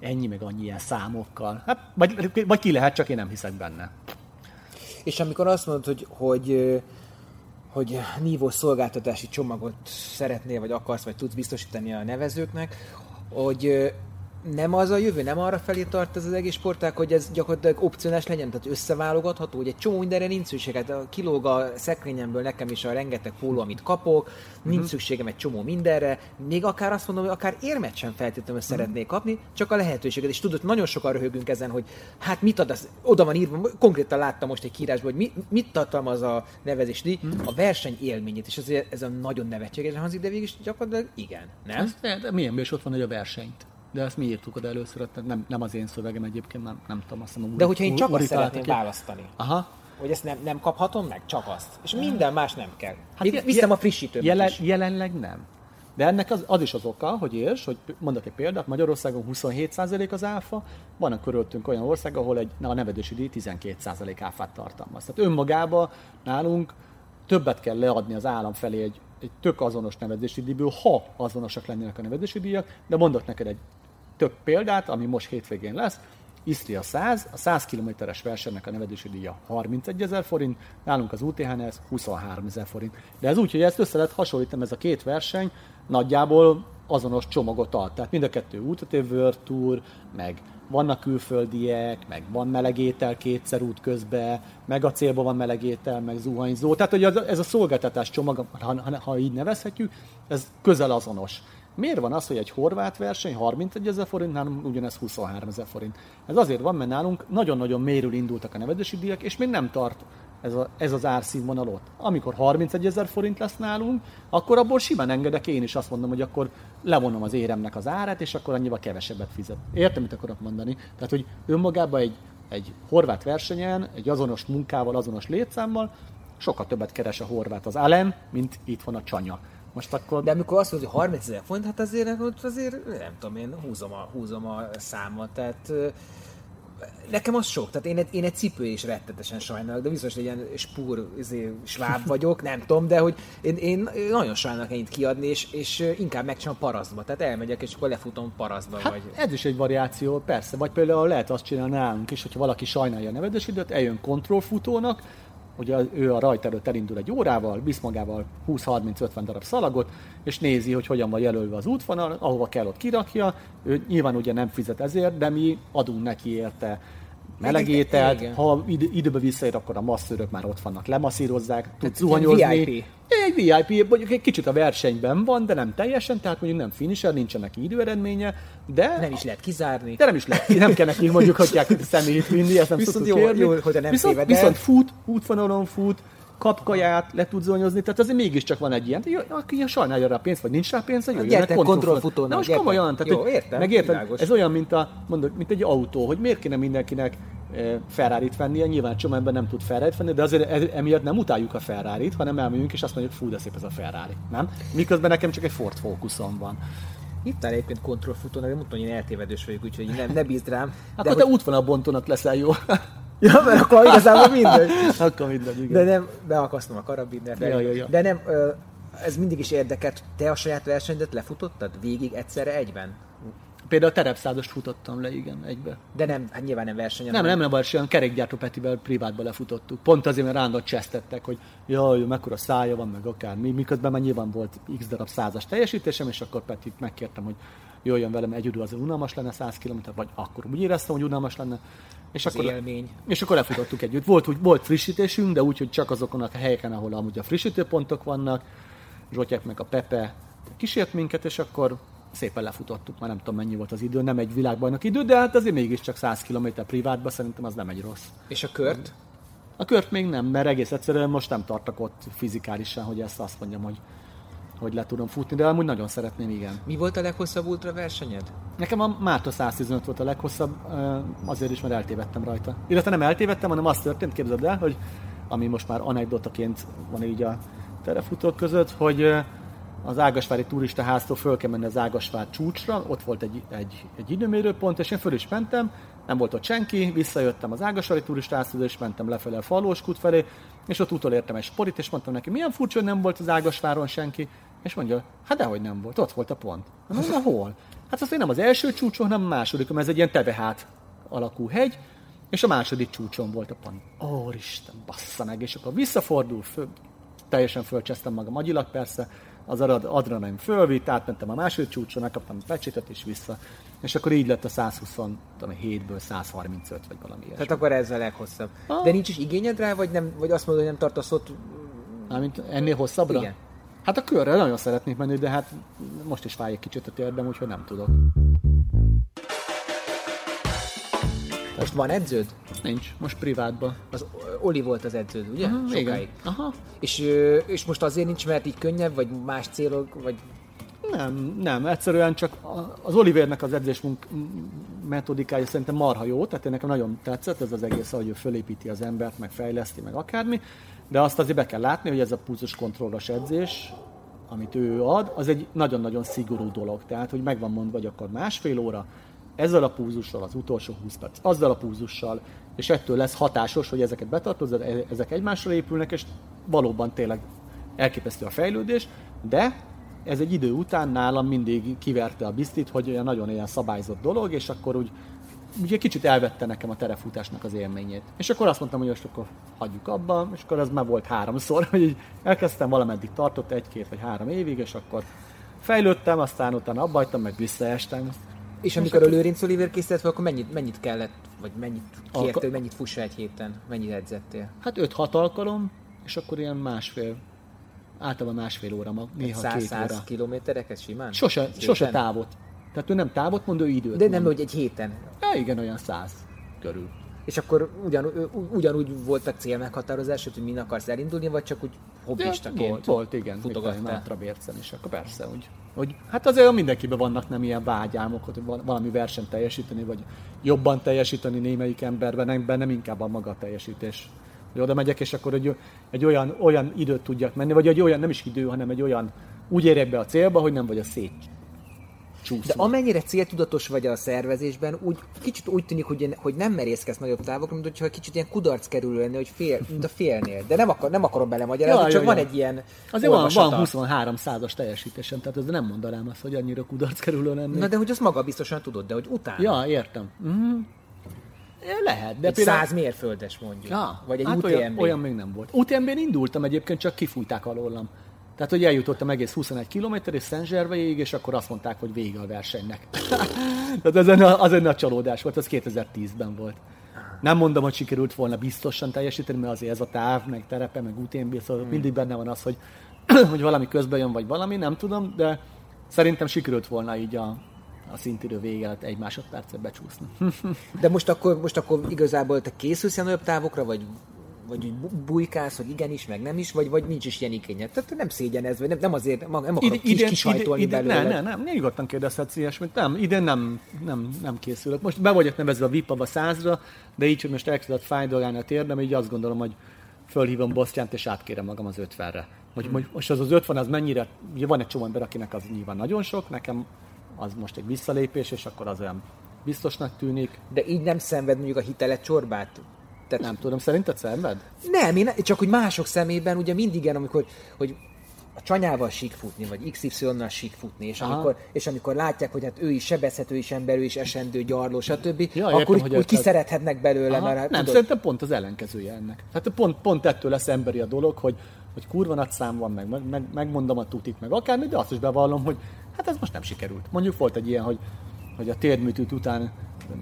ennyi meg annyi ilyen számokkal. Hát, vagy, vagy ki lehet, csak én nem hiszek benne. És amikor azt mondod, hogy, hogy, hogy nívó szolgáltatási csomagot szeretnél, vagy akarsz, vagy tudsz biztosítani a nevezőknek, hogy nem az a jövő, nem arra felé tart ez az egész sportág, hogy ez gyakorlatilag opcionális legyen, tehát összeválogatható, hogy egy csomó mindenre nincs szükség. Hát a kilóg a szekrényemből nekem is a rengeteg póló, amit kapok, nincs Mhm. szükségem egy csomó mindenre, még akár azt mondom, hogy akár érmet sem feltétlenül Mhm. szeretnék kapni, csak a lehetőséget. És tudod, nagyon sokan röhögünk ezen, hogy hát mit ad az, oda van írva, konkrétan láttam most egy kiírásban, hogy mi, mit tartalmaz a nevezés Mhm. a verseny élményét, és azért ez a nagyon nevetséges hangzik, de végig is gyakorlatilag igen, nem? Ez, de, de milyen ott van, hogy a versenyt. De ezt mi írtuk oda először, nem, nem az én szövegem egyébként, nem, nem tudom, azt a De hogyha én csak azt szeretném ki. választani, Aha. hogy ezt nem, nem kaphatom meg, csak azt. És minden más nem kell. Hát je- viszem a frissítőt jelen, is. Jelenleg nem. De ennek az, az is az oka, hogy érts, hogy mondok egy példát, Magyarországon 27% az áfa, van körülöttünk olyan ország, ahol egy, a nevedési díj 12% áfát tartalmaz. Tehát önmagában nálunk többet kell leadni az állam felé egy, egy tök azonos nevezési díjből, ha azonosak lennének a nevezési díjak, de mondok neked egy több példát, ami most hétvégén lesz. Isztria 100, a 100 kilométeres versenynek a nevezési díja 31 ezer forint, nálunk az UTHN ez 23 ezer forint. De ez úgy, hogy ezt össze lehet hasonlítani, ez a két verseny nagyjából azonos csomagot ad. Tehát mind a kettő útatév World Tour, meg vannak külföldiek, meg van melegétel kétszer út közben, meg a célban van melegétel, meg zuhanyzó. Tehát, hogy ez a szolgáltatás csomag, ha, ha így nevezhetjük, ez közel azonos. Miért van az, hogy egy horvát verseny 31 ezer forint, nálunk ugyanez 23 ezer forint? Ez azért van, mert nálunk nagyon-nagyon mérül indultak a nevedési díjak, és még nem tart ez, a, ez az árszínvonal ott. Amikor 31 ezer forint lesz nálunk, akkor abból simán engedek én is azt mondom, hogy akkor levonom az éremnek az árát, és akkor annyival kevesebbet fizet. Értem, mit akarok mondani? Tehát, hogy önmagában egy, egy horvát versenyen, egy azonos munkával, azonos létszámmal sokkal többet keres a horvát az Alem, mint itt van a csanya. Most akkor... De amikor azt mondod, hogy 30 ezer font, hát azért, azért nem tudom, én húzom a, húzom a számot. Tehát nekem az sok. Tehát én, egy, én egy cipő is rettetesen sajnálok, de biztos, hogy ilyen spúr, izé, sváb vagyok, nem tudom, de hogy én, én nagyon sajnálok ennyit kiadni, és, és inkább megcsinálom parasztba. Tehát elmegyek, és akkor lefutom parasztba. Hát vagy... ez is egy variáció, persze. Vagy például lehet azt csinálni nálunk is, hogyha valaki sajnálja a nevedésidőt, eljön kontrollfutónak, hogy ő a rajt előtt elindul egy órával, visz magával 20-30-50 darab szalagot, és nézi, hogy hogyan van jelölve az útvonal, ahova kell ott kirakja. Ő nyilván ugye nem fizet ezért, de mi adunk neki érte melegételt, ha id- időbe visszaér, akkor a masszőrök már ott vannak, lemasszírozzák, tud zuhanyozni. VIP. Egy VIP, mondjuk egy kicsit a versenyben van, de nem teljesen, tehát mondjuk nem finisher, nincsen neki időeredménye, de... Nem is lehet kizárni. De nem is lehet, nem kell neki mondjuk, hogy személyt vinni, ezt nem viszont jó, kérni. jó, hogy nem viszont, viszont fut, útvonalon fut, kap kaját, le tud zonyozni, tehát azért mégiscsak van egy ilyen, aki sajnálja rá pénzt, vagy nincs rá pénz, hogy jöjjön kontrollfutó. Na most komolyan, tehát, Jó, értem, megérted, ez olyan, mint, a, mondod, mint egy autó, hogy miért kéne mindenkinek eh, Ferrari-t vennie, nyilván csomó ember nem tud ferrari venni, de azért ez, emiatt nem utáljuk a ferrari hanem elmegyünk és azt mondjuk, fú, de szép ez a Ferrari, nem? Miközben nekem csak egy Ford Focusom van. Itt áll egyébként kontrollfutónak, de mondtam, hogy én eltévedős vagyok, úgyhogy nem, ne bízd rám. Akkor de te hogy... útvonalbontónak leszel jó. Ja, mert akkor igazából mindegy. akkor mindegy, igen. De nem, beakasztom a karabiner. Ja, ja, ja. De nem, ez mindig is érdekelt. Te a saját versenyedet lefutottad végig egyszerre egyben? Például a terepszázost futottam le, igen, egybe. De nem, hát nyilván nem versenyen. Nem, nem, nem verseny, kerékgyártó Petivel privátba lefutottuk. Pont azért, mert rándat csesztettek, hogy jaj, mekkora szája van, meg akár mi, miközben már nyilván volt x darab százas teljesítésem, és akkor Petit megkértem, hogy jöjjön velem egy idő, az unalmas lenne 100 km, vagy akkor úgy éreztem, hogy unalmas lenne, és az akkor, élmény. És akkor lefutottuk együtt. Volt, úgy, volt frissítésünk, de úgy, hogy csak azokon a helyeken, ahol amúgy a frissítőpontok vannak. Zsotyek meg a Pepe kísért minket, és akkor szépen lefutottuk, már nem tudom mennyi volt az idő, nem egy világbajnok idő, de hát azért mégiscsak 100 km privátba szerintem az nem egy rossz. És a kört? A kört még nem, mert egész egyszerűen most nem tartok ott fizikálisan, hogy ezt azt mondjam, hogy hogy le tudom futni, de amúgy nagyon szeretném, igen. Mi volt a leghosszabb ultra versenyed? Nekem a Márta 115 volt a leghosszabb, azért is, mert eltévedtem rajta. Illetve nem eltévedtem, hanem az történt, képzeld el, hogy ami most már anekdotaként van így a terefutók között, hogy az Ágasvári turistaháztól föl kell menni az Ágasvár csúcsra, ott volt egy, egy, egy időmérőpont, és én föl is mentem, nem volt ott senki, visszajöttem az Ágasvári turistaházhoz, és mentem lefelé a Falóskút felé, és ott utolértem egy sporit, és mondtam neki, milyen furcsa, hogy nem volt az Ágasváron senki, és mondja, hát dehogy nem volt, ott volt a pont. Na, hol? Hát azt nem az első csúcson, hanem a második, mert ez egy ilyen tevehát alakú hegy, és a második csúcson volt a pont. Ó, Isten, bassza meg, és akkor visszafordul, föl, teljesen fölcsesztem magam. Agyilag persze, az adrenalin fölvitt, átmentem a második csúcson, megkaptam a pecsétet és vissza. És akkor így lett a 127-ből 135 vagy valami ilyesmi. Tehát akkor ez a leghosszabb. Ah. De nincs is igényed rá, vagy, nem, vagy azt mondod, hogy nem tartasz ott? Mármint ennél hosszabbra? Igen. Hát a körre nagyon szeretnék menni, de hát most is fáj egy kicsit a térdem, úgyhogy nem tudok. Most van edződ? Nincs, most privátban. Az Oli volt az edződ, ugye? Aha, Sokáig. Igen. Aha. És, és most azért nincs, mert így könnyebb, vagy más célok, vagy... Nem, nem, egyszerűen csak az Olivernek az edzés metodikája szerintem marha jó, tehát nekem nagyon tetszett ez az egész, ahogy ő fölépíti az embert, meg fejleszti, meg akármi, de azt azért be kell látni, hogy ez a pulzus kontrollos edzés, amit ő ad, az egy nagyon-nagyon szigorú dolog. Tehát, hogy megvan mondva, hogy akkor másfél óra, ezzel a púzussal az utolsó 20 perc, azzal a púzussal, és ettől lesz hatásos, hogy ezeket betartozod, e- ezek egymásra épülnek, és valóban tényleg elképesztő a fejlődés, de ez egy idő után nálam mindig kiverte a biztit, hogy olyan nagyon ilyen szabályzott dolog, és akkor úgy ugye kicsit elvette nekem a terefutásnak az élményét. És akkor azt mondtam, hogy most akkor hagyjuk abba, és akkor ez már volt háromszor, hogy így elkezdtem, valameddig tartott egy-két vagy három évig, és akkor fejlődtem, aztán utána abba hagytam, meg visszaestem. És amikor a Lőrinc Oliver készített, akkor mennyit, mennyit kellett, vagy mennyit kérte, hogy mennyit fussa egy héten? Mennyit edzettél? Hát 5-6 alkalom, és akkor ilyen másfél, általában másfél óra, néha 100, két 100 óra. kilométereket simán? Sose, sose távot. Tehát ő nem távot mond, ő időt De nem, mond. hogy egy héten. Ja, igen, olyan száz körül. És akkor ugyan, ugyanúgy voltak célmeghatározásod, hogy min akarsz elindulni, vagy csak úgy Ja, hobbistaként volt, volt, igen. futogattál? Mátra bércem is, akkor persze, hogy, hogy hát azért mindenkiben vannak nem ilyen vágyálmok, hogy val- valami versenyt teljesíteni, vagy jobban teljesíteni némelyik emberben, nem, nem inkább a maga teljesítés. Hogy oda megyek, és akkor egy, egy olyan, olyan időt tudjak menni, vagy egy olyan, nem is idő, hanem egy olyan, úgy érek be a célba, hogy nem vagy a szét De csúszva. amennyire céltudatos vagy a szervezésben, úgy kicsit úgy tűnik, hogy, hogy nem merészkedsz nagyobb távokra, mint hogyha kicsit ilyen kudarc kerül lenni, hogy fél, mint a félnél. De nem, akar, nem akarom belemagyarázni, Ja, csak ja, van ja. egy ilyen Azért van, van 23 százas teljesítésem, tehát ez nem mondanám azt, hogy annyira kudarc kerülő lenni. Na de hogy azt maga biztosan tudod, de hogy utána. Ja, értem. Mm. Lehet, de egy száz mérföldes mondjuk. Ja, vagy egy hát UTMB. olyan, olyan még nem volt. UTMB-n indultam egyébként, csak kifújták alólam. Tehát, hogy eljutottam egész 21 km és Szent és akkor azt mondták, hogy vége a versenynek. Tehát ez egy, az egy nagy csalódás volt, az 2010-ben volt. Nem mondom, hogy sikerült volna biztosan teljesíteni, mert azért ez a táv, meg terepe, meg UTMB, szóval hmm. mindig benne van az, hogy, hogy valami közben jön, vagy valami, nem tudom, de szerintem sikerült volna így a, a szintidő vége előtt egy másodpercet becsúszni. De most akkor, most akkor igazából te készülsz ilyen nagyobb távokra, vagy vagy úgy bu- bujkálsz, hogy igenis, meg nem is, vagy, vagy nincs is ilyen igényed. Tehát te nem szégyenez, vagy nem, nem azért, nem akarok kis, kisajtolni ide, belőle. ne, ne, nem, nyugodtan kérdezhetsz ilyesmit. Nem, idén nem, nem, nem készülök. Most be vagyok nevezve a VIP-ba százra, de így, hogy most elkezdett fájdalálni a térdem, így azt gondolom, hogy fölhívom Bosztyánt, és átkérem magam az 50-re. Hogy, hogy most az az 50 az mennyire, ugye van egy csomó ember, akinek az nyilván nagyon sok, nekem az most egy visszalépés, és akkor az olyan biztosnak tűnik. De így nem szenved mondjuk a hitelet csorbát? Tehát Nem tudom, szerinted szenved? Nem, én csak hogy mások szemében ugye mindig ilyen, amikor hogy a csanyával sík futni, vagy XY-nal sík futni, és Aha. amikor, és amikor látják, hogy hát ő is sebezhető is ember, ő is esendő, gyarló, stb., Ja, akkor értem, úgy, hogy úgy kiszerethetnek belőle, Aha, mert hát nem, tudod, szerintem pont az ellenkezője ennek. Tehát pont, pont ettől lesz emberi a dolog, hogy, hogy kurva nagy szám van, meg, meg, megmondom a tutit, meg akármi, de azt is bevallom, hogy hát ez most nem sikerült. Mondjuk volt egy ilyen, hogy, hogy a térdműtűt után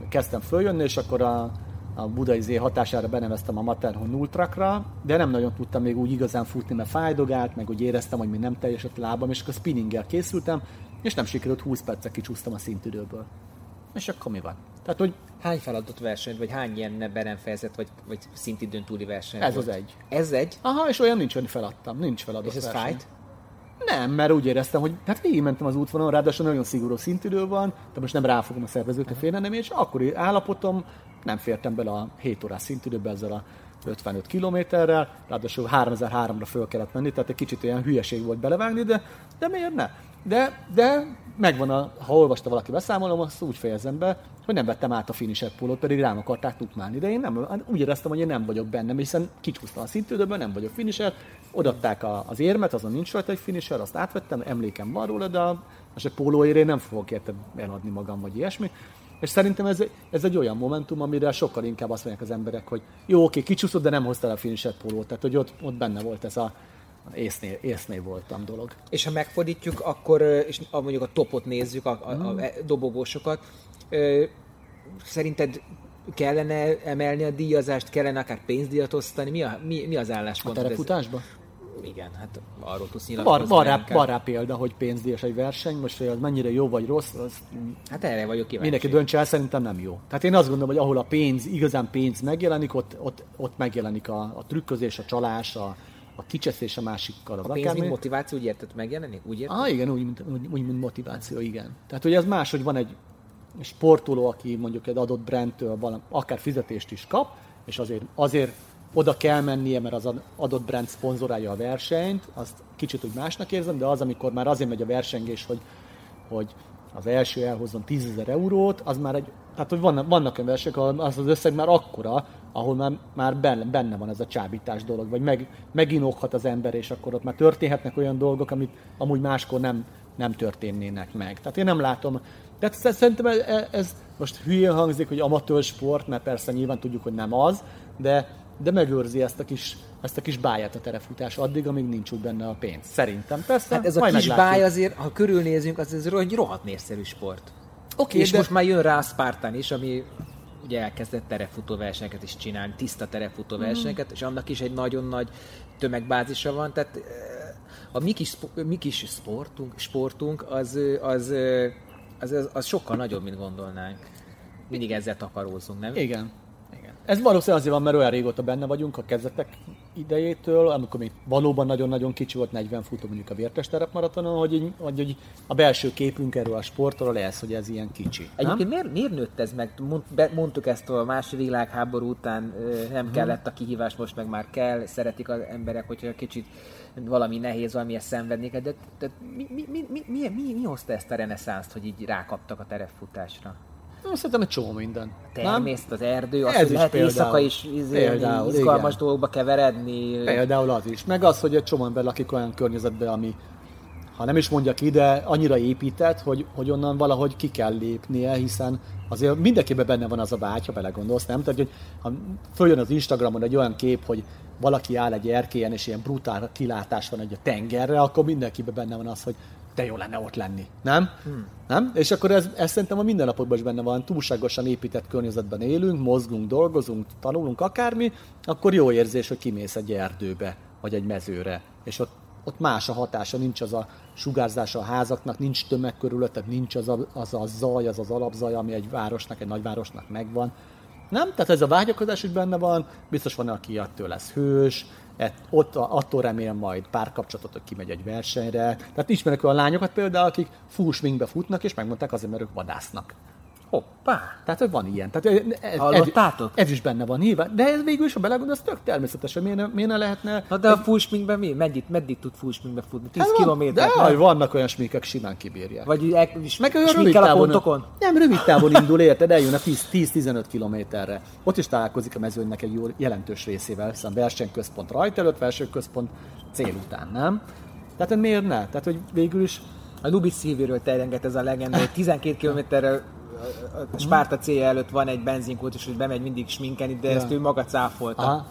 kezdtem följönni, és akkor a, a budai zé hatására beneveztem a Matterhorn Ultrakra, de nem nagyon tudtam még úgy igazán futni, mert fájdogált, meg úgy éreztem, hogy még nem teljesett a lábam, és akkor spinninggel készültem, és nem sikerült 20 percet kicsúsztam a szintidőből. És akkor mi van? Tehát, hogy hány feladott versenyt, vagy hány ilyen beremfejezet, vagy, vagy szintidőn túli verseny Ez volt? az egy. Ez egy? Aha, és olyan nincs, hogy feladtam. Nincs feladott És ez verseny. fájt? Nem, mert úgy éreztem, hogy hát végigmentem az útvonalon, ráadásul nagyon szigorú szintidő van, de most nem ráfogom a szervezőt, félre nem, és akkori állapotom nem fértem bele a 7 órás szintidőbe ezzel a 55 kilométerrel, ráadásul 3003-ra föl kellett menni, tehát egy kicsit olyan hülyeség volt belevágni, de, de miért ne? De, de megvan, a, ha olvasta valaki beszámolom, azt úgy fejezem be, hogy nem vettem át a finisher pólót, pedig rám akarták tukmálni. De én nem, úgy éreztem, hogy én nem vagyok benne, hiszen kicsúsztam a szintődőből, nem vagyok finisher, odaadták a, az érmet, azon nincs rajta egy finisher, azt átvettem, emlékem van róla, de a, most egy pólóért én nem fogok érte eladni magam, vagy ilyesmi. És szerintem ez, ez egy olyan momentum, amire sokkal inkább azt mondják az emberek, hogy jó, oké, kicsúszott, de nem hoztál a finisher pólót. Tehát, hogy ott, ott benne volt ez a észnél, észnél voltam dolog. És ha megfordítjuk, akkor, és a- mondjuk a topot nézzük, a, a, Hmm. a dobogósokat, ö, szerinted kellene emelni a díjazást, kellene akár pénzdíjat osztani? Mi, a, mi, mi az A álláspont? terefutásba? Igen, hát arról tudsz nyilatkozni. van, rá, van rá példa, hogy pénzdíjas egy verseny, most hogy az mennyire jó vagy rossz, az Hát erre vagyok kíváncsi. mindenki döntse el, szerintem nem jó. Tehát én azt gondolom, hogy ahol a pénz, igazán pénz megjelenik, ott, ott, ott megjelenik a, a trükközés, a csalás, a, a kicseszés a másikkal. Az A pénz, akármi. mint motiváció, úgy érted, megjelenik? Úgy érted? Ah, igen, úgy, úgy, úgy, mint motiváció, igen. Tehát, hogy ez más, hogy van egy sportoló, aki mondjuk egy adott brandtől valami, akár fizetést is kap, és azért, azért oda kell mennie, mert az adott brand szponzorálja a versenyt, azt kicsit úgy másnak érzem, de az, amikor már azért megy a versengés, hogy, hogy az első elhozzon 10 ezer eurót, az már egy, tehát hogy vannak, vannak olyan versenyek, ahol az az összeg már akkora, ahol már, már benne, benne van ez a csábítás dolog, vagy meg, meginokhat az ember, és akkor ott már történhetnek olyan dolgok, amit amúgy máskor nem, nem történnének meg. Tehát én nem látom, tehát szerintem ez, ez most hülyén hangzik, hogy amatőr sport, mert persze nyilván tudjuk, hogy nem az, de, de megőrzi ezt a kis ezt a kis báját a terefutás addig, amíg nincs úgy benne a pénz. Szerintem. Persze, hát ez a kis báj azért, ha körülnézünk, az ez egy rohadt népszerű sport. Okay, és de... most már jön rá a Spartan is, ami ugye elkezdett terefutó versenyeket is csinálni, tiszta terefutó versenyeket, mm. és annak is egy nagyon nagy tömegbázisa van, tehát eh, a mi kis, mi kis sportunk, sportunk az, az, az, az, az sokkal nagyobb, mint gondolnánk. Mindig ezzel takarózunk, nem? Igen. Ez valószínűleg azért van, mert olyan régóta benne vagyunk a kezdetek idejétől, amikor még valóban nagyon-nagyon kicsi volt 40 futó mondjuk a vértes terepmaratonon, hogy, hogy, hogy a belső képünk erről a sportról lesz, hogy ez ilyen kicsi. Egyébként miért, miért nőtt ez meg? Mondtuk ezt a második világháború után, nem hmm. kellett a kihívás, most meg már kell, szeretik az emberek, hogyha kicsit valami nehéz, valami szenvednék, de, de mi, mi, mi, mi, mi, mi, mi hozta ezt a reneszánszt, hogy így rákaptak a terepfutásra? Na, szerintem egy csomó minden. Természet, az erdő, az, Ez hogy lehet éjszaka is izé, például, izgalmas igen. dolgokba keveredni. Például az is. Meg az, hogy egy csomó ember lakik olyan környezetben, ami ha nem is mondja ki, de annyira épített, hogy, hogy onnan valahogy ki kell lépnie, hiszen azért mindenkiben benne van az a vágy, ha belegondolsz, nem? Tehát, hogy ha följön az Instagramon egy olyan kép, hogy valaki áll egy erkélyen, és ilyen brutál kilátás van egy a tengerre, akkor mindenkiben benne van az, hogy de jó lenne ott lenni, nem? Hmm. nem? És akkor ez, ez szerintem a mindennapokban is benne van, túlságosan épített környezetben élünk, mozgunk, dolgozunk, tanulunk akármi, akkor jó érzés, hogy kimész egy erdőbe, vagy egy mezőre, és ott, ott más a hatása, nincs az a sugárzása a házaknak, nincs tömeg körülötted, nincs az a, az a zaj, az az alapzaj, ami egy városnak, egy nagyvárosnak megvan. Nem? Tehát ez a vágyakozás is benne van, biztos van, aki attól lesz hős, ott attól remélem majd párkapcsolatot, hogy kimegy egy versenyre. Tehát ismerek olyan lányokat például, akik full megbe és megmondták azért, mert ők vadásznak. Hoppá! Tehát, hogy van ilyen. Tehát ez, Hallottátok? Ez, ez, is benne van nyilván. De ez végül is, ha belegondolsz, tök természetes. Miért ne, miért ne lehetne... Na de egy... a fullsminkben mi? Meddig, meddig tud fullsminkben futni? 10 hát kilométer. De aj, vannak olyan sminkek, simán kibírják. Vagy e, is meg olyan rövid távon, a pontokon? Nem, rövid távon indul, érted? Eljön a 10-15 kilométerre. Ott is találkozik a mezőnynek egy jó jelentős részével, hiszen versenyközpont rajt előtt, versenyközpont cél után, nem? Tehát miért ne? Tehát, hogy végül is a Lubis szívéről terjenget ez a legenda, hogy 12 kilométerrel a Spárta célja előtt van egy benzinkút, és hogy bemegy mindig sminkeni, de ja. ezt ő maga cáfolta. Aha.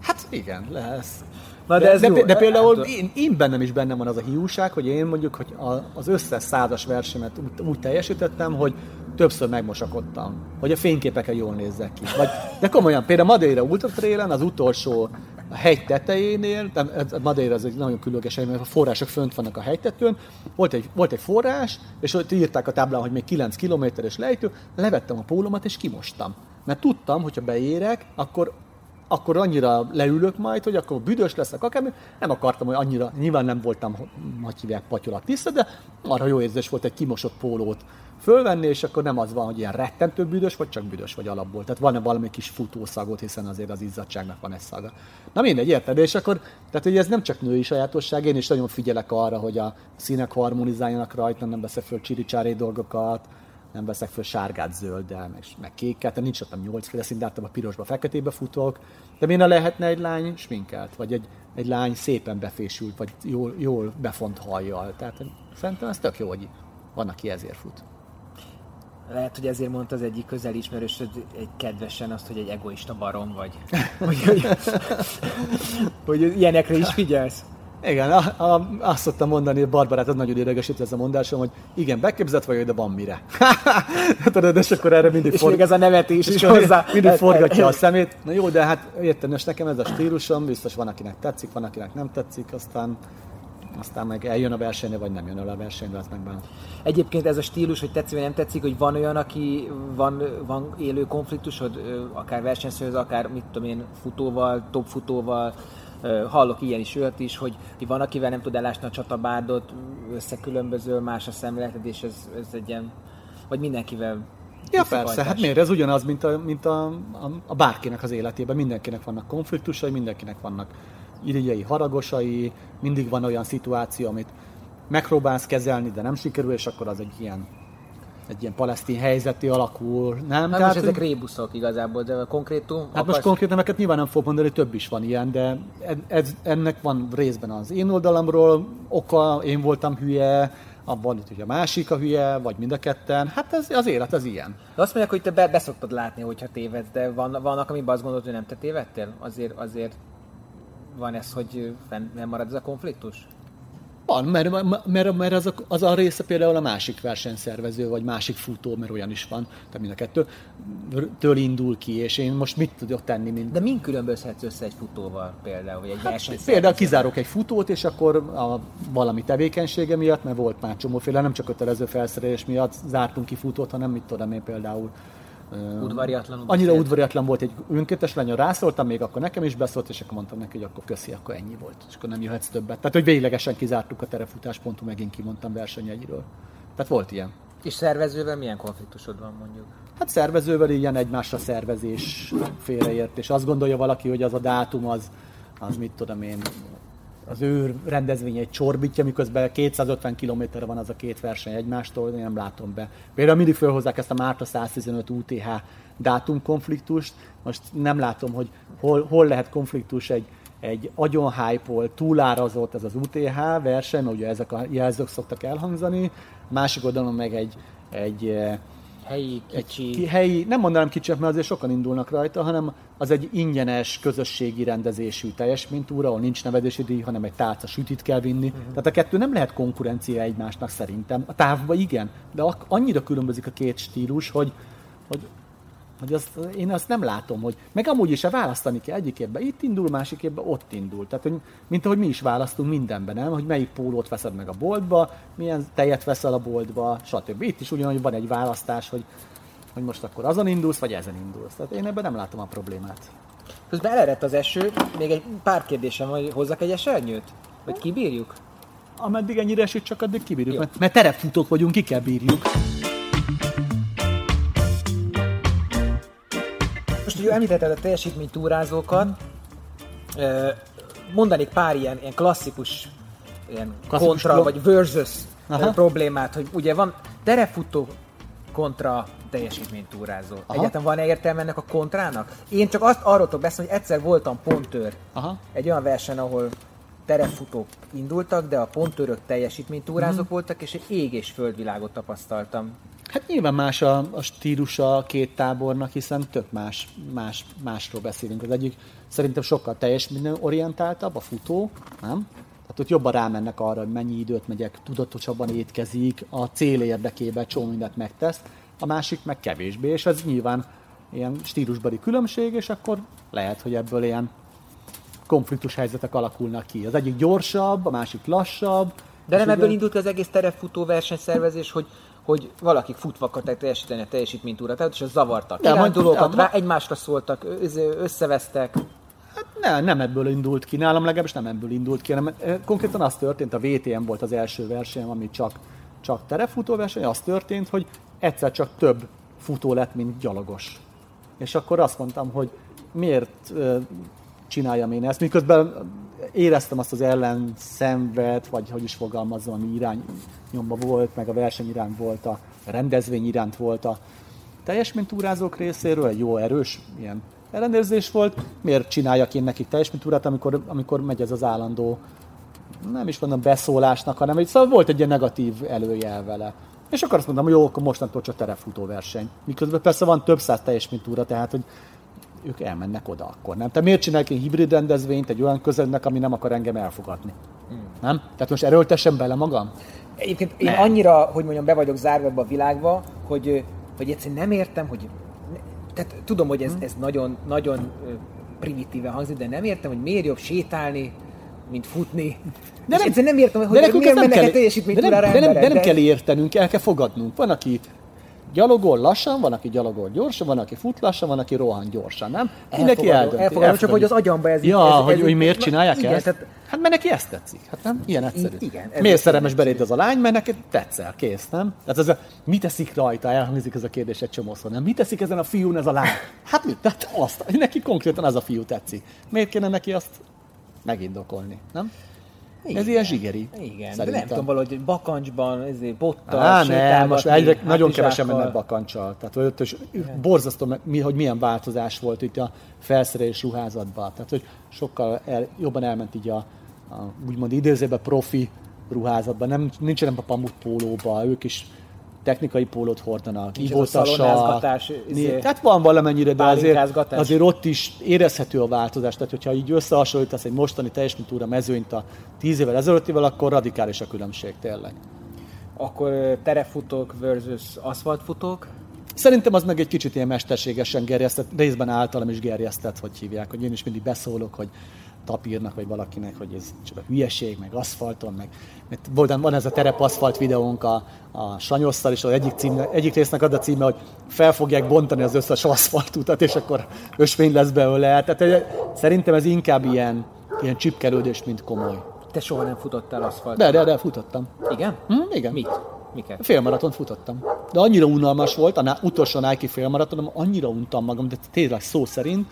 Hát igen, lesz. Na de, de, ez de, jó. de például én, én bennem is bennem van az a hiúság, hogy én mondjuk, hogy a, az összes százas versemet úgy, úgy teljesítettem, hogy többször megmosakodtam, hogy a fényképeken jól nézzek ki. Vagy, de komolyan, például Madeira Ultra Trailen az utolsó a hegy tetejénél, Madeira az egy nagyon különleges hely, mert a források fönt vannak a hegytetőn, volt egy, volt egy forrás, és ott írták a táblán, hogy még 9 kilométeres lejtő, levettem a pólomat és kimostam. Mert tudtam, hogyha beérek, akkor akkor annyira leülök majd, hogy akkor büdös leszek akármi. Nem akartam, hogy annyira, nyilván nem voltam, hogy hívják, patyolat tiszta, de arra jó érzés volt egy kimosott pólót fölvenni, és akkor nem az van, hogy ilyen rettentő büdös, vagy csak büdös vagy alapból. Tehát van-e valami kis futószagot, hiszen azért az izzadságnak van egy szaga. Na mindegy, érted? És akkor, tehát hogy ez nem csak női sajátosság, én is nagyon figyelek arra, hogy a színek harmonizáljanak rajta, nem veszek föl csiricsári dolgokat, nem veszek föl sárgát, zölddel, meg, meg kéket, tehát nincs ott nyolcféle szín, de a pirosba, feketébe futok. De miért ne lehetne egy lány sminkelt, vagy egy, egy lány szépen befésült, vagy jól, jól befont hajjal. Tehát szerintem ez tök jó, hogy van, aki ezért fut. Lehet, hogy ezért mondta az egyik közeli ismerősöd egy kedvesen azt, hogy egy egoista barom vagy. hogy, hogy, hogy ilyenekre is figyelsz. Igen, a, a, azt szoktam mondani, hogy Barbarát az nagyon idegesít ez a mondásom, hogy igen, beképzett vagy, de van mire. Tudod, és akkor erre mindig és forg... ez a nevetés is hozzá. Mindig forgatja a szemét. Na jó, de hát érted, és nekem ez a stílusom, biztos van, akinek tetszik, van, akinek nem tetszik, aztán aztán meg eljön a versenyre, vagy nem jön el a versenyre, az meg Egyébként ez a stílus, hogy tetszik vagy nem tetszik, hogy van olyan, aki van, van élő konfliktusod, akár versenyszerűz, akár mit tudom én, futóval, top futóval, hallok ilyen is, olyat is, hogy van, akivel nem tud elásni a csatabárdot, összekülönböző, más a szemléleted, és ez, ez egy ilyen, vagy mindenkivel Ja persze, hát miért? Ez ugyanaz, mint a, mint a, a, a bárkinek az életében. Mindenkinek vannak konfliktusai, mindenkinek vannak irigyei, haragosai, mindig van olyan szituáció, amit megpróbálsz kezelni, de nem sikerül, és akkor az egy ilyen egy ilyen palesztin helyzeti alakul, nem? Hát most ezek rébuszok igazából, de konkrétum... Hát akarsz... most konkrét neveket nyilván nem fog mondani, több is van ilyen, de ez, ennek van részben az én oldalamról oka, én voltam hülye, abban hogy a másik a hülye, vagy mind a ketten. Hát ez, az élet az ilyen. De azt mondják, hogy te be, beszoktad látni, hogyha tévedsz, de van, vannak, amiben azt gondolod, hogy nem te tévedtél? Azért, azért van ez, hogy nem marad ez a konfliktus? Van, mert, mert, mert az, a, az a része például a másik versenyszervező, vagy másik futó, mert olyan is van, tehát mind a kettő, től indul ki, és én most mit tudok tenni, mint... De min különbözhetsz össze egy futóval például, vagy egy hát, Például kizárok egy futót, és akkor a valami tevékenysége miatt, mert volt már csomóféle, nem csak kötelező felszerelés miatt zártunk ki futót, hanem mit tudom én például Udvariatlan. Annyira udvariatlan volt, egy önkéntes lány, rászóltam még, akkor nekem is beszólt, és akkor mondtam neki, hogy akkor köszi, akkor ennyi volt, és akkor nem jöhetsz többet. Tehát, hogy véglegesen kizártuk a terefutás.hu, megint kimondtam versenyegyről. Tehát volt ilyen. És szervezővel milyen konfliktusod van mondjuk? Hát szervezővel ilyen egymásra szervezés félreért, és azt gondolja valaki, hogy az a dátum az, az mit tudom én, az ő rendezvény egy csorbítja, miközben 250 kilométerre van az a két verseny egymástól, én nem látom be. Például mindig felhozzák ezt a Márta 115 UTH dátumkonfliktust, most nem látom, hogy hol, hol lehet konfliktus egy, egy agyon hype túlárazott ez az UTH verseny, mert ugye ezek a jelzők szoktak elhangzani, másik oldalon meg egy, egy eh, helyi, kicsi. Egy helyi, nem mondanám kicsi, mert azért sokan indulnak rajta, hanem az egy ingyenes, közösségi rendezésű teljesítménytúra, ahol nincs nevezési díj, hanem egy tálca sütit kell vinni. Uh-huh. Tehát a kettő nem lehet konkurencia egymásnak szerintem. A távban igen, de annyira különbözik a két stílus, hogy, hogy hogy azt, én azt nem látom, hogy meg amúgy is választani kell egyik évben itt indul, másik évben ott indul. Tehát, hogy, mint ahogy mi is választunk mindenben, nem? Hogy melyik pólót veszed meg a boltba, milyen tejet veszel a boltba, stb. Itt is ugyanúgy van egy választás, hogy, hogy most akkor azon indulsz, vagy ezen indulsz. Tehát én ebben nem látom a problémát. Közben elerett az eső, még egy pár kérdésem, hogy hozzak egy esernyőt? Vagy kibírjuk? Ameddig ennyire esik, csak addig kibírjuk. Mert, mert terepfutók vagyunk, ki kell bírjuk. Most ugye említetted a teljesítménytúrázókat, mondanék pár ilyen, ilyen klasszikus ilyen klasszikus kontra, vagy versus Aha. problémát, hogy ugye van terefutó kontra teljesítménytúrázó. Aha. Egyáltalán van-e értelme ennek a kontrának? Én csak azt arról tudok beszélni, hogy egyszer voltam pontőr Aha. egy olyan verseny, ahol terepfutók indultak, de a pontőrök teljesítménytúrázók mm. voltak, és egy ég és földvilágot tapasztaltam. Hát nyilván más a, a stílusa a két tábornak, hiszen tök más, más, másról beszélünk. Az egyik szerintem sokkal teljes minden orientáltabb, a futó, nem? Tehát ott jobban rámennek arra, hogy mennyi időt megyek, tudatosabban étkezik, a cél érdekében csomó mindent megtesz, a másik meg kevésbé, és ez nyilván ilyen stílusbeli különbség, és akkor lehet, hogy ebből ilyen konfliktus helyzetek alakulnak ki. Az egyik gyorsabb, a másik lassabb. De nem ebből ugye... indult az egész terefutó versenyszervezés, hogy hogy valaki futva akarták teljesíteni a teljesítménytúrát, és az zavartak. Kirándulókat rá egymásra szóltak, összevesztek. Hát ne, nem ebből indult ki, nálam legalábbis nem ebből indult ki, hanem konkrétan az történt, a VTM volt az első verseny, ami csak, csak terefutó verseny, az történt, hogy egyszer csak több futó lett, mint gyalogos. És akkor azt mondtam, hogy miért csináljam én ezt, miközben éreztem azt az ellen szenvet, vagy hogy is fogalmazom, ami irány nyomba volt, meg a verseny iránt volt, a rendezvény iránt volt a teljesmintúrázók részéről, egy jó erős ilyen ellenőrzés volt. Miért csináljak én nekik teljesmintúrát, amikor, amikor megy ez az állandó, nem is mondom beszólásnak, hanem egy, szóval volt egy ilyen negatív előjel vele. És akkor azt mondom, hogy jó, akkor mostantól csak terefutó verseny. Miközben persze van több száz teljesmintúra, tehát hogy ők elmennek oda akkor, nem? Te miért csinálják egy hibrid rendezvényt egy olyan közegnek, ami nem akar engem elfogadni? Hmm. Nem? Tehát most erőltessem bele magam? Egyébként én ne. annyira, hogy mondjam, be vagyok zárva ebbe a világba, hogy, hogy egyszerűen nem értem, hogy tehát tudom, hogy ez, hmm. ez nagyon, nagyon primitíve hangzik, de nem értem, hogy miért jobb sétálni, mint futni. De nem, nem értem, hogy de miért mennek kell, teljesítményt de nem, de, nem, de nem kell értenünk, el kell fogadnunk. Van, aki gyalogol lassan, van, aki gyalogol gyorsan, van, aki fut lassan, van, aki rohan gyorsan, nem? Mindenki eldönti. Elfogadom, csak hogy az agyamba ez Ja, ez, hogy, ez, hogy miért csinálják igen, ezt? Tehát, Hát mert neki ezt tetszik. Hát nem? Ilyen egyszerű. Igen, ez Miért szerelmes egyszerű. beléd az a lány? Mert neked tetszel, kész, nem? Tehát ez a, mit teszik rajta? Elhangzik ez a kérdés egy csomószor, nem? Mit teszik ezen a fiún ez a lány? Hát mit? Tehát azt, neki konkrétan az a fiú tetszik. Miért kéne neki azt megindokolni, nem? Ez ilyen zsigeri. Igen, de nem tudom, valahogy bakancsban, ezért bottal, Á, nem, most egyre nagyon kevesen mennek bakancsal. Tehát ott is borzasztó, mi, hogy milyen változás volt itt a felszerelés ruházatban. Tehát, hogy sokkal el, jobban elment így a, a úgymond idézőben profi ruházatban. Nem, nincsenek a pamut pólóba, ők is technikai pólót hordanak, szalonázgatás, izé, Tehát van valamennyire, de azért, azért ott is érezhető a változás. Tehát, hogyha így összehasonlítasz egy mostani teljesítménytúra mezőnyt a tíz évvel ezelőttivel, akkor radikális a különbség tényleg. Akkor terefutók versus aszfaltfutók. Szerintem az meg egy kicsit ilyen mesterségesen gerjesztett, részben általam is gerjesztett, hogy hívják, hogy én is mindig beszólok, hogy tapírnak, vagy valakinek, hogy ez csak a hülyeség, meg aszfalton, meg mert volt, van ez a terep aszfalt videónk a, a Sanyosszal, és az egyik, cím, egyik résznek ad a címe, hogy fel fogják bontani az összes aszfaltutat, és akkor ösvény lesz belőle. Tehát eh, szerintem ez inkább ilyen, ilyen csipkelődés, mint komoly. Te soha nem futottál aszfalt. De, de, de futottam. Igen? Hm, igen. Mit? Miket? Félmaratont futottam. De annyira unalmas volt, a utolsó Nike félmaratonom, annyira untam magam, de tényleg szó szerint,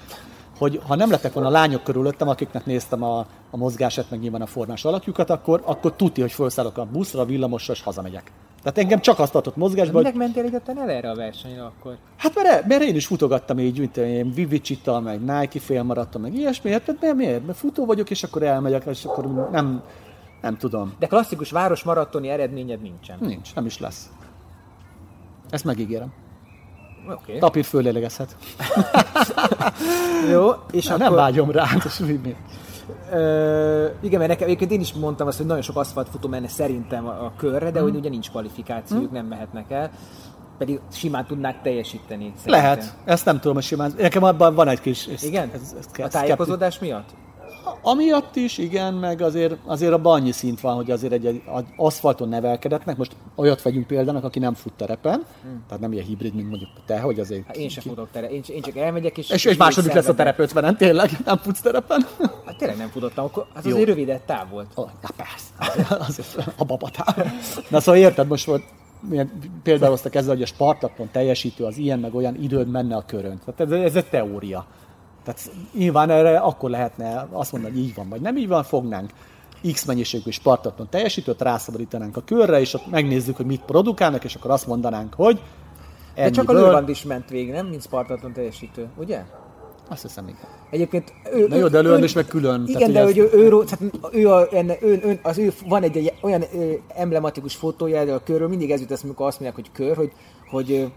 hogy ha nem lettek volna lányok körülöttem, akiknek néztem a, a mozgását, meg nyilván a formás alakjukat, akkor, akkor tuti, hogy felszállok a buszra, a villamosra, és hazamegyek. Tehát engem csak azt tartott mozgásban, hogy Minek mentél egyáltalán el erre a versenyre akkor? hát mert, mert én is futogattam így, mint én Vivicita, meg Nike félmaraton, meg ilyesmi, hát mert miért? Mert futó vagyok, és akkor elmegyek, és akkor nem, nem tudom. De klasszikus városmaratoni eredményed nincsen. Nincs, nem is lesz. Ezt megígérem. Oké. Tapír fölélegezhet. Jó, és Na, akkor... nem vágyom rá. mi- Ö, igen, mert nekem, egyébként én is mondtam azt, hogy nagyon sok aszfaltfutó menne szerintem a, a körre, de Mhm. hogy ugye nincs kvalifikációjuk, nem mehetnek el. Pedig simán tudnák teljesíteni. szerintem. Lehet, ezt nem tudom, hogy simán. Nekem abban van egy kis... Ez, Igen? Ez, ez, a tájékozódás miatt? Amiatt is, igen, meg azért, azért abban annyi szint van, hogy azért egy, egy egy aszfalton nevelkedett meg. Most olyat vegyünk példának, aki nem fut terepen, tehát nem ilyen hibrid, mint mondjuk te, hogy azért... Hmm. Hát én sem futok tere, én, én csak elmegyek, és... És, és második lesz a terep 50 tényleg, nem futsz terepen. Hát tényleg nem futottam, akkor az Jó. azért rövidebb táv volt. Oh, na persze, azért a babatár. Na szóval érted, most volt milyen például hoztak ezzel, hogy a Spartakon teljesítő az ilyen meg olyan időn menne a körön. Tehát ez, ez egy teória. Tehát nyilván erre akkor lehetne azt mondani, hogy így van, vagy nem így van, fognánk X mennyiségű Spartakon teljesítőt, rászabadítanánk a körre, és ott megnézzük, hogy mit produkálnak, és akkor azt mondanánk, hogy De csak a ennyiből- Lőrand is ment végig, nem? Mint Spartaton teljesítő, ugye? Azt hiszem, igen. Egyébként ő, Na jó, de Lőrand is meg külön. Igen, tehát, de hogy ő, ő, tehát ő, a, ő, ő, az ő, van egy, egy olyan emblematikus fotója erről a körről, mindig ez jut eszembe, amikor azt mondják, hogy kör, hogy, hogy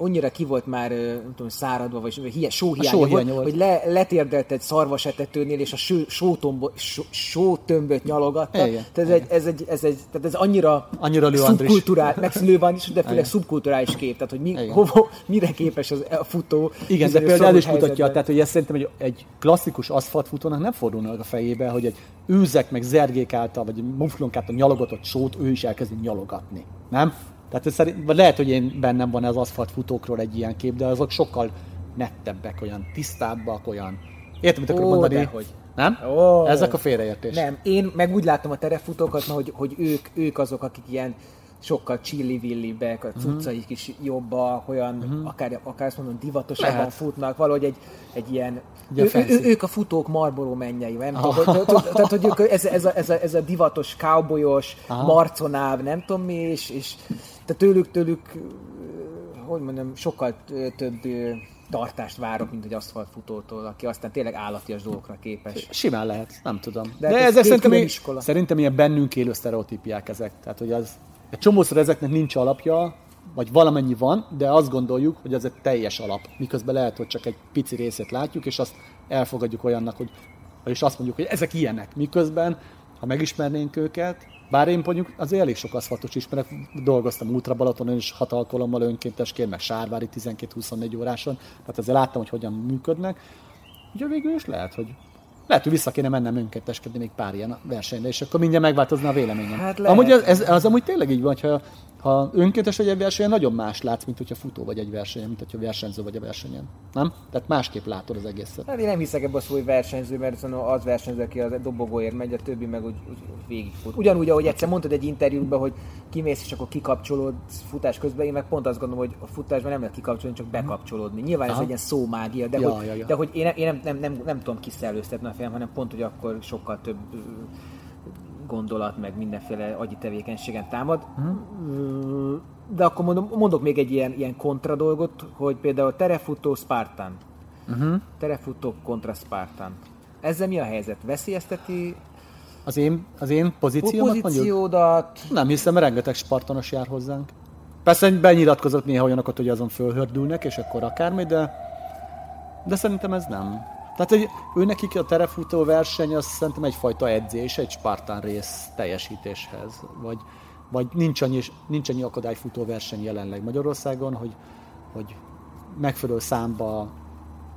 annyira ki volt már, nem tudom, száradva, vagy hiá, sóhiánya volt, sóhiánya volt. hogy le, letérdelt egy szarvasetetőnél, és a só, sótombo, só, sótömböt nyalogatta. Igen, Tehát ez egy, ez, egy, ez, egy, tehát ez annyira, Annyira szubkulturális, meg Lő Andris, de főleg szubkulturális kép, tehát hogy mi, Igen. hova, mire képes az, a futó. Igen, de például is mutatja, tehát hogy ezt szerintem egy, egy klasszikus aszfaltfutónak nem fordulna a fejébe, hogy egy őzek meg zergék által, vagy muflonk által nyalogatott sót ő is elkezdi nyalogatni. Nem? Tehát ez szerint, lehet, hogy én bennem van az aszfaltfutókról egy ilyen kép, de azok sokkal nettebbek, olyan tisztábbak, olyan... Értem, mit akarok Ó, mondani? dehogy. Nem? Ó. Ezek a félreértés. Nem, én meg úgy látom a terefutókat, hogy, hogy ők, ők azok, akik ilyen sokkal csilli-villibbek, Mhm. a cuccaik is jobbak, olyan, uh-huh. akár, akár azt mondom, divatosabban Lehet. futnak, valahogy egy, egy ilyen, Ugye ő, ő, fancy. ő, ők a futók Marlboro mennyei, nem tudom, hogy- hogy- tehát, hogy ők, ez, ez, a, ez, a, ez a divatos, cowboyos, marconáv, nem tudom mi, és, és tehát tőlük, tőlük, hogy mondjam, sokkal több tartást várok, mint egy aszfaltfutótól, aki aztán tényleg állatias dolgokra képes. Simán lehet, nem tudom. De De, hát ez ezek szerintem, iskola. szerintem ilyen bennünk élő sztereotípiák ezek. Tehát, hogy az, egy csomószor ezeknek nincs alapja, vagy valamennyi van, de azt gondoljuk, hogy ez egy teljes alap. Miközben lehet, hogy csak egy pici részét látjuk, és azt elfogadjuk olyannak, hogy és azt mondjuk, hogy ezek ilyenek. Miközben, ha megismernénk őket, bár én mondjuk azért elég sok aszfaltos ismerek, dolgoztam Ultra Balatonon is hat alkalommal önkéntesként, meg Sárvári 12-24 óráson, tehát ezzel láttam, hogy hogyan működnek. Ugye végül is lehet, hogy lehet, hogy vissza kéne mennem önkénteskedni még pár ilyen versenyre, és akkor mindjárt megváltozna a véleményem. Hát lehet. amúgy ez, ez, az amúgy tényleg így van, hogyha Ha önkéntes vagy egy versenyen, nagyon más látsz, mint hogyha futó vagy egy versenyen, mint hogyha versenyző vagy a versenyen. Nem? Tehát másképp látod az egészet. Hát én nem hiszek ebbe a szó, hogy versenyző, mert az versenyző, aki az dobogóért megy, a többi meg úgy, úgy, végigfut. Ugyanúgy, ahogy egyszer mondtad egy interjúban, hogy kimész és akkor kikapcsolód futás közben, én meg pont azt gondolom, hogy a futásban nem lehet kikapcsolni, csak bekapcsolódni. Nyilván Aha. ez egy ilyen szómágia, de, ja, hogy, ja, ja. de hogy én, nem, én nem, nem, nem, nem, tudom kiszellőztetni a fejem, hanem pont, hogy akkor sokkal több gondolat, meg mindenféle agyi tevékenységen támad. Uh-huh. De akkor mondom, mondok még egy ilyen, ilyen kontra dolgot, hogy például terefutó Spartan. Uh-huh. Terefutó kontra Spartan. Ezzel mi a helyzet? Veszélyezteti az én, az én pozíciómat pozíciódat? Mondjuk? Nem hiszem, rengeteg spartanos jár hozzánk. Persze benyilatkozott néha olyanokat, hogy azon fölhördülnek, és akkor akármi, de, de szerintem ez nem. Tehát, hogy ő nekik a terefutó verseny, az szerintem egyfajta edzés, egy Spartan rész teljesítéshez. Vagy, vagy nincs, annyi, nincs annyi akadályfutó verseny jelenleg Magyarországon, hogy, hogy megfelelő számba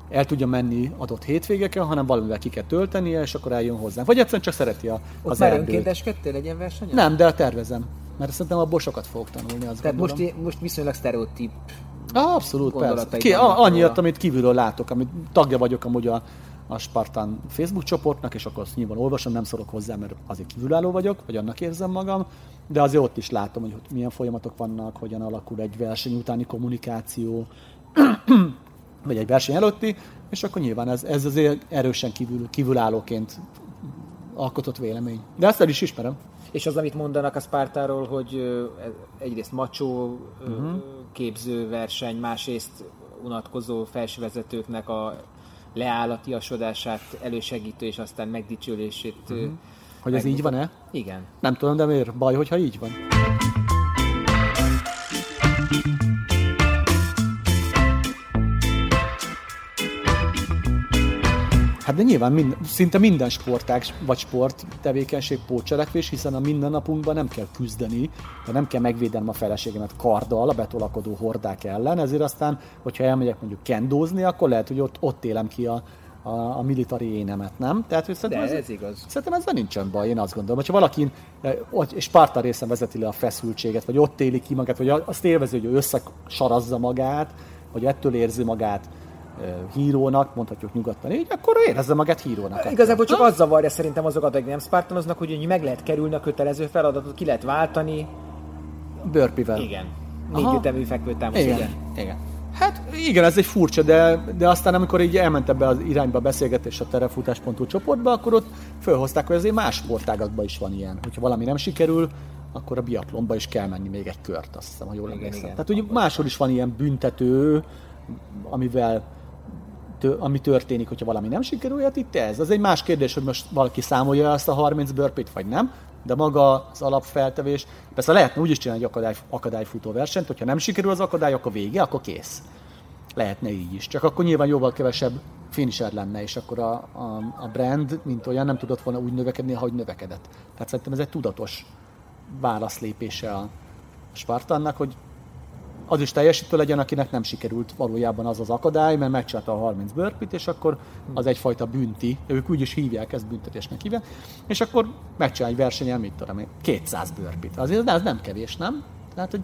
el tudja menni adott hétvégeken, hanem valamivel ki kell töltenie, és akkor eljön hozzá. Vagy egyszerűen csak szereti a, Ott az már önkénteskedtél legyen verseny? Nem, de tervezem. Mert szerintem abból sokat fogok tanulni. Az Tehát most, most viszonylag sztereotíp Ah, abszolút, persze. Ki, annyiat, amit kívülről látok, amit tagja vagyok amúgy a, a Spartan Facebook csoportnak, és akkor azt nyilván olvasom, nem szorok hozzá, mert azért kívülálló vagyok, vagy annak érzem magam, de azért ott is látom, hogy milyen folyamatok vannak, hogyan alakul egy verseny utáni kommunikáció, vagy egy verseny előtti, és akkor nyilván ez, ez azért erősen kívül, kívülállóként alkotott vélemény. De ezt el is ismerem. És az, amit mondanak a Spartáról, hogy egyrészt macsó uh-huh. Képzőverseny, másrészt unatkozó felsővezetőknek a leállatiasodását elősegítő, és aztán megdicsülését. Uh-huh. Hogy ez így van-e? Igen. Nem tudom, de miért baj, hogyha így van? Hát de nyilván mind, szinte minden sportág vagy sport tevékenység pótcselekvés, hiszen a mindennapunkban nem kell küzdeni, de nem kell megvédenem a feleségemet karddal a betolakodó hordák ellen, ezért aztán, hogyha elmegyek mondjuk kendózni, akkor lehet, hogy ott, ott élem ki a, a, a militari énemet, nem? Tehát, hogy szerintem De ez, ez igaz. Szerintem ezzel nincsen baj, én azt gondolom. Hogyha valaki és Sparta részen vezeti le a feszültséget, vagy ott éli ki magát, vagy azt élvezi, hogy ő összesarazza magát, vagy ettől érzi magát hírónak, mondhatjuk nyugodtan így, akkor érezze magát hírónak. Igazából csak az zavarja szerintem azokat, akik nem Spartanoznak, hogy meg lehet kerülni a kötelező feladatot, ki lehet váltani. Börpivel. Igen. Négy ütemű fekvőtámasz, igen. igen. igen. Hát igen, ez egy furcsa, de, de aztán amikor így elment ebbe az irányba a beszélgetés a terefutás.hu csoportba, akkor ott felhozták, hogy azért más sportágakban is van ilyen. Hogyha valami nem sikerül, akkor a biatlonba is kell menni még egy kört, azt hiszem, ha jól emlékszem. Tehát ugye máshol is van ilyen büntető, amivel ami történik, hogyha valami nem sikerül, hát itt ez. Az egy más kérdés, hogy most valaki számolja azt a 30 burpee vagy nem, de maga az alapfeltevés, persze lehetne úgy is csinálni egy akadály, akadályfutó versenyt, hogyha nem sikerül az akadály, akkor vége, akkor kész. Lehetne így is. Csak akkor nyilván jóval kevesebb finisher lenne, és akkor a, a, a brand, mint olyan, nem tudott volna úgy növekedni, ahogy növekedett. Tehát szerintem ez egy tudatos válaszlépése a Spartannak, hogy az is teljesítő legyen, akinek nem sikerült valójában az az akadály, mert megcsinálta a 30 burpit, és akkor az egyfajta bünti, ők úgy is hívják, ezt büntetésnek hívják, és akkor megcsinál egy versenyen, mit tudom én, 200 burpit. Azért ez nem kevés, nem? Tehát, hogy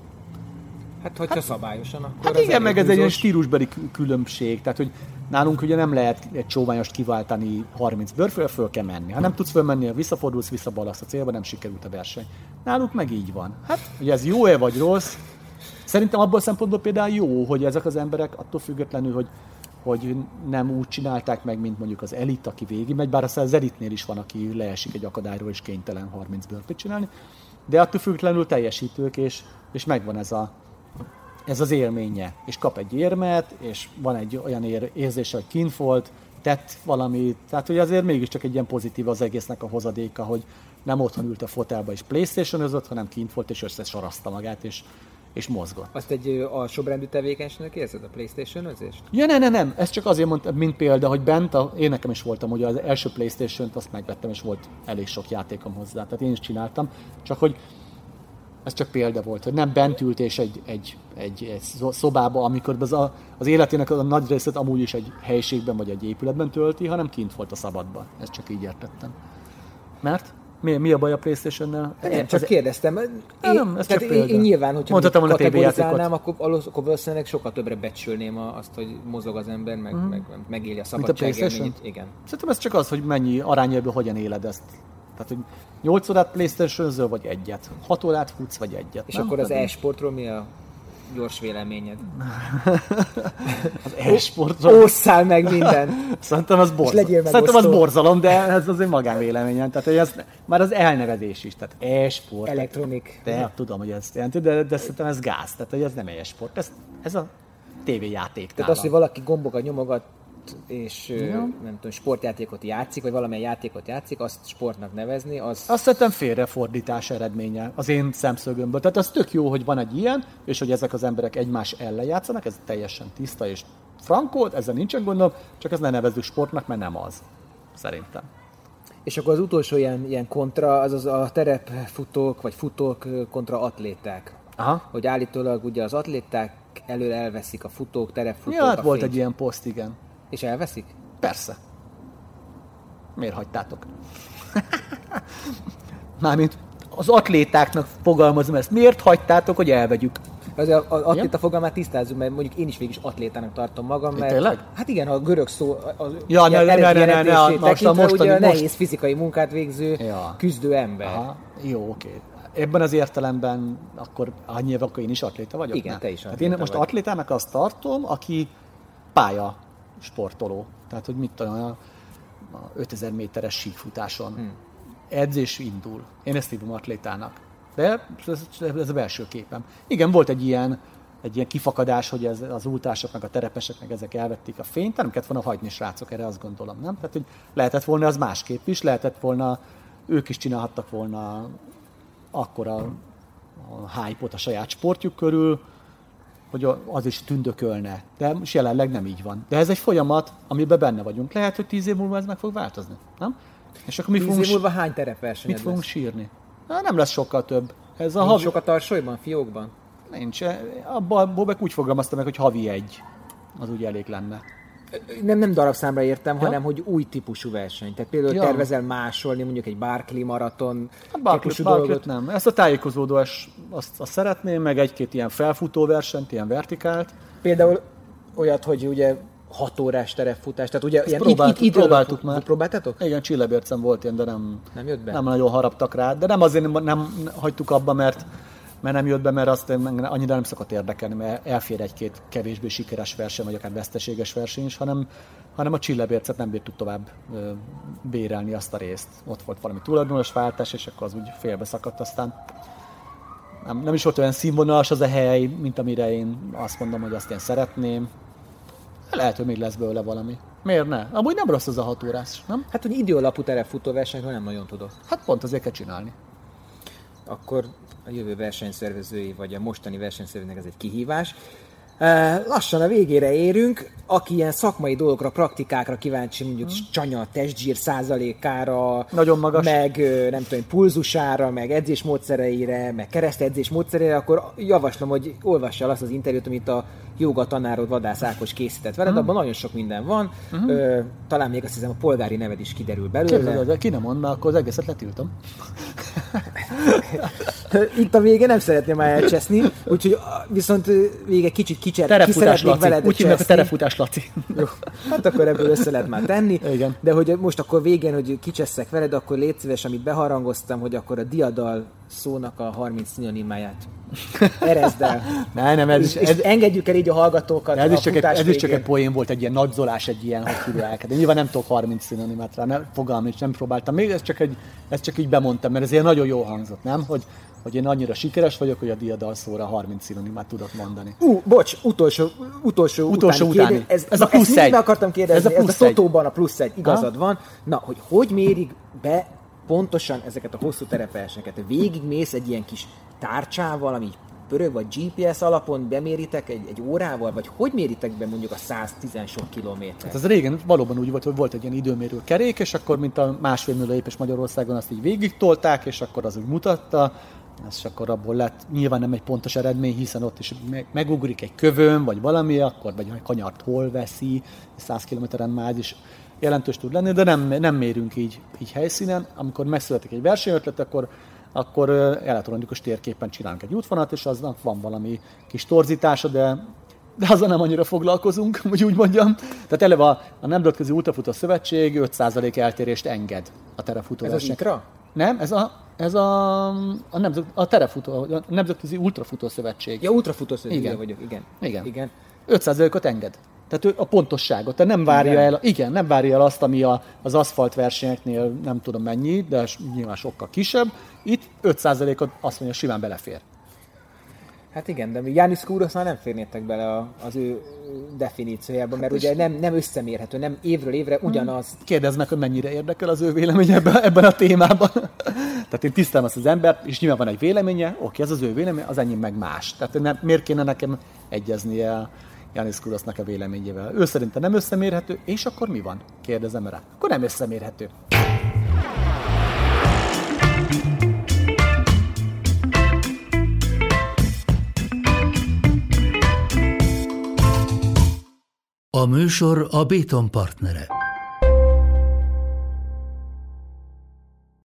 Hát, hogyha hát, szabályosan, akkor Hát igen, meg ez egy ilyen stílusbeli különbség. Tehát, hogy nálunk ugye nem lehet egy csóványost kiváltani 30 bőrfőre, föl kell menni. Ha nem tudsz fölmenni, visszafordulsz, visszabalasz a célba, nem sikerült a verseny. Náluk meg így van. Hát, ugye ez jó-e vagy rossz, Szerintem abból a szempontból például jó, hogy ezek az emberek attól függetlenül, hogy, hogy nem úgy csinálták meg, mint mondjuk az elit, aki végig megy, bár aztán az elitnél is van, aki leesik egy akadályról és kénytelen 30 burpee csinálni, de attól függetlenül teljesítők, és, és megvan ez, a, ez az élménye, és kap egy érmet, és van egy olyan ér, érzése, hogy kint volt, tett valamit, tehát hogy azért mégiscsak egy ilyen pozitív az egésznek a hozadéka, hogy nem otthon ült a fotelba és playstation hanem kint volt és összesarazta magát, és és mozgott. Azt egy alsóbrendű tevékenységnek érzed a Playstation özést? Ja, ne, ne, nem. Ez csak azért mondtam, mint példa, hogy bent, a, én nekem is voltam, hogy az első Playstation-t azt megvettem, és volt elég sok játékom hozzá. Tehát én is csináltam. Csak hogy ez csak példa volt, hogy nem bent ült és egy, egy, egy, egy szobába, amikor az, a, az életének a nagy részét amúgy is egy helyiségben vagy egy épületben tölti, hanem kint volt a szabadban. Ezt csak így értettem. Mert? Mi, mi a baj a Playstation-nel? Nem, csak kérdeztem. Én, nem, ez tehát csak én, én nyilván, hogyha Mondhatom volna kategorizálnám, akkor, akkor valószínűleg sokkal többre becsülném a- azt, hogy mozog az ember, meg, Mhm. meg, meg megéli a Mint a szabadság PlayStation? élményét. Igen. Szerintem ez csak az, hogy mennyi arányában hogyan éled ezt. Tehát, hogy 8 órát playstation vagy egyet. 6 órát futsz, vagy egyet. És nem? akkor az e-sportról mi a gyors véleményed? az e-sportról. Osszál meg minden! Szerintem az legyél Szerintem az borzalom, de ez az én magánvéleményem. Tehát, hogy ez, már az elnevezés is, tehát e-sport. Elektronik. De tudom, hogy ezt jelenti, de, de szerintem ez gáz, tehát hogy ez nem e-sport. Ez, ez a tévéjáték Tehát az, hogy valaki gombokat nyomogat, és Ja. nem tudom, sportjátékot játszik, vagy valamilyen játékot játszik, azt sportnak nevezni, az... Azt szerintem félrefordítás eredménye az én szemszögömből. Tehát az tök jó, hogy van egy ilyen, és hogy ezek az emberek egymás ellen játszanak, ez teljesen tiszta és frankót, ezzel nincsen gondom, csak ezt ne nevezzük sportnak, mert nem az. Szerintem. És akkor az utolsó ilyen, ilyen kontra, az az a terepfutók, vagy futók kontra atléták. Aha. Hogy állítólag ugye az atléták elől elveszik a futók, terepfutók Ja, hát volt fényt. egy ilyen poszt, igen. És elveszik? Persze. Miért hagytátok? Mármint az atlétáknak fogalmazom ezt. Miért hagytátok, hogy elvegyük? Az atléta fogalmát tisztázzuk, mert mondjuk én is végig is atlétának tartom magam, mert Tényleg? hát igen, a görög szó az Ja, ne- ne- ne- ne- ne- ne, most a tekintve, mostani- ugye a most- nehéz fizikai munkát végző Ja. küzdő ember. Aha, jó, oké. Ebben az értelemben akkor annyi akkor én is atléta vagyok? Igen, Ne? te is Tehát atléta én most vagy. atlétának azt tartom, aki pálya sportoló. Tehát, hogy mit tudom, a a 5000 méteres síkfutáson. Hmm. Edzés indul. Én ezt hívom atlétának. De ez, ez a belső képem. Igen, volt egy ilyen, egy ilyen kifakadás, hogy ez, az útások, meg a terepesek, meg ezek elvették a fényt, nem kellett volna hagyni srácok, erre azt gondolom, nem? Tehát, hogy lehetett volna az másképp is, lehetett volna, ők is csinálhattak volna akkora a hype a saját sportjuk körül, hogy az is tündökölne. De most jelenleg nem így van. De ez egy folyamat, amiben benne vagyunk. Lehet, hogy tíz év múlva ez meg fog változni, nem? És akkor mi Tíz fogunk, év múlva hány terepversenyed mit fogunk lesz? sírni? Na, nem lesz sokkal több. Ez a Nincs havi... sok a tarsolyban, fiókban? Nincs. Abban Bobek úgy fogalmazta meg, hogy havi egy. Az úgy elég lenne. Nem, nem darabszámra értem, Ja. hanem hogy új típusú verseny. Tehát például Ja. tervezel másolni mondjuk egy Barkley maraton Hát Barclay, Barclay nem. Ezt a tájékozódós azt, azt szeretném, meg egy-két ilyen felfutó versenyt, ilyen vertikált. Például olyat, hogy ugye 6 órás terepfutás, tehát ugye ilyen próbáltuk- időről- próbáltuk már. Próbáltátok? Igen, Csillebércen volt ilyen, de nem, Nem jött be? nem nagyon haraptak rá. De nem azért nem, nem hagytuk abba, mert, mert nem jött be, mert azt annyira nem szokott érdekelni, mert elfér egy-két kevésbé sikeres verseny, vagy akár veszteséges verseny is, hanem, hanem a Csillebércet nem bírtuk tovább ö, bérelni azt a részt. Ott volt valami tulajdonos váltás, és akkor az úgy félbe szakadt, aztán nem, nem is volt olyan színvonalas az a hely, mint amire én azt mondom, hogy azt én szeretném. Lehet, hogy még lesz belőle valami. Miért ne? Amúgy nem rossz az a hat órás, nem? Hát, hogy időalapú terepfutó versenyről nem nagyon tudok. Hát pont azért kell csinálni. Akkor a jövő versenyszervezői, vagy a mostani versenyszervezőnek ez egy kihívás. Lassan a végére érünk. Aki ilyen szakmai dolgokra, praktikákra kíváncsi, mondjuk csanya, testzsír százalékára, Nagyon magas. meg nem tudom, pulzusára, meg edzésmódszereire, meg keresztedzés módszereire, akkor javaslom, hogy olvassa el azt az interjút, amit a joga tanárod Vadász Ákos készített veled, abban nagyon sok minden van. Ö, talán még azt hiszem a polgári neved is kiderül belőle. Képzeld, de ki nem mond, mert akkor az egészet letiltom. Itt a vége nem szeretném már elcseszni, úgyhogy viszont vége kicsit kicser, ki Terefutás szeretnék Laci. veled Úgy hívnak, cseszni. terefutás Laci. Jó, hát akkor ebből össze lehet már tenni. Igen. De hogy most akkor végén, hogy kicsesszek veled, akkor légy szíves, amit beharangoztam, hogy akkor a diadal szónak a 30 szinonimáját erezd el. Ne, nem, ez, és, is, és ez, engedjük el így a hallgatókat ez, a is csak egy, ez is csak egy poén volt, egy ilyen nagyzolás, egy ilyen, hívják. De nyilván nem tudok 30 szinonimát rá, nem, fogalmam is, nem próbáltam még, ez csak, egy, ez csak így bemondtam, mert ez ilyen nagyon jó hangzott, nem? Hogy, hogy én annyira sikeres vagyok, hogy a diadal szóra 30 szinonimát tudok mondani. Ú, bocs, utolsó, utolsó, Utolsó utáni, utáni. Ez, Ez a plusz ezt egy. akartam kérdezni, Ez a ez a, plusz egy. Totóban a plusz egy, igazad van. Na, hogy hogy mérik be pontosan ezeket a hosszú terepversenyeket? Végigmész egy ilyen kis tárcsával, ami pörög, vagy GPS alapon beméritek egy, egy órával, vagy hogy méritek be mondjuk a 110 sok kilométert? Hát ez régen valóban úgy volt, hogy volt egy ilyen időmérő kerék, és akkor, mint a másfél millió lépés Magyarországon, azt így végig tolták, és akkor az úgy mutatta, és akkor abból lett nyilván nem egy pontos eredmény, hiszen ott is meg, megugrik egy kövön, vagy valami, akkor vagy egy kanyart hol veszi, 100 kilométeren már is jelentős tud lenni, de nem, nem mérünk így, így helyszínen. Amikor megszületik egy versenyötlet, akkor akkor elektronikus térképen csinálunk egy útvonalat, és aznak van valami kis torzítása, de de azzal nem annyira foglalkozunk, hogy úgy mondjam. Tehát eleve a, a Nemzetközi Ultrafutó Szövetség 5% eltérést enged a terefutó Ez az ITRA? Nem, ez a, ez a, a, nemzet, a terefutó, a Nemzetközi Ultrafutó Szövetség. Ja, ultrafutó szövetség igen. vagyok, igen. Igen. igen. 5%-ot enged. Tehát ő a pontosságot, tehát nem várja igen. el, igen, nem várja el azt, ami a, az aszfalt versenyeknél nem tudom mennyi, de nyilván sokkal kisebb. Itt 5%-ot azt mondja, simán belefér. Hát igen, de Jánisz Kúrosznál nem férnétek bele az ő definíciójába, mert hát ugye nem, nem összemérhető, nem évről évre ugyanaz. Kérdezd meg, hogy mennyire érdekel az ő véleménye ebben, ebben a témában. Tehát én tisztelem azt az embert, és nyilván van egy véleménye, oké, ez az ő véleménye, az enyém meg más. Tehát nem, miért kéne nekem egyeznie Janis Kurosznak a véleményével. Ő szerinte nem összemérhető, és akkor mi van? Kérdezem rá. Akkor nem összemérhető. A műsor a Béton partnere.